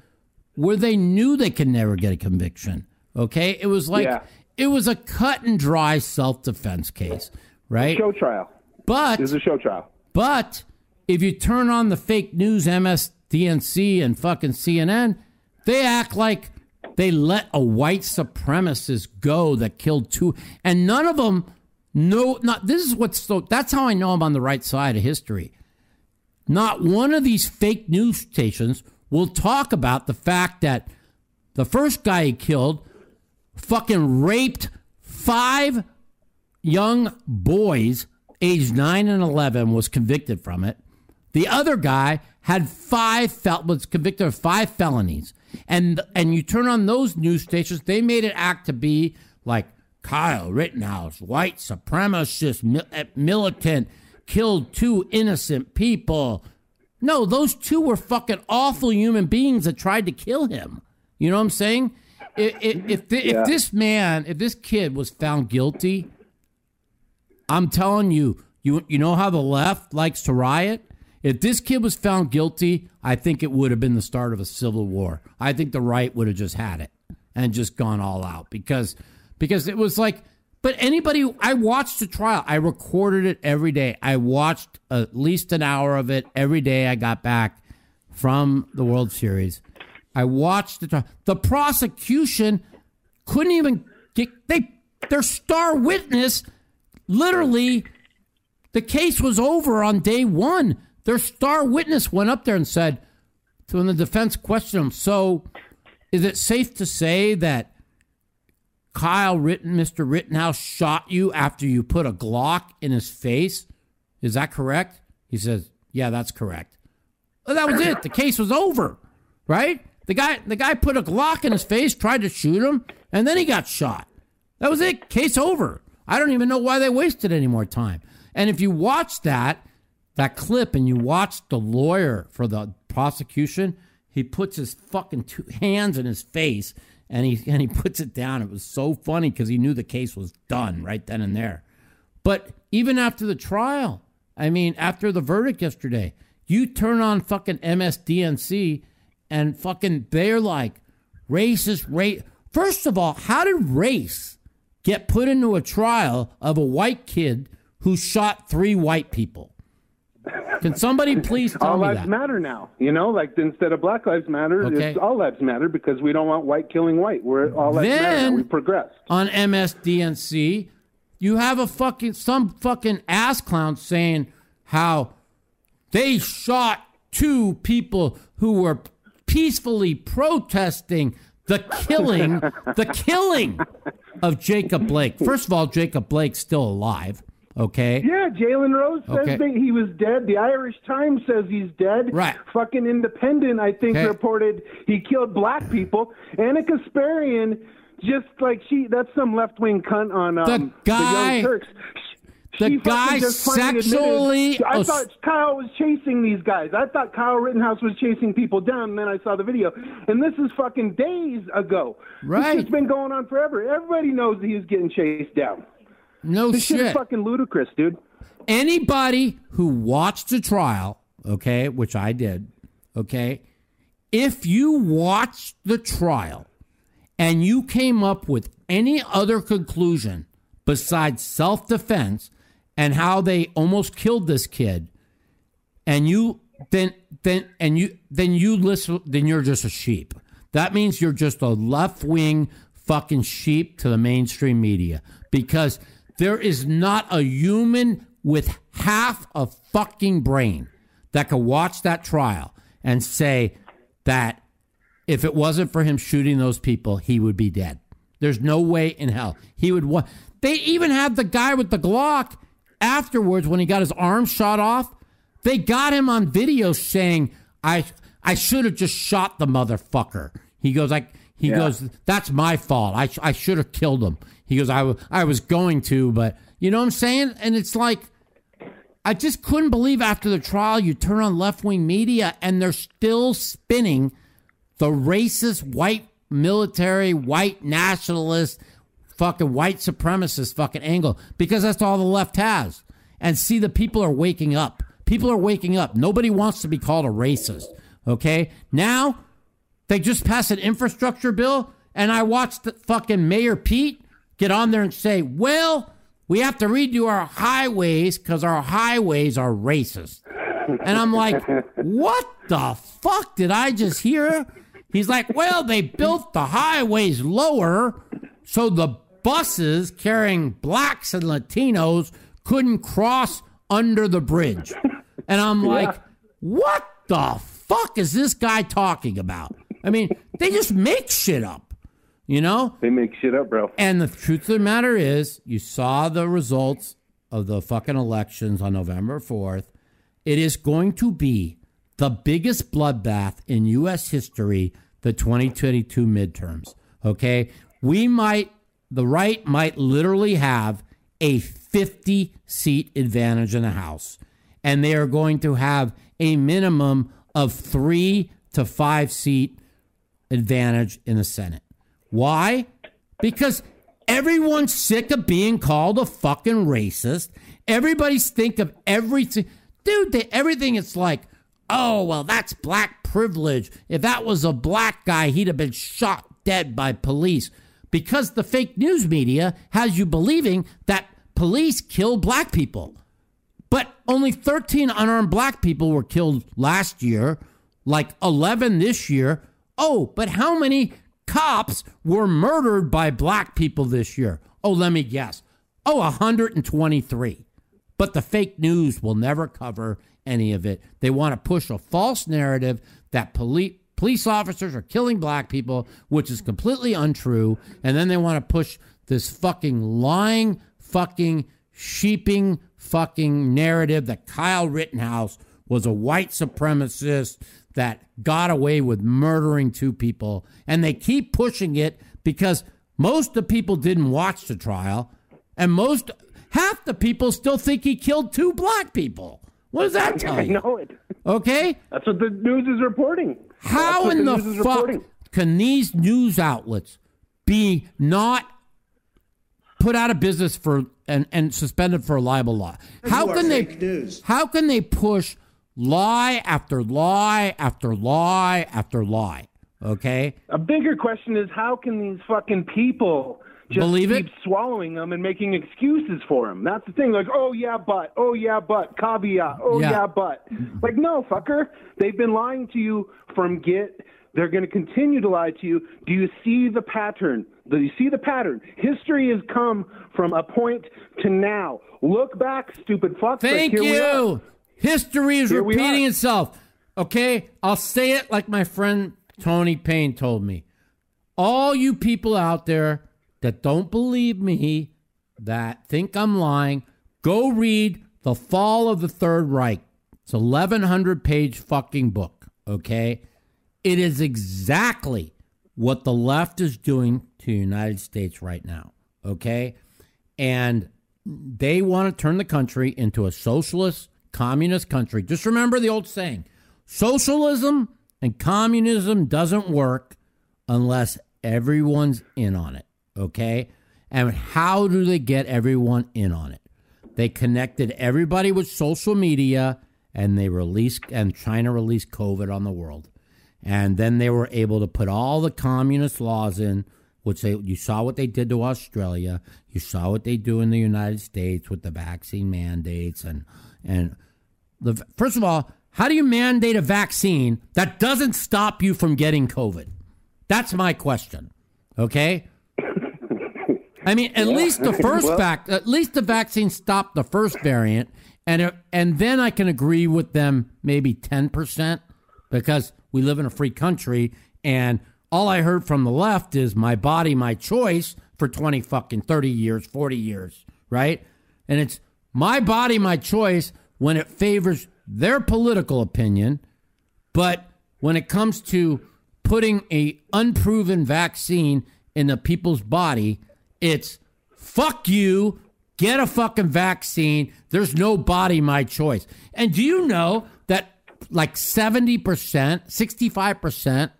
where they knew they could never get a conviction. Okay? It was like Yeah. it was a cut and dry self defense case, right? Show trial. But This is a show trial. but if you turn on the fake news, MSDNC and fucking CNN, they act like they let a white supremacist go that killed two, and none of them know. Not this is what's so. That's how I know I'm on the right side of history. Not one of these fake news stations will talk about the fact that the first guy he killed fucking raped five young boys aged 9 and 11 was convicted from it. The other guy had five fel- was convicted of five felonies. And and you turn on those news stations they made it act to be like kyle rittenhouse white supremacist mi- militant killed two innocent people no those two were fucking awful human beings that tried to kill him you know what i'm saying if, if, if, thi- Yeah. if this man if this kid was found guilty I'm telling you, you you know how the left likes to riot? If this kid was found guilty, I think it would have been the start of a civil war. I think the right would have just had it and just gone all out because because it was like but anybody I watched the trial. I recorded it every day. I watched at least an hour of it every day I got back from the World Series. I watched the trial. The prosecution couldn't even get they their star witness literally the case was over on day one. Their star witness went up there and said, when the defense questioned him, so is it safe to say that Kyle Ritten, Mr. Rittenhouse, shot you after you put a Glock in his face? Is that correct? He says, yeah, that's correct. Well, that was it. The case was over, right? The guy, the guy put a Glock in his face, tried to shoot him, and then he got shot. That was it. Case over. I don't even know why they wasted any more time. And if you watch that that clip and you watch the lawyer for the prosecution, he puts his fucking two hands in his face and he and he puts it down. It was so funny because he knew the case was done right then and there. But even after the trial, I mean, after the verdict yesterday, you turn on fucking MSDNC and fucking they're like racist race. First of all, how did race get put into a trial of a white kid who shot three white people? Can somebody please tell all me lives that? matter now. You know, like instead of Black Lives Matter, Okay. it's all lives matter because we don't want white killing white. We're all lives matter. Then- Now. We progress. on MSDNC, you have a fucking some fucking ass clown saying how they shot two people who were peacefully protesting the killing, the killing of Jacob Blake. First of all, Jacob Blake's still alive. Okay. Yeah, Jalen Rose says Okay. that he was dead. The Irish Times says he's dead. Right. Fucking Independent, I think, Okay. reported he killed black people. Ana Kasparian, just like she, that's some left wing cunt on um, The guy- Young Turks. the She fucking guy just finally admitted- sexually I ass- thought Kyle was chasing these guys. I thought Kyle Rittenhouse was chasing people down, and then I saw the video. And this is fucking days ago. Right. It's been going on forever. Everybody knows that he was getting chased down. No This shit shit. is fucking ludicrous, dude. anybody who watched the trial, okay, which I did, okay, if you watched the trial and you came up with any other conclusion besides self defense and how they almost killed this kid, and you then then and you then you listen then you're just a sheep. That means you're just a left wing fucking sheep to the mainstream media because there is not a human with half a fucking brain that could watch that trial and say that if it wasn't for him shooting those people, he would be dead. There's no way in hell he would want. They even had the guy with the Glock afterwards when he got his arm shot off. They got him on video saying, "I I should have just shot the motherfucker." He goes like he Yeah. goes, "That's my fault. I I should have killed him." He goes, "I I was going to, but you know what I'm saying?" And it's like I just couldn't believe after the trial you turn on left wing media and they're still spinning the racist white military, white nationalist, fucking white supremacist fucking angle because that's all the left has. And see, the people are waking up. People are waking up. Nobody wants to be called a racist. Okay? Now, they just passed an infrastructure bill, and I watched the fucking Mayor Pete get on there and say, well, we have to redo our highways because our highways are racist. And I'm like, what the fuck did I just hear? He's like, well, they built the highways lower so the buses carrying blacks and Latinos couldn't cross under the bridge. And I'm like, what the fuck is this guy talking about? I mean, they just make shit up, you know? They make shit up, bro. And the truth of the matter is, you saw the results of the fucking elections on November 4th. It is going to be the biggest bloodbath in U.S. history, the 2022 midterms. Okay? We might, the right might literally have a 50 seat advantage in the House. And they are going to have a minimum of three to five seat advantage in the Senate. Why? Because everyone's sick of being called a fucking racist. Everybody's think of everything. Dude, they, everything it's like, oh, well, that's black privilege. If that was a black guy, he'd have been shot dead by police. Because the fake news media has you believing that police kill black people. But only 13 unarmed black people were killed last year, like 11 this year. Oh, but how many cops were murdered by black people this year? Oh, let me guess. Oh, 123. But the fake news will never cover any of it. They want to push a false narrative that police police officers are killing black people, which is completely untrue. And then they want to push this fucking lying, fucking sheeping, fucking narrative that Kyle Rittenhouse was a white supremacist that got away with murdering two people. And they keep pushing it because most of the people didn't watch the trial, and most half the people still think he killed two black people. What does that tell I you? know it. Okay? That's what the news is reporting. How in the, news is fuck reporting. can these news outlets be not put out of business for and, and suspended for a libel law. How can they news. how can they push lie after lie after lie after lie? Okay? A bigger question is how can these fucking people just Believe keep it? swallowing them and making excuses for them? That's the thing. Like, oh yeah, but, oh yeah, but, caveat, oh Yeah. yeah, but. Like, no, fucker. They've been lying to you from get. They're going to continue to lie to you. Do you see the pattern? Do you see the pattern? History has come from a point to now. Look back, stupid fucks. Thank here we are. you. History is Here repeating itself. Okay? I'll say it like my friend Tony Payne told me. All you people out there that don't believe me, that think I'm lying, go read The Fall of the Third Reich. It's a 1100 page fucking book, okay? It is exactly what the left is doing to the United States right now, okay? And they want to turn the country into a socialist, communist country. Just remember the old saying socialism and communism doesn't work unless everyone's in on it, okay? And how do they get everyone in on it? They connected everybody with social media and they released, and China released COVID on the world. And then they were able to put all the communist laws in, which they, you saw what they did to Australia. You saw what they do in the United States with the vaccine mandates. And, and the, first of all, how do you mandate a vaccine that doesn't stop you from getting COVID? That's my question. Okay? I mean, at least the first Well- vac, at least the vaccine stopped the first variant, and it, and then I can agree with them maybe ten percent because we live in a free country, and all I heard from the left is my body, my choice for twenty fucking thirty years, forty years, right? And it's my body, my choice when it favors their political opinion, but when it comes to putting a unproven vaccine in the people's body, it's fuck you, get a fucking vaccine. There's no body my choice. And do you know that like 70%, 65%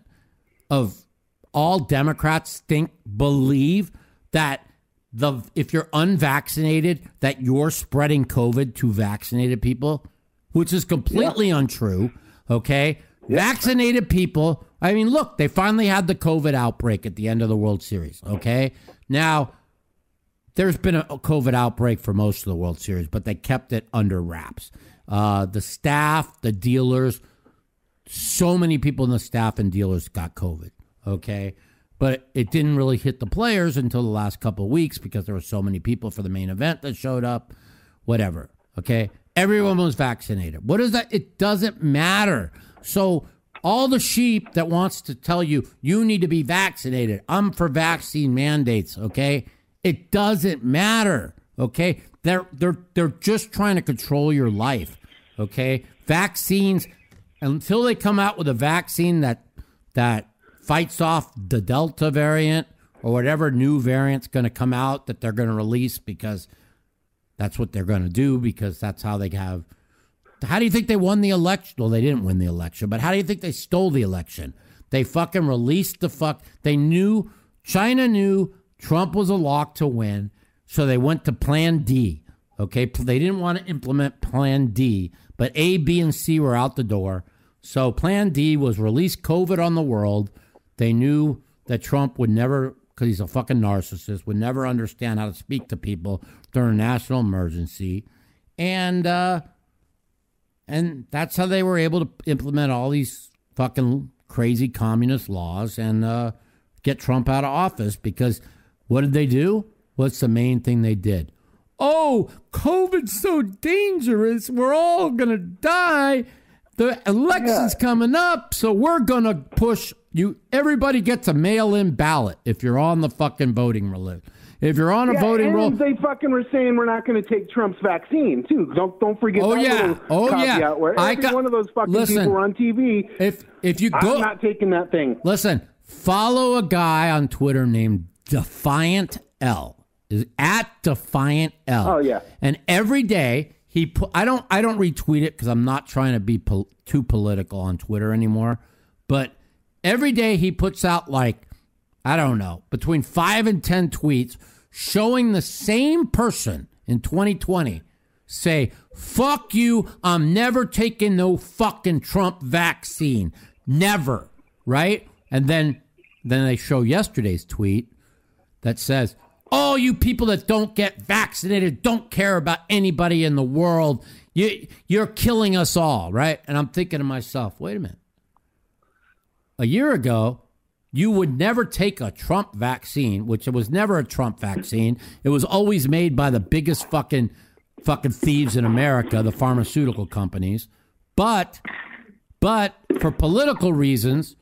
of all Democrats think believe that the if you're unvaccinated that you're spreading COVID to vaccinated people, which is completely untrue. Okay, vaccinated people. I mean, look, they finally had the COVID outbreak at the end of the World Series. Okay, now there's been a COVID outbreak for most of the World Series, but they kept it under wraps. Uh, the staff, the dealers, so many people in the staff and dealers got COVID. Okay. But it didn't really hit the players until the last couple of weeks because there were so many people for the main event that showed up. Whatever. Okay. Everyone was vaccinated. What is that? It doesn't matter. So all the sheep that wants to tell you you need to be vaccinated, I'm for vaccine mandates. Okay. It doesn't matter. Okay. They're they're they're just trying to control your life. Okay. Vaccines until they come out with a vaccine that that fights off the Delta variant or whatever new variant's going to come out that they're going to release because that's what they're going to do because that's how they have. How do you think they won the election? Well, they didn't win the election, but how do you think they stole the election? They fucking released the fuck. They knew China knew Trump was a lock to win, so they went to Plan D. Okay, they didn't want to implement Plan D, but A, B, and C were out the door. So Plan D was release COVID on the world. They knew that Trump would never, because he's a fucking narcissist, would never understand how to speak to people during a national emergency, and uh, and that's how they were able to implement all these fucking crazy communist laws and uh, get Trump out of office. Because what did they do? What's the main thing they did? Oh, COVID's so dangerous. We're all going to die. The election's coming up, so we're going to push you. Everybody gets a mail in ballot if you're on the fucking voting roll. If you're on a Yeah, voting and roll. they fucking were saying we're not going to take Trump's vaccine too. Don't don't forget. Oh, that yeah. Oh, yeah. Where I every got, one of those fucking listen, people on TV. If if you go, I'm not taking that thing. Listen, follow a guy on Twitter named Defiant L. Is at Defiant L. Oh, yeah. And every day he put. I don't. I don't retweet it because I'm not trying to be pol- too political on Twitter anymore. But every day he puts out like I don't know between five and ten tweets showing the same person in 2020 say, fuck you, I'm never taking no fucking Trump vaccine. Never. Right? And then then they show yesterday's tweet that says, all you people that don't get vaccinated don't care about anybody in the world. You, you're killing us all, right? And I'm thinking to myself, wait a minute. A year ago, you would never take a Trump vaccine, which it was never a Trump vaccine. It was always made by the biggest fucking fucking thieves in America, the pharmaceutical companies. But but for political reasons,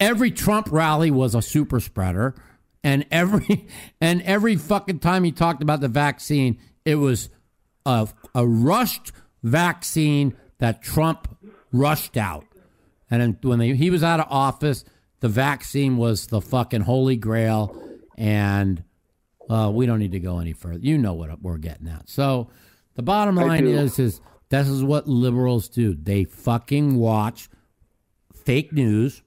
every Trump rally was a super spreader and every and every fucking time he talked about the vaccine, it was a, a rushed vaccine that Trump rushed out. And when they, he was out of office, the vaccine was the fucking holy grail, and uh, we don't need to go any further. You know what we're getting at. So the bottom line is, is this is what liberals do. They fucking watch fake news,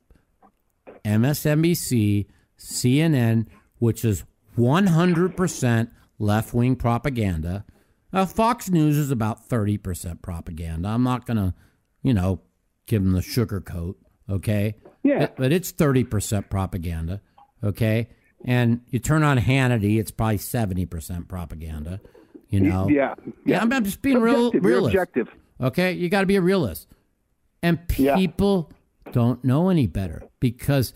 MSNBC, CNN, which is 100% left wing propaganda. Uh, Fox News is about 30% propaganda. I'm not going to, you know, give them the sugar coat, okay? Yeah. But, it's 30% propaganda, okay? And you turn on Hannity, it's probably 70% propaganda, you know? Yeah. Yeah, I'm, I'm just being real, Objective, you're realist. objective. Okay? You got to be a realist. And people don't know any better because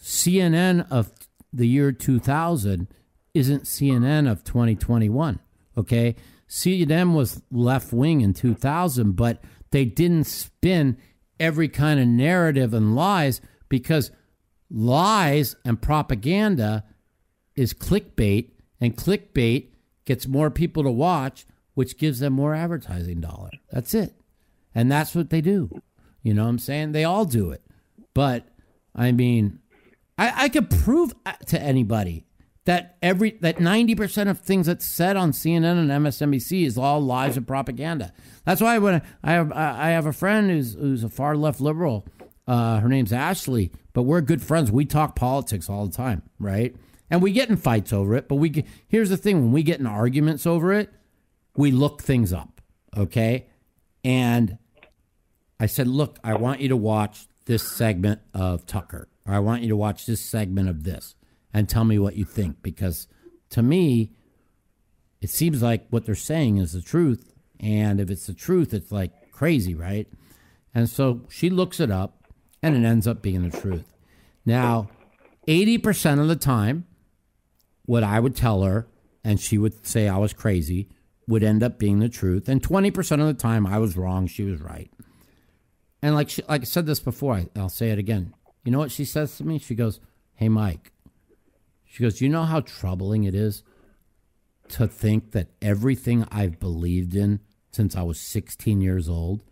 CNN of the year 2000 isn't CNN of 2021. Okay. CNN was left wing in 2000, but they didn't spin every kind of narrative and lies because lies and propaganda is clickbait, and clickbait gets more people to watch, which gives them more advertising dollar. That's it. And that's what they do. You know what I'm saying? They all do it. But I mean, I, I could prove uh, to anybody that every that 90% of things that's said on CNN and MSNBC is all lies and propaganda. That's why when I have I have a friend who's who's a far left liberal. Uh, her name's Ashley, but we're good friends. We talk politics all the time, right? And we get in fights over it. But we get, here's the thing: when we get in arguments over it, we look things up, okay? And I said, look, I want you to watch this segment of Tucker, or I want you to watch this segment of this, and tell me what you think. Because to me, it seems like what they're saying is the truth. And if it's the truth, it's like crazy, right? And so she looks it up, and it ends up being the truth. Now, 80% of the time, what I would tell her, and she would say I was crazy, would end up being the truth. And 20% of the time, I was wrong, she was right. And like she, like I said this before, I, I'll say it again. You know what she says to me? She goes, "Hey, Mike." She goes, "You know how troubling it is to think that everything I've believed in since I was 16 years old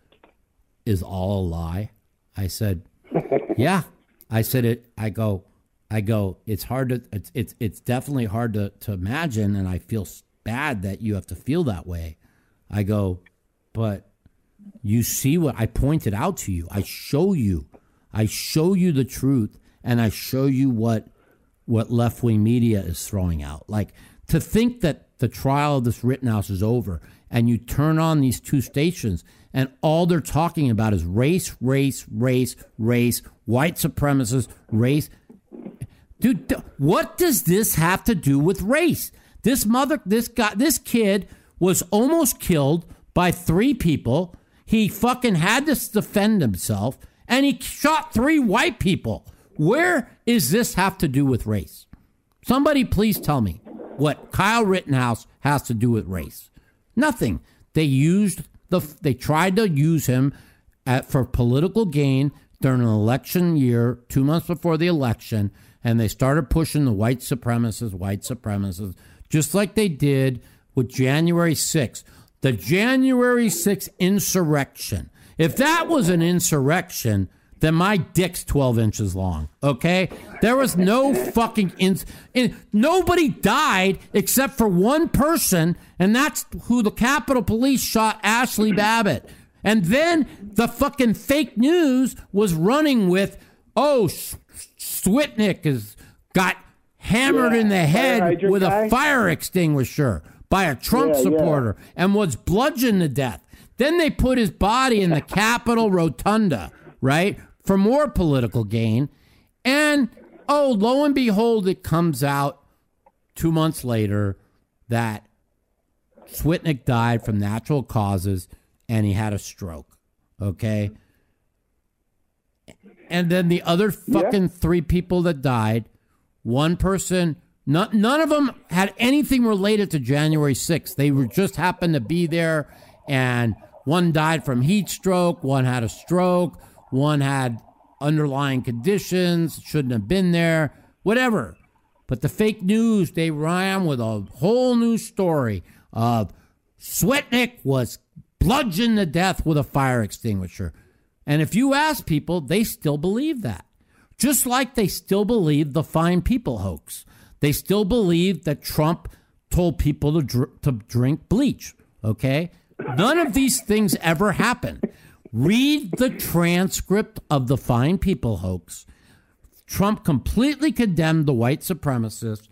is all a lie." I said, "Yeah." I said it. I go. I go. It's hard to. It's it's it's definitely hard to to imagine, and I feel bad that you have to feel that way. I go, but you see what I pointed out to you. I show you. I show you the truth and I show you what what left wing media is throwing out. Like to think that the trial of this Rittenhouse is over and you turn on these two stations and all they're talking about is race, race, race, race, white supremacists, race. Dude, what does this have to do with race? This mother, this guy, this kid was almost killed by three people. He fucking had to defend himself and he shot three white people. Where is this have to do with race? Somebody please tell me what Kyle Rittenhouse has to do with race. Nothing. They used the they tried to use him at, for political gain during an election year, 2 months before the election, and they started pushing the white supremacists, white supremacists just like they did with January 6th. The January 6th insurrection. If that was an insurrection, then my dick's 12 inches long, okay? There was no fucking. Ins- in- nobody died except for one person, and that's who the Capitol Police shot Ashli Babbitt. And then the fucking fake news was running with, oh, Switnick has got hammered Yeah, in the head with guy? a fire extinguisher by a Trump Yeah, yeah. supporter and was bludgeoned to death. Then they put his body in the Capitol Rotunda, right, for more political gain. And oh, lo and behold, it comes out two months later that Switnick died from natural causes and he had a stroke. Okay. And then the other fucking three people that died, one person, none, none of them had anything related to January 6th. They were just happened to be there, and one died from heat stroke, one had a stroke, one had underlying conditions, shouldn't have been there, whatever. But the fake news, they ran with a whole new story of Swetnick was bludgeoned to death with a fire extinguisher. And if you ask people, they still believe that. Just like they still believe the fine people hoax. They still believe that Trump told people to, dr- to drink bleach. Okay? None of these things ever happened. Read the transcript of the fine people hoax. Trump completely condemned the white supremacists.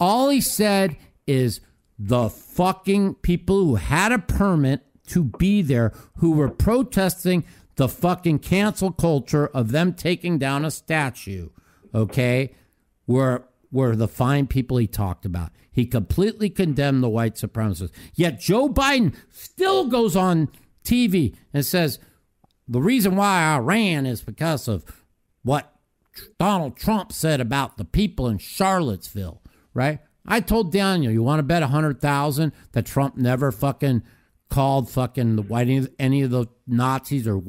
All he said is the fucking people who had a permit to be there, who were protesting the fucking cancel culture of them taking down a statue, okay, were were the fine people he talked about. He completely condemned the white supremacists. Yet Joe Biden still goes on TV and says the reason why I ran is because of what Donald Trump said about the people in Charlottesville, right? I told Daniel, you want to bet a hundred thousand that Trump never fucking called fucking the white any of the Nazis or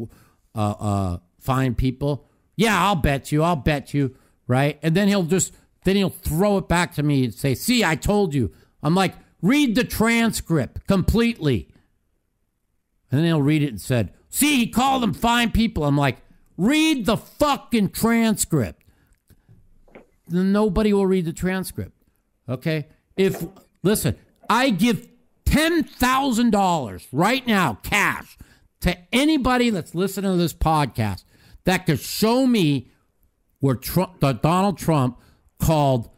uh, uh, fine people. Yeah, I'll bet you. I'll bet you. Right, and then he'll just then he'll throw it back to me and say, "See, I told you." I'm like, read the transcript completely, and then he'll read it and said, "See, he called them fine people." I'm like, read the fucking transcript. Nobody will read the transcript. Okay? If listen, I give ten thousand dollars right now, cash, to anybody that's listening to this podcast that could show me where Trump, Donald Trump called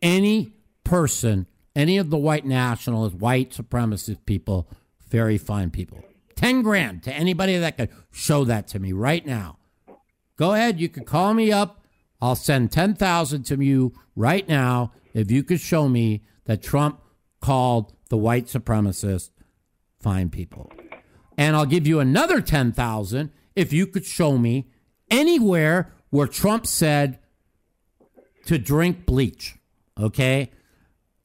any person, any of the white nationalists, white supremacist people, very fine people. Ten grand to anybody that could show that to me right now. Go ahead, you can call me up. I'll send 10,000 to you right now if you could show me that Trump called the white supremacist fine people. And I'll give you another 10,000 if you could show me anywhere where Trump said to drink bleach. Okay?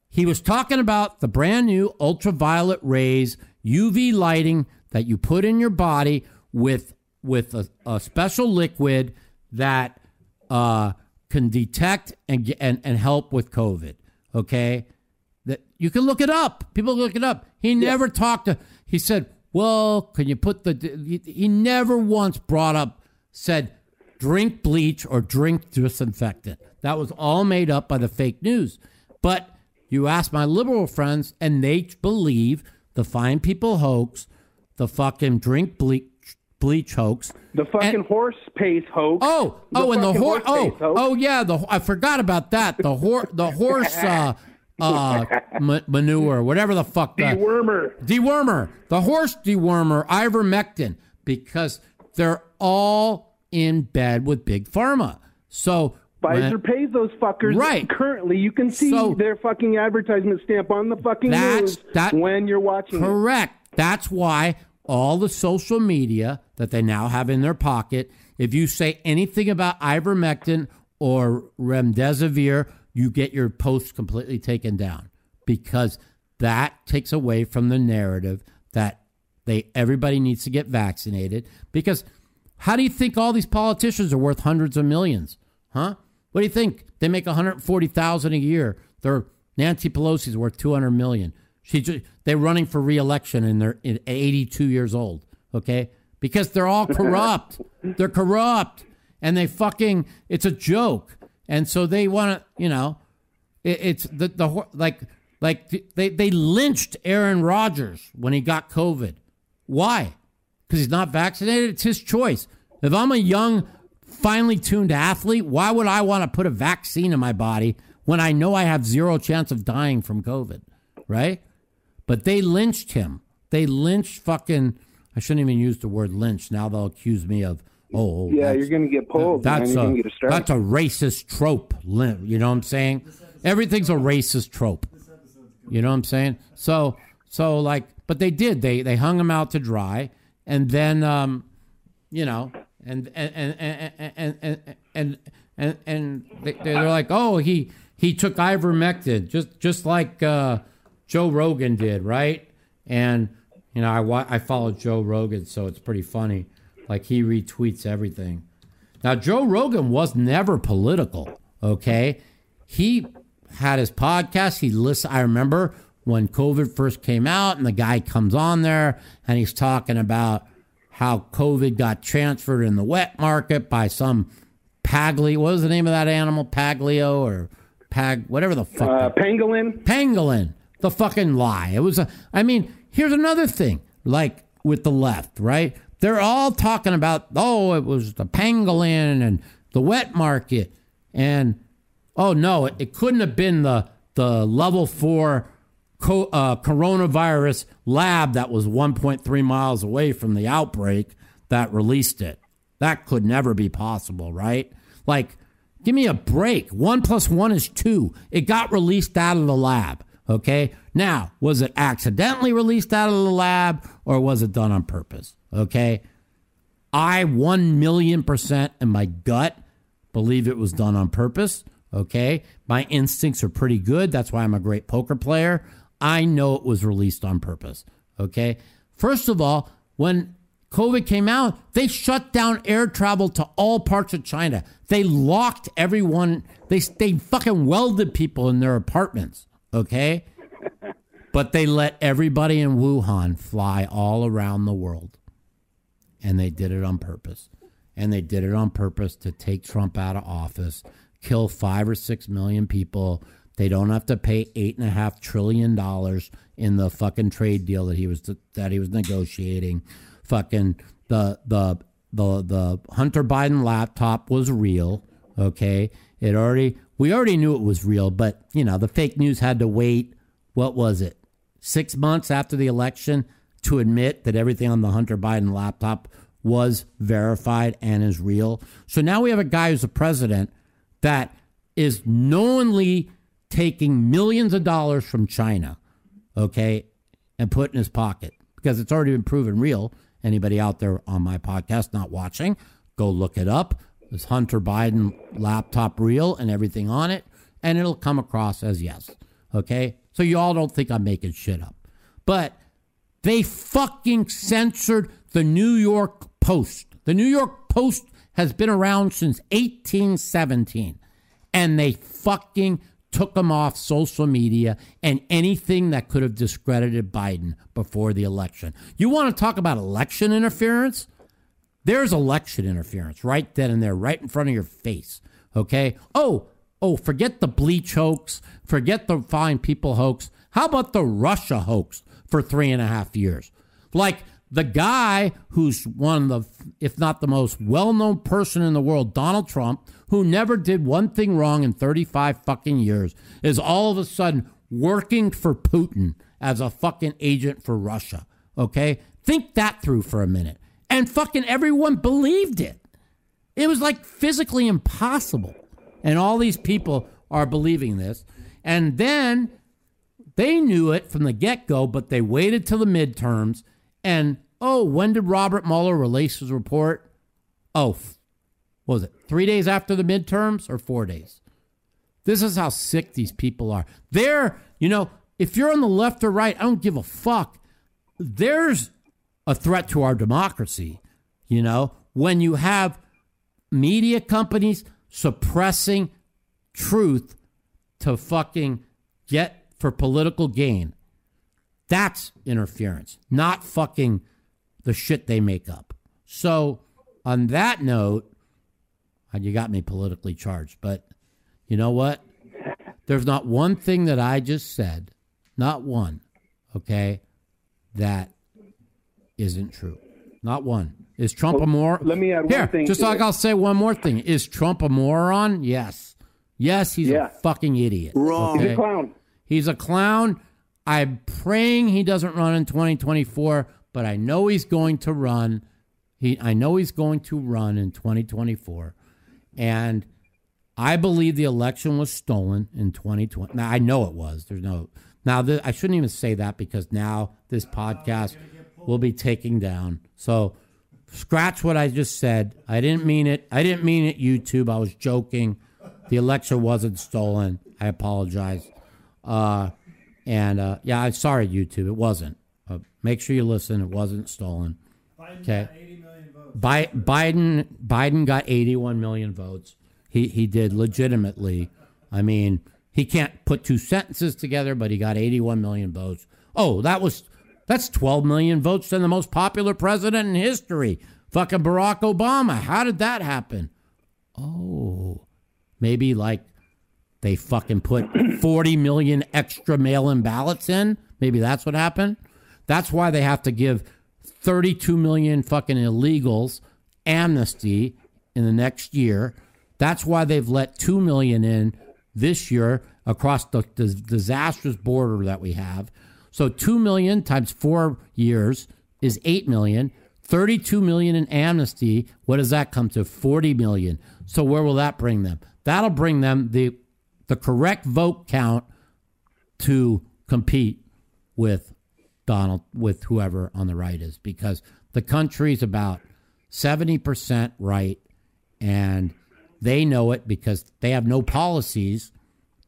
He was talking about the brand new ultraviolet rays, UV lighting that you put in your body with with a, a special liquid that uh, can detect and, and and help with COVID. Okay, that you can look it up. People look it up. He never talked to. He said, "Well, can you put the?" He, he never once brought up said drink bleach or drink disinfectant. That was all made up by the fake news. But you ask my liberal friends, and they believe the fine people hoax, the fucking drink bleach bleach hoax. The fucking horse pace hoax. Oh, The oh, and the horse. Oh, pace hoax. oh, yeah. The I forgot about that. The horse. The horse. Uh, uh, ma- manure, whatever the fuck. the- Dewormer. Dewormer. The horse dewormer, ivermectin, because they're all in bed with big pharma. So Pfizer when- pays those fuckers. Right. Currently, you can see So- their fucking advertisement stamp on the fucking That's- news that- when you're watching. it. Correct. That's why all the social media that they now have in their pocket, if you say anything about ivermectin or remdesivir, you get your post completely taken down because that takes away from the narrative that they everybody needs to get vaccinated because how do you think all these politicians are worth hundreds of millions? Huh? What do you think? They make 140,000 a year. They're Nancy Pelosi's worth 200 million. She ju- they're running for re-election and they're 82 years old, okay? Because they're all corrupt. they're corrupt and they fucking it's a joke. And so they want to, you know, it, it's the the like like they they lynched Aaron Rodgers when he got COVID. Why? Because he's not vaccinated. It's his choice. If I'm a young, finely tuned athlete, why would I want to put a vaccine in my body when I know I have zero chance of dying from COVID, right? But they lynched him. They lynched fucking. I shouldn't even use the word lynch. Now they'll accuse me of oh Yeah, you're going to get pulled. man. That's You're a going to get a that's a racist trope. lyn- You know what I'm saying? Everything's a racist trope. You know what I'm saying? So so like, but they did. They they hung him out to dry, and then um, you know, and and and and and and and, and, and they, they're like, oh, he he took ivermectin, just just like uh, Joe Rogan did, right? And you know, I I follow Joe Rogan, so it's pretty funny. Like he retweets everything. Now, Joe Rogan was never political. Okay, he had his podcast. He listened. I remember when COVID first came out, and the guy comes on there and he's talking about how COVID got transferred in the wet market by some Pagli. What was the name of that animal? Paglio or Pag? Whatever the fuck. Uh, pangolin. Pangolin. The fucking lie. It was a. I mean, here's another thing. Like with the left, right? They're all talking about oh, it was the pangolin and the wet market, and oh no, it, it couldn't have been the the level four co- uh, coronavirus lab that was 1.3 miles away from the outbreak that released it. That could never be possible, right? Like, give me a break. One plus one is two. It got released out of the lab. Okay. Now, was it accidentally released out of the lab or was it done on purpose? Okay. I 1 million percent in my gut believe it was done on purpose. Okay. My instincts are pretty good. That's why I'm a great poker player. I know it was released on purpose. Okay. First of all, when COVID came out, they shut down air travel to all parts of China. They locked everyone. They they fucking welded people in their apartments. Okay, but they let everybody in Wuhan fly all around the world, and they did it on purpose. And they did it on purpose to take Trump out of office, kill five or six million people. They don't have to pay eight and a half trillion dollars in the fucking trade deal that he was that he was negotiating fucking the the the the Hunter Biden laptop was real. Okay, it already we already knew it was real, but you know the fake news had to wait. What was it? Six months after the election to admit that everything on the Hunter Biden laptop was verified and is real. So now we have a guy who's a president that is knowingly taking millions of dollars from China, okay, and put in his pocket because it's already been proven real. Anybody out there on my podcast not watching, go look it up. Is Hunter Biden laptop real and everything on it? And it'll come across as yes. Okay? So you all don't think I'm making shit up. But they fucking censored the New York Post. The New York Post has been around since 1817. And they fucking took them off social media and anything that could have discredited Biden before the election. You want to talk about election interference? There's election interference right then and there, right in front of your face. Okay? Oh, oh, forget the bleach hoax, forget the fine people hoax. How about the Russia hoax for three and a half years? Like the guy who's one of the, if not the most well known person in the world, Donald Trump, who never did one thing wrong in 35 fucking years, is all of a sudden working for Putin as a fucking agent for Russia. Okay? Think that through for a minute. And fucking everyone believed it. It was like physically impossible. And all these people are believing this. And then they knew it from the get go, but they waited till the midterms. And oh, when did Robert Mueller release his report? Oh, what was it three days after the midterms or four days? This is how sick these people are. They're, you know, if you're on the left or right, I don't give a fuck. There's a threat to our democracy, you know, when you have media companies suppressing truth to fucking get for political gain. That's interference, not fucking the shit they make up. So, on that note, uh, you got me politically charged, but you know what? There's not one thing that I just said, not one, okay, that isn't true. Not one. Is Trump oh, a moron? Let me add Here, one thing. just like it. I'll say one more thing. Is Trump a moron? Yes. Yes, he's Yeah. a fucking idiot. Wrong. He's a clown. He's a clown. I'm praying he doesn't run in 2024, but I know he's going to run. He, I know he's going to run in 2024, and I believe the election was stolen in 2020. Now I know it was. There's no now. Th- I shouldn't even say that because now this podcast will be taken down. So scratch what I just said. I didn't mean it. I didn't mean it. YouTube. I was joking. The election wasn't stolen. I apologize. Uh, and uh, yeah, I'm sorry, YouTube. It wasn't. Uh, make sure you listen. It wasn't stolen. Okay. Bi- Biden Biden got 81 million votes. He he did legitimately. I mean, he can't put two sentences together, but he got 81 million votes. Oh, that was that's 12 million votes than the most popular president in history, fucking Barack Obama. How did that happen? Oh, maybe like they fucking put 40 million extra mail-in ballots in. Maybe that's what happened. That's why they have to give 32 million fucking illegals amnesty in the next year. That's why they've let 2 million in this year across the, the disastrous border that we have. So 2 million times 4 years is 8 million. 32 million in amnesty, what does that come to? 40 million. So where will that bring them? That'll bring them the the correct vote count to compete with Donald with whoever on the right is because the country's about 70% right and they know it because they have no policies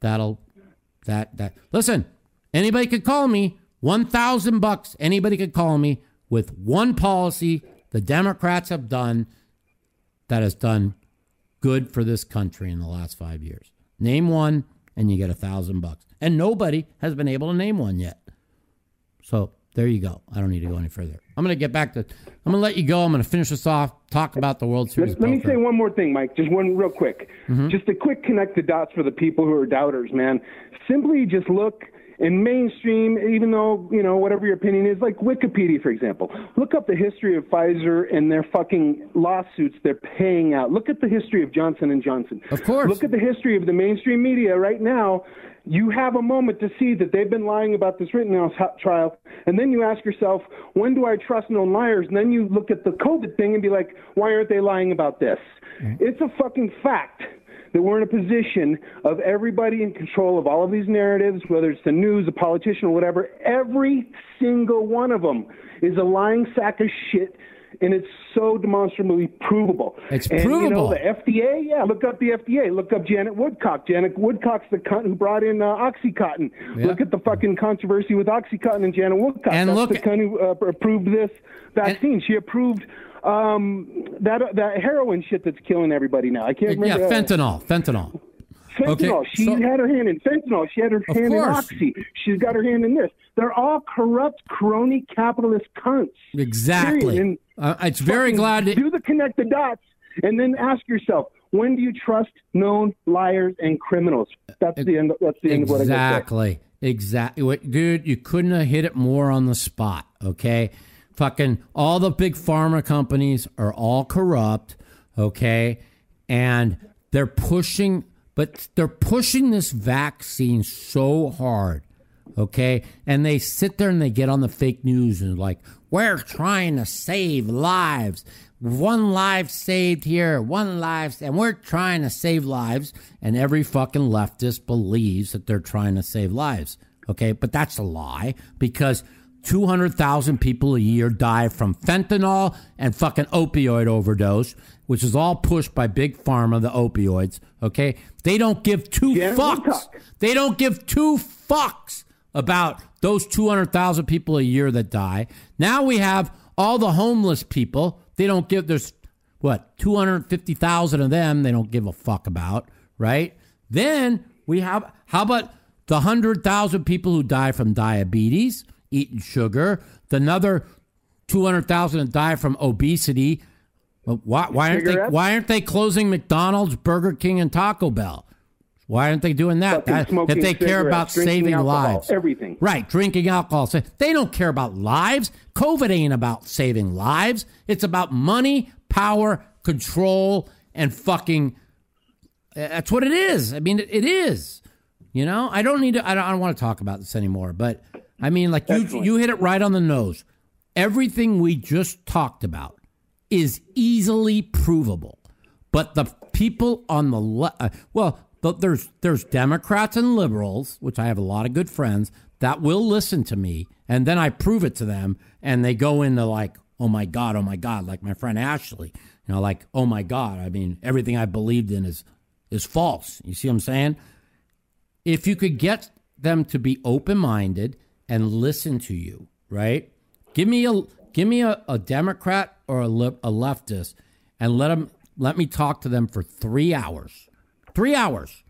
that'll that that listen anybody could call me 1000 bucks anybody could call me with one policy the democrats have done that has done good for this country in the last 5 years name one and you get a 1000 bucks and nobody has been able to name one yet so there you go. I don't need to go any further. I'm going to get back to. I'm going to let you go. I'm going to finish this off. Talk about the World Series. Let, let me say one more thing, Mike. Just one real quick. Mhm. Just a quick connect the dots for the people who are doubters, man. Simply just look in mainstream, even though, you know, whatever your opinion is, like Wikipedia, for example. Look up the history of Pfizer and their fucking lawsuits they're paying out. Look at the history of Johnson and Johnson. Of course. Look at the history of the mainstream media right now. You have a moment to see that they've been lying about this Rittenhouse ho- trial, and then you ask yourself, when do I trust known liars? And then you look at the COVID thing and be like, why aren't they lying about this? Mm. It's a fucking fact that we're in a position of everybody in control of all of these narratives, whether it's the news, a politician, or whatever. Every single one of them is a lying sack of shit, and it's so demonstrably provable. It's and, You know, the FDA, yeah, look up the FDA. Look up Janet Woodcock. Janet Woodcock's the cunt who brought in uh, OxyContin. Yeah. Look at the fucking controversy with OxyContin and Janet Woodcock. And That's look the cunt who uh, approved this vaccine. she approved um, that that heroin shit that's killing everybody now. I can't Yeah, remember. uh, fentanyl. Fentanyl. Fentanyl. Okay, she so- had her hand in fentanyl. She had her hand course. in oxy. She's got her hand in this. They're all corrupt, crony capitalist cunts. Exactly. And Uh, it's very glad to- do the connect the dots, and then ask yourself, when do you trust known liars and criminals? That's the end. That's the end of what I got to say. Exactly. Exactly. What- Dude, you couldn't have hit it more on the spot, okay? Fucking all the big pharma companies are all corrupt, okay? And they're pushing, but they're pushing this vaccine so hard, okay? And they sit there and they get on the fake news and like, we're trying to save lives. One life saved here, one life, and we're trying to save lives. And every fucking leftist believes that they're trying to save lives. Okay, but that's a lie because 200,000 people a year die from fentanyl and fucking opioid overdose, which is all pushed by big pharma, the opioids. Okay, they don't give two Janet fucks. They don't give two fucks about those 200,000 people a year that die. Now we have all the homeless people. They don't give, there's what, 250,000 of them they don't give a fuck about, right? Then we have, how about the 100,000 people who die from diabetes, eating sugar, the another 200,000 that die from obesity. Why, why aren't they? Why aren't they closing McDonald's, Burger King, and Taco Bell? Why aren't they doing that? That- if they care about saving alcohol, lives, everything. right? Drinking alcohol, they don't care about lives. COVID ain't about saving lives. It's about money, power, control, and fucking uh, That's what it is. I mean, it, it is. You know, I don't need to. I don't, I don't want to talk about this anymore. But I mean, like you, Excellent. you hit it right on the nose. Everything we just talked about is easily provable. But the people on the left, uh, well, th- there's there's Democrats and liberals, which I have a lot of good friends that will listen to me, and then I prove it to them, and they go into like, oh my god, oh my god, like my friend Ashley, you know, like oh my god, I mean everything I believed in is is false. You see what I'm saying? If you could get them to be open minded and listen to you, right? Give me a give me a, a Democrat or a, lib, a leftist, and let them let me talk to them for three hours. Three hours.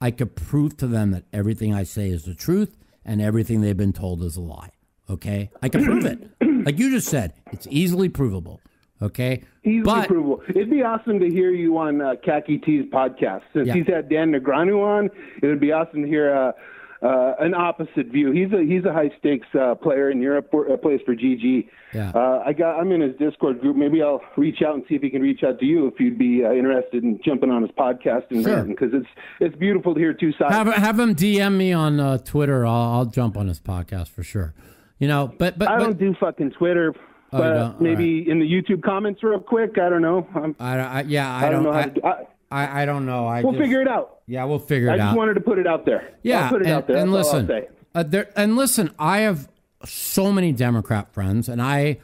I could prove to them that everything I say is the truth and everything they've been told is a lie. Okay, I can prove it. Like you just said, it's easily provable. Okay, Easily but provable. It'd be awesome to hear you on uh, Khaki T's podcast. Since Yeah. he's had Dan Negreanu on, it would be awesome to hear uh, uh, an opposite view. He's a he's a high stakes uh, player in Europe, uh, plays for GG. Yeah. Uh, I got I'm in his Discord group. Maybe I'll reach out and see if he can reach out to you if you'd be uh, interested in jumping on his podcast and Sure. because it's it's beautiful to hear two sides. have have him DM me on uh, Twitter. I'll, I'll jump on his podcast for sure. You know, but but I but don't do fucking Twitter. Oh, but don't? maybe in the YouTube comments real quick. I don't know. I'm, I, I yeah I, I don't know how I, to do- I- I, I don't know. I we'll just- figure it out. Yeah, we'll figure it out. I just out. wanted to put it out there. Yeah, I'll put it and, out there. and That's listen, uh, there, and listen, I have so many Democrat friends, and I,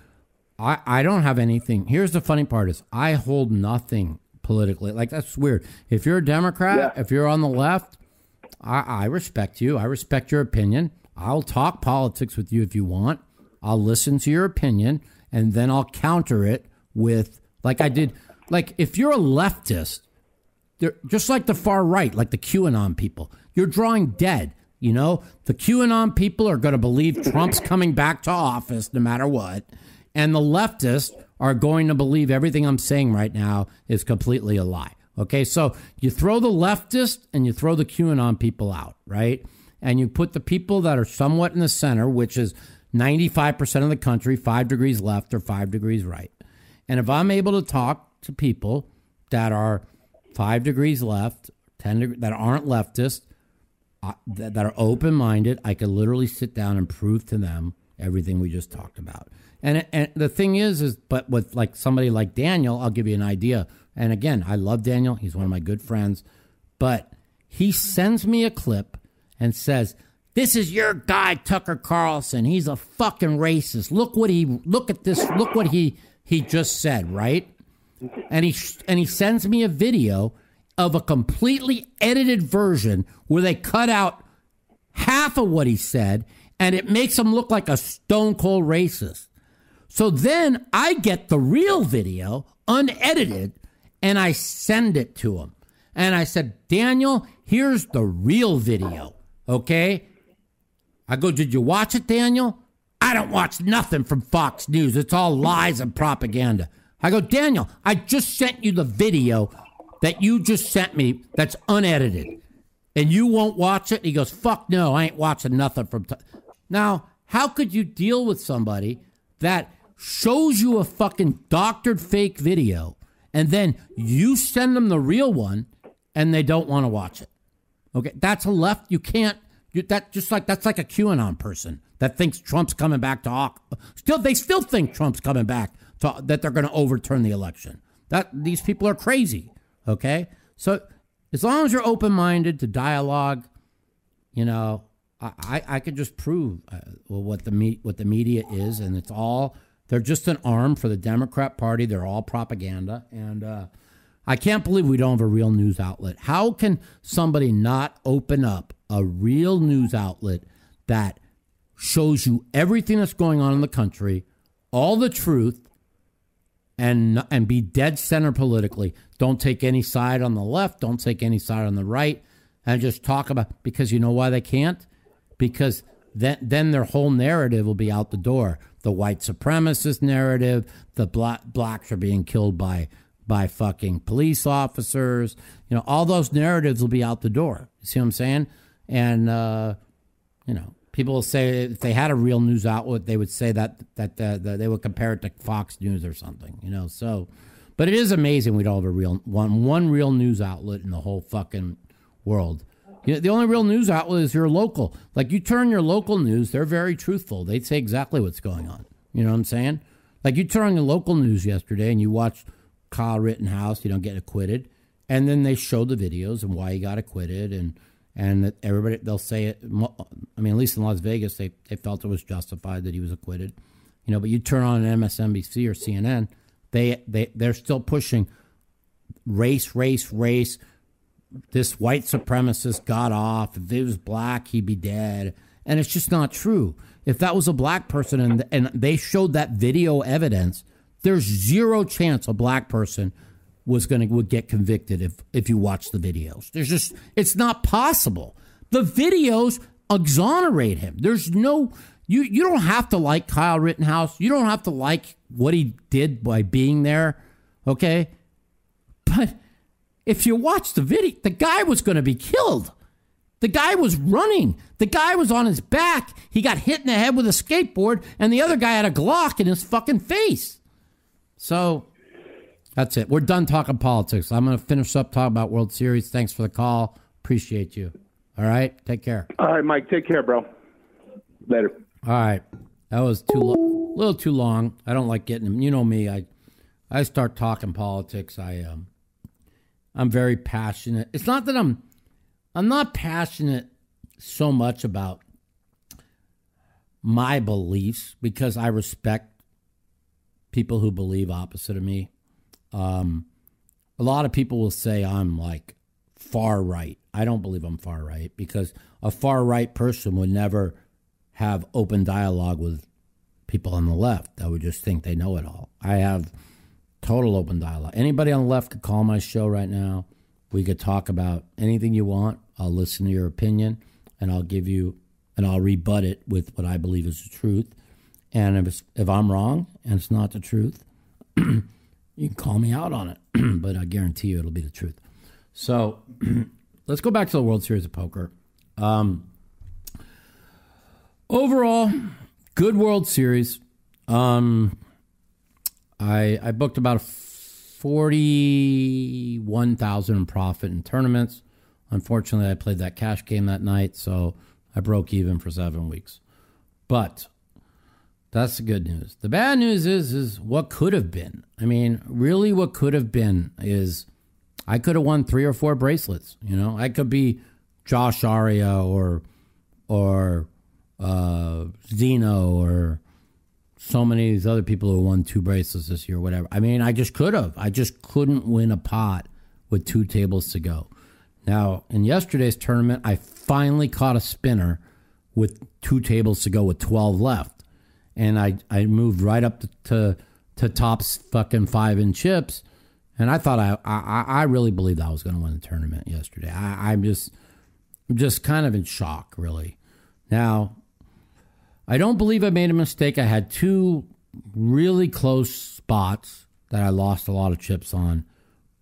I, I don't have anything. Here's the funny part: is I hold nothing politically. Like that's weird. If you're a Democrat, Yeah. if you're on the left, I, I respect you. I respect your opinion. I'll talk politics with you if you want. I'll listen to your opinion, and then I'll counter it with like I did. Like if you're a leftist, they're just like the far right, like the QAnon people. You're drawing dead. You know, the QAnon people are going to believe Trump's coming back to office no matter what. And the leftists are going to believe everything I'm saying right now is completely a lie. Okay, so you throw the leftist and you throw the QAnon people out, right? And you put the people that are somewhat in the center, which is 95% of the country, five degrees left or five degrees right. And if I'm able to talk to people that are five degrees left, 10 deg- that aren't leftist, uh, that, that are open minded, I could literally sit down and prove to them everything we just talked about. And, and the thing is, is but with like somebody like Daniel, I'll give you an idea. And again, I love Daniel. He's one of my good friends. But he sends me a clip and says, "This is your guy, Tucker Carlson. He's a fucking racist. Look what he look at this. Look what he he just said, right?" And he and he sends me a video of a completely edited version where they cut out half of what he said, and it makes him look like a stone cold racist. So then I get the real video, unedited, and I send it to him. And I said, Daniel, here's the real video. Okay? I go, Did you watch it, Daniel? I don't watch nothing from Fox News. It's all lies and propaganda. I go, Daniel, I just sent you the video that you just sent me that's unedited. And you won't watch it? He goes, Fuck no, I ain't watching nothing from. T-. Now, how could you deal with somebody that shows you a fucking doctored fake video and then you send them the real one and they don't want to watch it? Okay, that's a left. You can't. You, that just like that's like a QAnon person that thinks Trump's coming back to still. They still think Trump's coming back to that they're going to overturn the election. That these people are crazy. Okay, so as long as you're open minded to dialogue, you know, I, I, I could just prove uh, what the me, what the media is, and it's all they're just an arm for the Democrat Party. They're all propaganda, and uh, I can't believe we don't have a real news outlet. How can somebody not open up a real news outlet that shows you everything that's going on in the country, all the truth, and and be dead center politically? Don't take any side on the left. Don't take any side on the right, and just talk about because you know why they can't because then then their whole narrative will be out the door. The white supremacist narrative, the black blacks are being killed by by fucking police officers. You know, all those narratives will be out the door. You see what I'm saying? And uh, you know, people will say if they had a real news outlet, they would say that that uh, that they would compare it to Fox News or something. You know, so. But it is amazing we don't have a real one one real news outlet in the whole fucking world. You know, the only real news outlet is your local. Like you turn your local news, they're very truthful. They say exactly what's going on. You know what I'm saying? Like you turn on the local news yesterday and you watch Kyle Rittenhouse, you know, get acquitted, and then they show the videos and why he got acquitted and and everybody they'll say it. I mean, at least in Las Vegas, they they felt it was justified that he was acquitted. You know, but you turn on MSNBC or CNN, they they they're still pushing race, race, race. This white supremacist got off. If it was black, he'd be dead. And it's just not true. If that was a black person and and they showed that video evidence, there's zero chance a black person was going to would get convicted if if you watch the videos. There's just it's not possible. The videos exonerate him. There's no you you don't have to like Kyle Rittenhouse. You don't have to like what he did by being there. Okay? But if you watch the video, the guy was going to be killed. The guy was running. The guy was on his back. He got hit in the head with a skateboard, and the other guy had a Glock in his fucking face. So that's it. We're done talking politics. I'm going to finish up talking about World Series. Thanks for the call. Appreciate you. All right. Take care. All right, Mike. Take care, bro. Later. All right. That was too lo- little too long. I don't like getting them. You know me. I I start talking politics. I um I'm very passionate. It's not that I'm I'm not passionate so much about my beliefs because I respect people who believe opposite of me. Um, a lot of people will say I'm like far right. I don't believe I'm far right because a far right person would never have open dialogue with people on the left that would just think they know it all. I have total open dialogue. Anybody on the left could call my show right now. We could talk about anything you want. I'll listen to your opinion and I'll give you and I'll rebut it with what I believe is the truth. And if, if I'm wrong and it's not the truth, you can call me out on it. but I guarantee you it'll be the truth. So let's go back to the World Series of Poker. Um, overall, good World Series. Um, I I booked about forty one thousand in profit in tournaments. Unfortunately, I played that cash game that night, so I broke even for seven weeks. But that's the good news. The bad news is is what could have been. I mean, really, what could have been is I could have won three or four bracelets. You know, I could be Josh Arieh or or uh, Zeno or so many of these other people who won two bracelets this year, or whatever. I mean, I just could have. I just couldn't win a pot with two tables to go. Now, in yesterday's tournament, I finally caught a spinner with two tables to go with 12 left. And I, I moved right up to, to, to tops fucking five in chips. And I thought I, I, I really believed I was going to win the tournament yesterday. I, I'm just, just kind of in shock, really. Now, I don't believe I made a mistake. I had two really close spots that I lost a lot of chips on,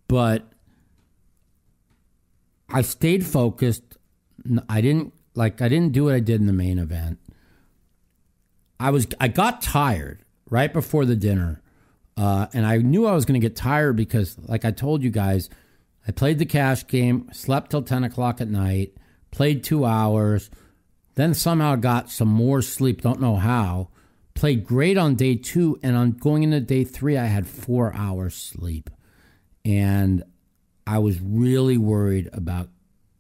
but I stayed focused. I didn't like I didn't do what I did in the main event. I was I got tired right before the dinner. Uh, and I knew I was going to get tired because, like I told you guys, I played the cash game, slept till 10 o'clock at night, played two hours, then somehow got some more sleep, don't know how. Played great on day two, and on going into day three, I had four hours sleep. And I was really worried about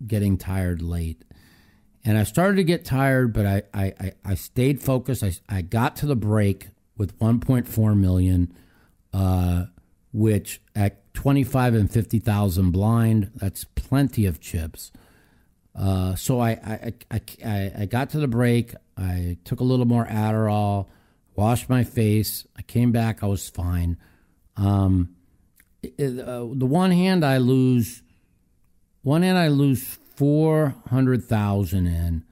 getting tired late. And I started to get tired, but I, I, I stayed focused. I, I got to the break with 1.4 million, uh, which at 25 and 50,000 blind, that's plenty of chips. Uh, so I, I, I, I, I got to the break. I took a little more Adderall, washed my face. I came back. I was fine. Um, it, uh, the one hand I lose, one hand I lose four hundred thousand in,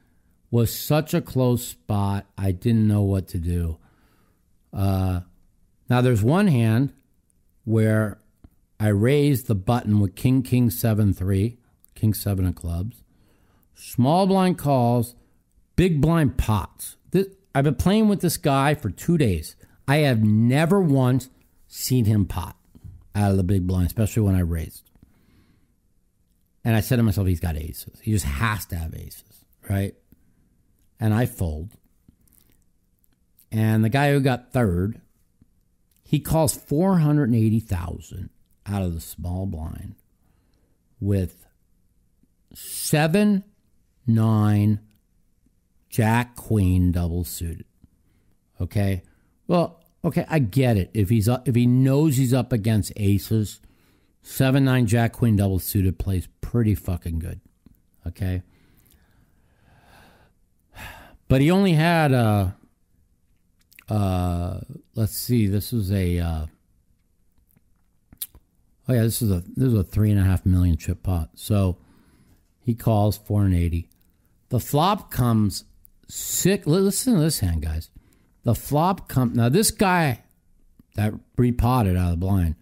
was such a close spot. I didn't know what to do. Uh, now there's one hand where I raised the button with King King seven three, King seven of clubs, small blind calls, big blind pots. This, I've been playing with this guy for two days. I have never once seen him pot. out of the big blind, especially when I raised. And I said to myself, he's got aces. He just has to have aces, right? And I fold. And the guy who got third, he calls 480,000 out of the small blind with seven, nine, jack, queen, double suited. Okay. Well, okay, I get it. If he's up, if he knows he's up against aces, seven, nine, jack, queen, double suited plays pretty fucking good. Okay. But he only had uh uh let's see, this was a uh Oh yeah, this is a this is a three and a half million chip pot. So he calls four and eighty. The flop comes sick. Listen to this hand, guys. The flop comes now. This guy that repotted out of the blind,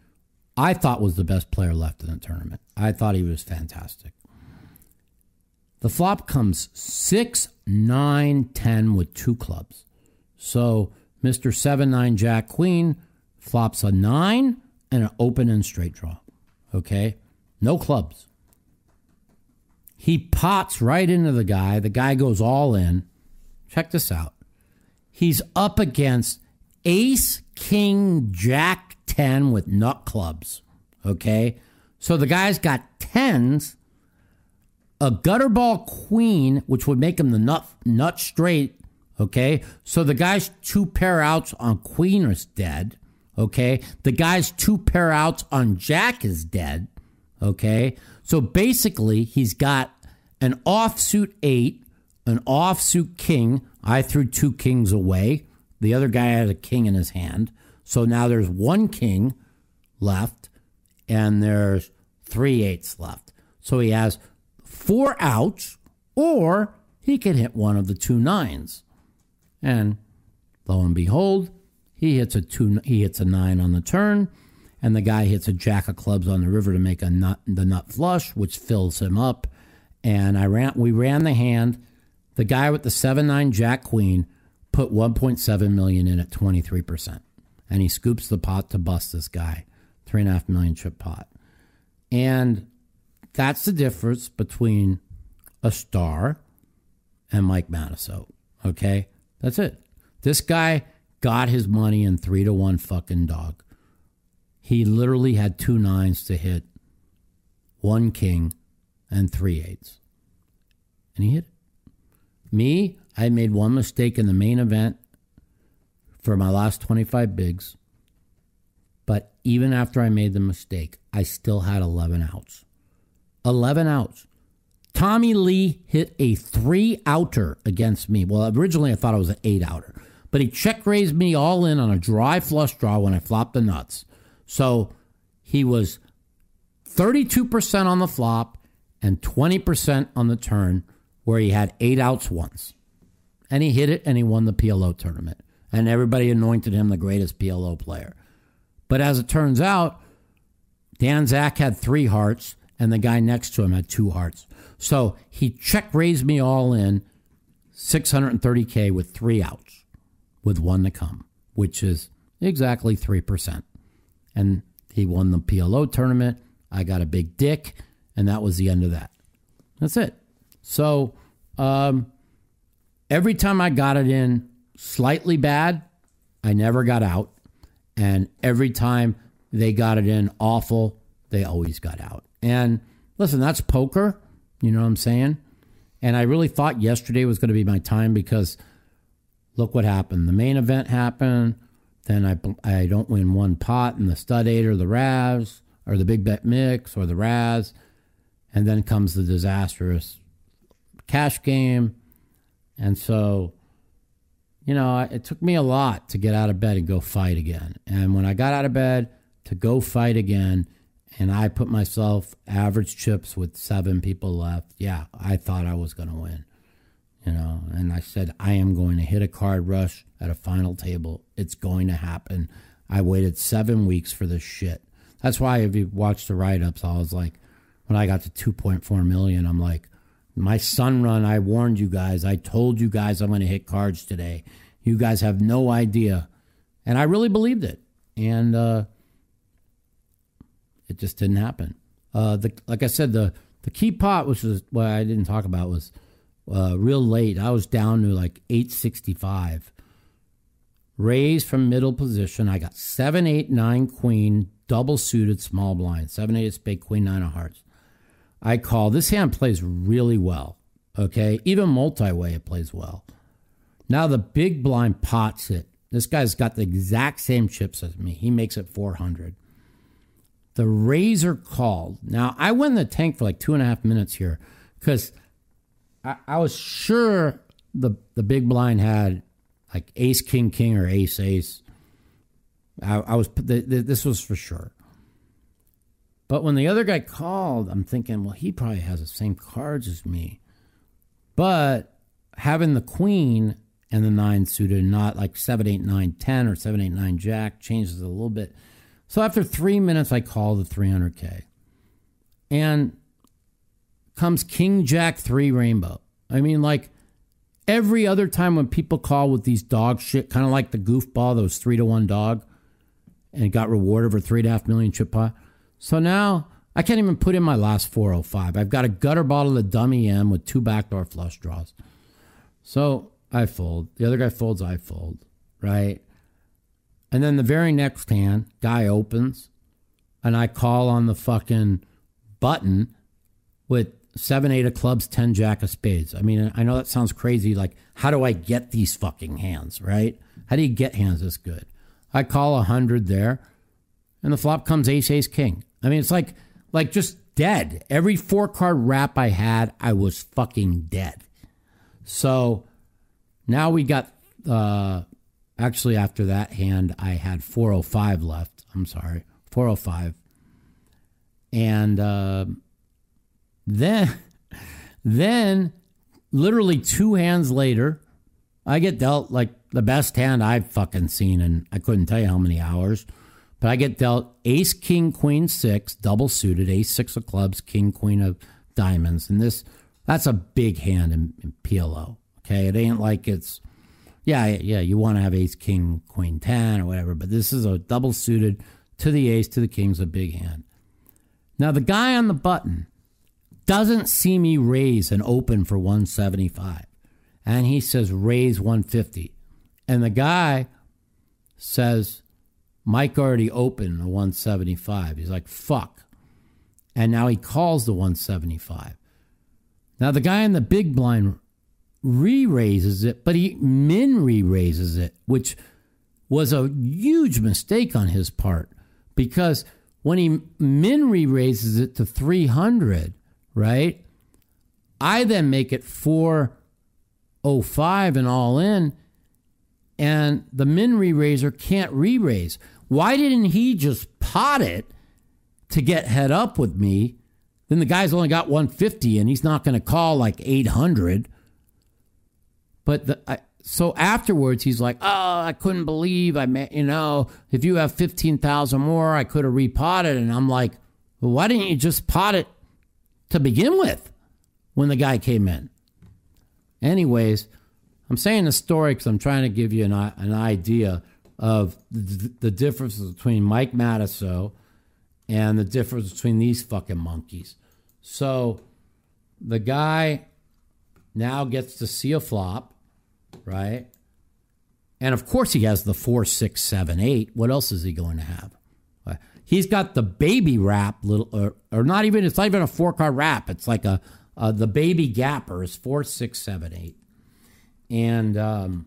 I thought was the best player left in the tournament. I thought he was fantastic. The flop comes six, nine, ten with two clubs. So Mr. Seven Nine Jack Queen flops a nine and an open and straight draw. Okay? No clubs. He pots right into the guy. The guy goes all in. Check this out. He's up against ace, king, jack 10 with nut clubs. Okay? So the guy's got tens, a gutterball queen, which would make him the nut, nut straight. Okay? So the guy's two pair outs on queen is dead. Okay. The guy's two pair outs on Jack is dead. Okay. So basically, he's got an offsuit eight, an offsuit king. I threw two kings away. The other guy had a king in his hand. So now there's one king left, and there's three eights left. So he has four outs, or he can hit one of the two nines. And lo and behold, he hits a two. He hits a nine on the turn, and the guy hits a jack of clubs on the river to make a nut the nut flush, which fills him up. And I ran. We ran the hand. The guy with the seven nine jack queen put 1.7 million in at 23 percent, and he scoops the pot to bust this guy, three and a half million chip pot, and that's the difference between a star and Mike Matusow. Okay, that's it. This guy got his money in three to one fucking dog. He literally had two nines to hit, one king, and three eights. And he hit it. Me, I made one mistake in the main event for my last 25 bigs. But even after I made the mistake, I still had 11 outs. 11 outs. Tommy Le hit a three outer against me. Well, originally I thought it was an eight outer but he check raised me all in on a dry flush draw when I flopped the nuts. So he was 32% on the flop and 20% on the turn, where he had eight outs once. And he hit it and he won the PLO tournament. And everybody anointed him the greatest PLO player. But as it turns out, Dan Zack had three hearts and the guy next to him had two hearts. So he check raised me all in 630K with three outs with one to come, which is exactly 3%. And he won the PLO tournament. I got a big dick, and that was the end of that. That's it. So um, every time I got it in slightly bad, I never got out. And every time they got it in awful, they always got out. And listen, that's poker. You know what I'm saying? And I really thought yesterday was going to be my time because – look what happened. The main event happened. Then I, I don't win one pot in the stud eight or the Razz or the big bet mix or the Razz. And then comes the disastrous cash game. And so, you know, it took me a lot to get out of bed and go fight again. And when I got out of bed to go fight again, and I put myself average chips with seven people left, yeah, I thought I was going to win you know, and I said, I am going to hit a card rush at a final table. It's going to happen. I waited seven weeks for this shit. That's why if you watch the write ups, I was like, when I got to 2.4 million, I'm like, my sun run, I warned you guys. I told you guys I'm going to hit cards today. You guys have no idea. And I really believed it. And uh, It just didn't happen. Uh, the like I said, the the key pot, which was what I didn't talk about, was uh, real late. I was down to like eight sixty five. Raised from middle position. I got seven, eight, nine, queen, double suited, small blind. Seven, eight, spade, queen, nine of hearts. I call this hand plays really well. Okay, even multi way it plays well. Now the big blind pots it. This guy's got the exact same chips as me. He makes it 400. The raiser called. Now I went in the tank for like two and a half minutes here because I, I was sure the the big blind had like ace king king or ace ace. I, I was th- th- this was for sure. But when the other guy called, I'm thinking, well, he probably has the same cards as me. But having the queen and the nine suited, not like seven, eight, nine, ten, or seven, eight, nine, jack, changes a little bit. So after three minutes, I call the 300K. And comes King Jack 3 Rainbow. I mean, like every other time when people call with these dog shit, kind of like the goofball those three to one dog and got rewarded for three and a half million chip pot. So now I can't even put in my last 405. I've got a gutter bottle of dummy M with two backdoor flush draws. So I fold. The other guy folds, I fold, right? And then the very next hand, guy opens, and I call on the fucking button with seven, eight of clubs, 10 jack of spades. I mean, I know that sounds crazy. Like, how do I get these fucking hands, right? How do you get hands this good? I call a hundred there, and the flop comes ace, ace, king. I mean, it's like, like just dead. Every four card wrap I had, I was fucking dead. So now we got, uh, actually, after that hand, I had 405 left. I'm sorry, 405. And uh, then, then, literally two hands later, I get dealt like the best hand I've fucking seen, and I couldn't tell you how many hours. But I get dealt ace, king, queen, six, double suited, ace, six of clubs, king, queen of diamonds. And this, that's a big hand in, in PLO. Okay. It ain't like it's, yeah, yeah, you want to have ace, king, queen, 10 or whatever, but this is a double suited to the ace, to the king's a big hand. Now, the guy on the button doesn't see me raise and open for 175. And he says, raise 150. And the guy says, Mike already opened the 175. He's like, fuck. And now he calls the 175. Now the guy in the big blind re raises it, but he min re raises it, which was a huge mistake on his part because when he min re raises it to 300, right? I then make it 405 and all in, and the min re raiser can't re raise. Why didn't he just pot it to get head up with me? Then the guy's only got 150 and he's not going to call like 800. But the, I, so afterwards, he's like, "Oh, I couldn't believe I met. You know, if you have fifteen thousand more, I could have repotted." And I'm like, well, "Why didn't you just pot it to begin with when the guy came in?" Anyways, I'm saying the story because I'm trying to give you an an idea of the, the difference between Mike Matusow and the difference between these fucking monkeys. So the guy now gets to see a flop, right? And of course, he has the four, six, seven, eight. What else is he going to have? He's got the baby wrap, little, or, or not even. It's not even a four card wrap. It's like a uh, the baby gapper is four, six, seven, eight, and um,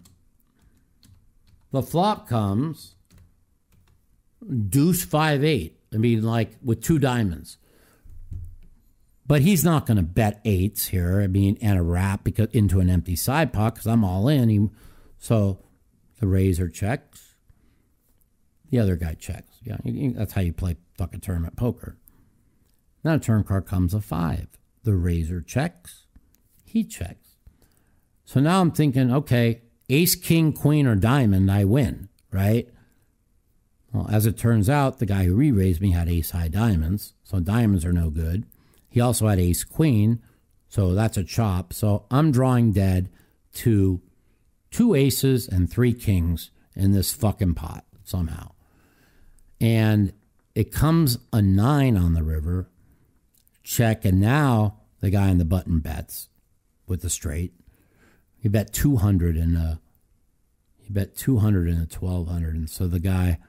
the flop comes deuce five eight. I mean, like with two diamonds. But he's not going to bet eights here. I mean, and a wrap because into an empty side pot because I'm all in. He, so the raiser checks. The other guy checks. Yeah, that's how you play fucking tournament poker. Now a turn card comes a five. The raiser checks. He checks. So now I'm thinking, okay, ace, king, queen, or diamond, I win, right? Well, as it turns out, the guy who re raised me had ace high diamonds, so diamonds are no good. He also had ace queen, so that's a chop. So I'm drawing dead to two aces and three kings in this fucking pot somehow. And it comes a nine on the river, check, and now the guy in the button bets with the straight. He bet 200 in a, he bet 200 in a 1200. And so the guy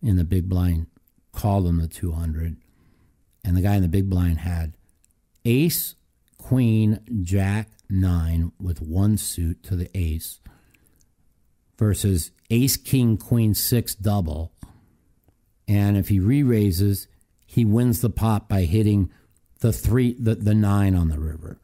in the big blind called him the 200. And the guy in the big blind had ace, queen, jack, nine with one suit to the ace versus ace, king, queen, six double. And if he re raises, he wins the pot by hitting the three, the, the nine on the river,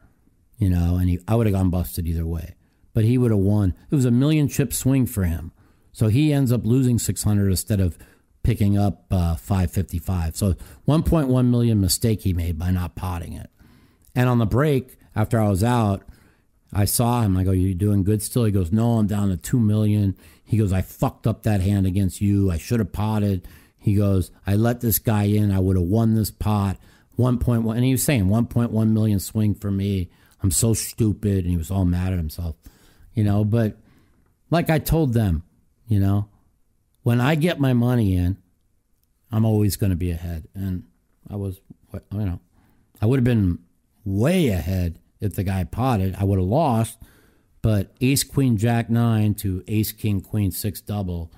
you know, and he, I would have gone busted either way, but he would have won. It was a million chip swing for him. So he ends up losing 600 instead of picking up uh, 555. So 1.1 million mistake he made by not potting it. And on the break, after I was out, I saw him. I go, "You doing good still?" He goes, "No, I'm down to two million. He goes, "I fucked up that hand against you. I should have potted." He goes, "I let this guy in. I would have won this pot." 1.1, and he was saying 1.1 million swing for me. I'm so stupid, and he was all mad at himself, you know. But like I told them, you know, when I get my money in, I'm always going to be ahead, and I was, you know, I would have been way ahead if the guy potted. I would have lost, but ace queen jack nine to ace king queen six double.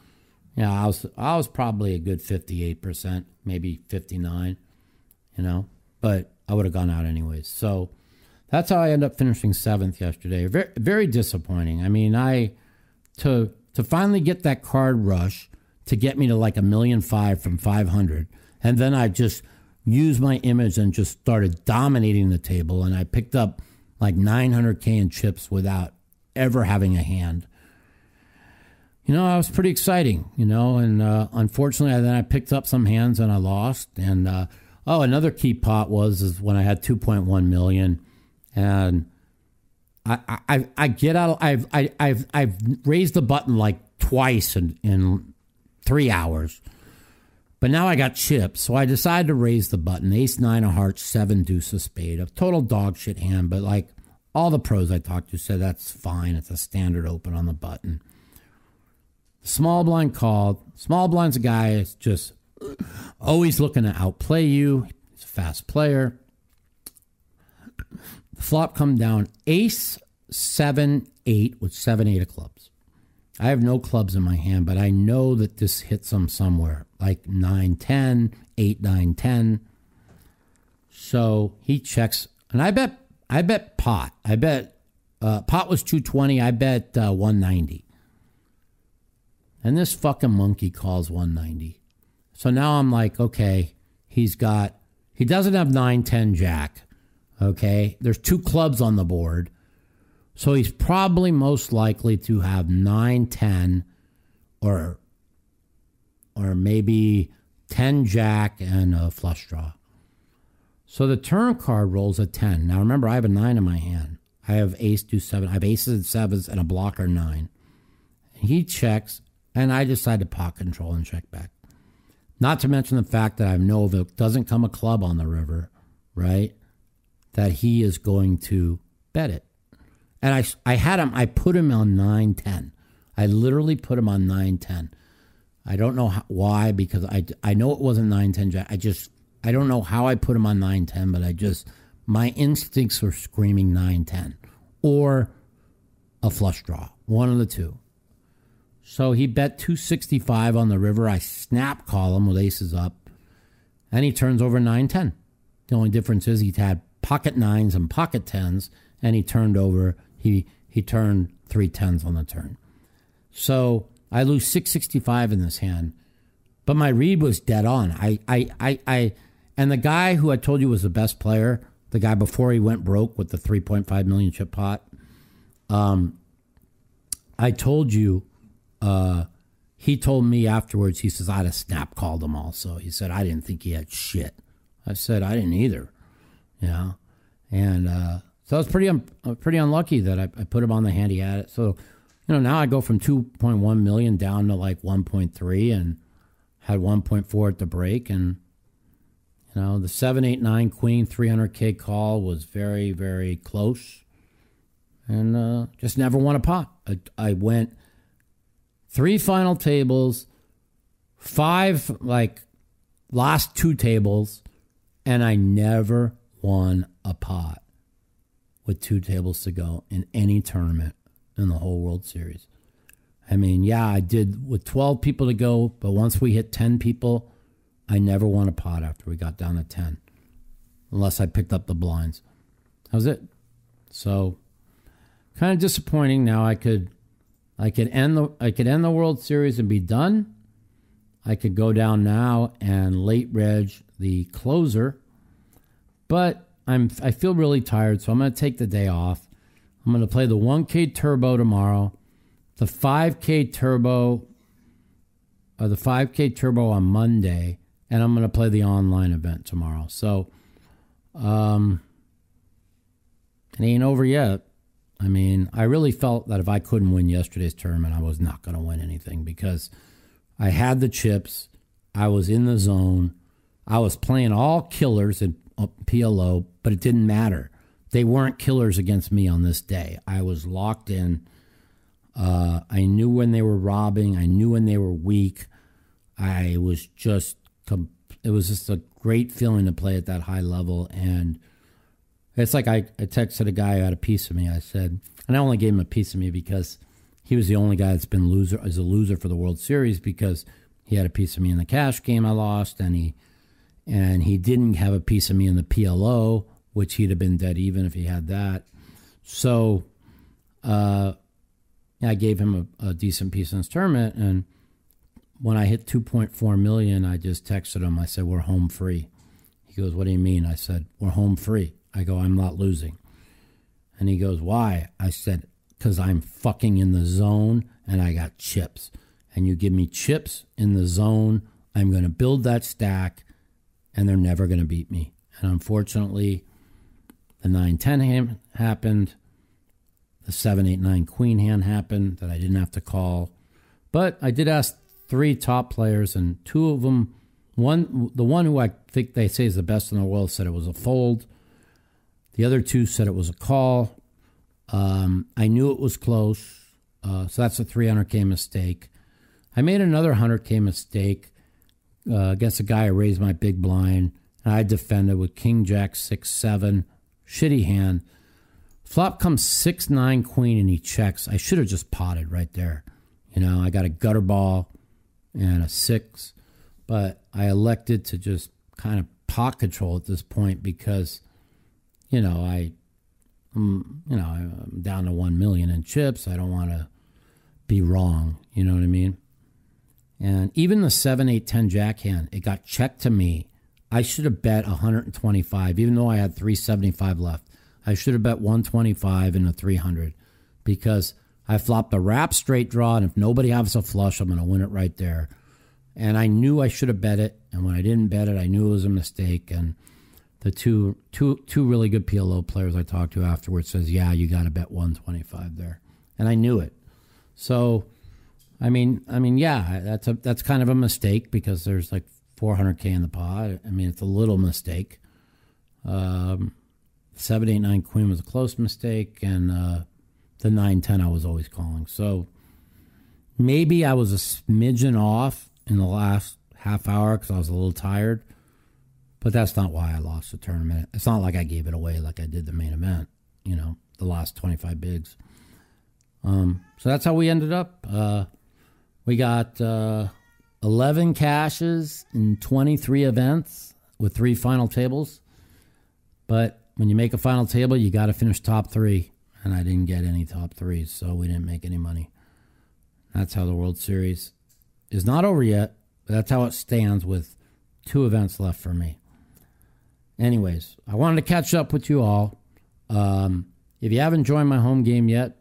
Yeah, I was I was probably a good fifty eight percent, maybe fifty nine, you know, but I would have gone out anyways. So that's how I end up finishing seventh yesterday. Very very disappointing. I mean, I to to finally get that card rush to get me to like a million five from five hundred, and then I just used my image and just started dominating the table, and I picked up like 900K in chips without ever having a hand. You know, I was pretty exciting, you know, and uh, unfortunately, then I picked up some hands and I lost. And uh, oh, another key pot was is when I had 2.1 million, and I I, I get out. I've I, I've I've raised the button like twice in in three hours, but now I got chips, so I decided to raise the button. Ace nine of hearts, seven deuce of spade, a total dog shit hand. But like all the pros I talked to said that's fine. It's a standard open on the button. Small blind called. Small blind's a guy that's just always looking to outplay you. He's a fast player. Flop come down ace seven eight with seven eight of clubs. I have no clubs in my hand, but I know that this hits them somewhere, like 9, 10, 8, 9, 10. So he checks, and I bet, I bet pot. I bet uh, pot was 220. I bet uh, 190. And this fucking monkey calls 190. So now I'm like, okay, he's got, he doesn't have 9, 10 jack. Okay. There's two clubs on the board. So he's probably most likely to have 9, 10, or or maybe 10 jack and a flush draw. So the turn card rolls a 10. Now remember, I have a 9 in my hand. I have ace, deuce, 7. I have aces and sevens and a blocker 9. He checks, and I decide to pot control and check back. Not to mention the fact that I know if it doesn't come a club on the river, right, that he is going to bet it. And I, I had him, I put him on 9 10. I literally put him on 9 10. I don't know how, why, because I, I know it wasn't 9 10. I just, I don't know how I put him on 9 10, but I just, my instincts were screaming 9 10 or a flush draw, one of the two. So he bet 265 on the river. I snap call him with aces up, and he turns over 9 10. The only difference is he had pocket nines and pocket tens, and he turned over he he turned three tens on the turn. So I lose six sixty five in this hand, but my read was dead on. I I I, I and the guy who I told you was the best player, the guy before he went broke with the three point five million chip pot. Um, I told you. Uh, he told me afterwards. He says I'd have snap called him. Also, he said I didn't think he had shit. I said I didn't either. Yeah, and uh, so I was pretty un- uh, pretty unlucky that I, I, put him on the handy had it. So, you know, now I go from 2.1 million down to like 1.3 and had 1.4 at the break. And, you know, the 789 Queen 300K call was very, very close. And uh, just never won a pot. I, I went three final tables, five, like last two tables, and I never won a pot with two tables to go in any tournament in the whole World Series. I mean, yeah, I did with 12 people to go, but once we hit 10 people, I never won a pot after we got down to 10, unless I picked up the blinds. That was it. So, kind of disappointing. Now I could, I could end the, I could end the World Series and be done. I could go down now and late reg the closer, but I'm, I feel really tired, so I'm going to take the day off. I'm going to play the 1K Turbo tomorrow the 5K Turbo or the 5K Turbo on Monday, and I'm going to play the online event tomorrow. So, um, it ain't over yet. I mean, I really felt that if I couldn't win yesterday's tournament, I was not going to win anything because I had the chips, I was in the zone, I was playing all killers in PLO, but it didn't matter. They weren't killers against me on this day. I was locked in uh, I knew when they were robbing. I knew when they were weak. I was just, it was just a great feeling to play at that high level. And it's like I, I texted a guy who had a piece of me. I said, and I only gave him a piece of me because he was the only guy that's been loser as a loser for the World Series because he had a piece of me in the cash game I lost, and he and he didn't have a piece of me in the PLO, which he'd have been dead even if he had that. So, uh, I gave him a, a decent piece in this tournament, and when I hit 2.4 million, I just texted him. I said, "We're home free." He goes, "What do you mean?" I said, "We're home free." I go, "I'm not losing," and he goes, "Why?" I said, "Cause I'm fucking in the zone and I got chips, and you give me chips in the zone, I'm going to build that stack, and they're never going to beat me." And unfortunately, the 9-10 hand happened the 789 queen hand happened that I didn't have to call. But I did ask three top players, and two of them, one the one who I think they say is the best in the world said it was a fold. The other two said it was a call. Um, I knew it was close, uh, so that's a 300k mistake. I made another 100k mistake uh, against a guy who raised my big blind, and I defended with King Jack six seven, shitty hand. Flop comes six nine queen and he checks. I should have just potted right there. You know, I got a gutter ball and a six, but I elected to just kind of pot control at this point because, you know, I, I'm, you know, I'm down to one million in chips. I don't want to be wrong. You know what I mean? And even the 7, 8, 10 jack hand, it got checked to me. I should have bet 125, even though I had 375 left. I should have bet 125 and a 300 because I flopped a wrap straight draw, and if nobody has a flush, I'm going to win it right there. And I knew I should have bet it, and when I didn't bet it, I knew it was a mistake. And the two two two really good PLO players I talked to afterwards says, "Yeah, you got to bet 125 there," and I knew it. So, I mean, I mean, yeah, that's a that's kind of a mistake because there's like 400k in the pot. I mean, it's a little mistake. Um, seven eight nine queen was a close mistake, and uh, the nine ten I was always calling. So maybe I was a smidgen off in the last half hour because I was a little tired, but that's not why I lost the tournament. It's not like I gave it away like I did the main event. You know, the last twenty five bigs. Um, so that's how we ended up. Uh, we got uh, 11 cashes in 23 events with three final tables. But when you make a final table, you got to finish top three. And I didn't get any top threes, so we didn't make any money. That's how the World Series is not over yet, but that's how it stands with two events left for me. Anyways, I wanted to catch up with you all. Um, if you haven't joined my home game yet,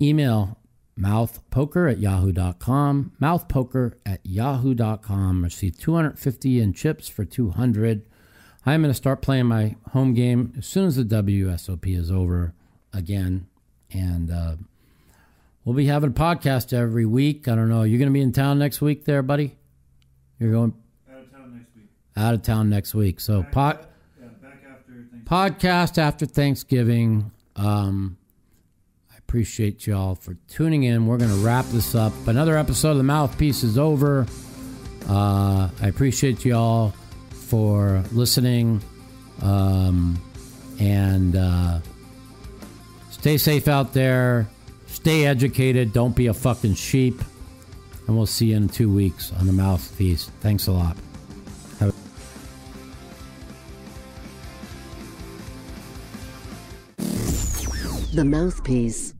email mouthpoker at yahoo.com. Mouthpoker at yahoo.com. Receive 250 in chips for 200. I'm going to start playing my home game as soon as the WSOP is over again. And uh, we'll be having a podcast every week. I don't know. You're going to be in town next week there, buddy? You're going out of town next week. Out of town next week. So, Back, pod, yeah, back after podcast after Thanksgiving. Um, appreciate y'all for tuning in. We're going to wrap this up. Another episode of The Mouthpiece is over. Uh, I appreciate y'all for listening. Um, and uh, stay safe out there. Stay educated. Don't be a fucking sheep. And we'll see you in two weeks on the mouthpiece. Thanks a lot. The Mouthpiece.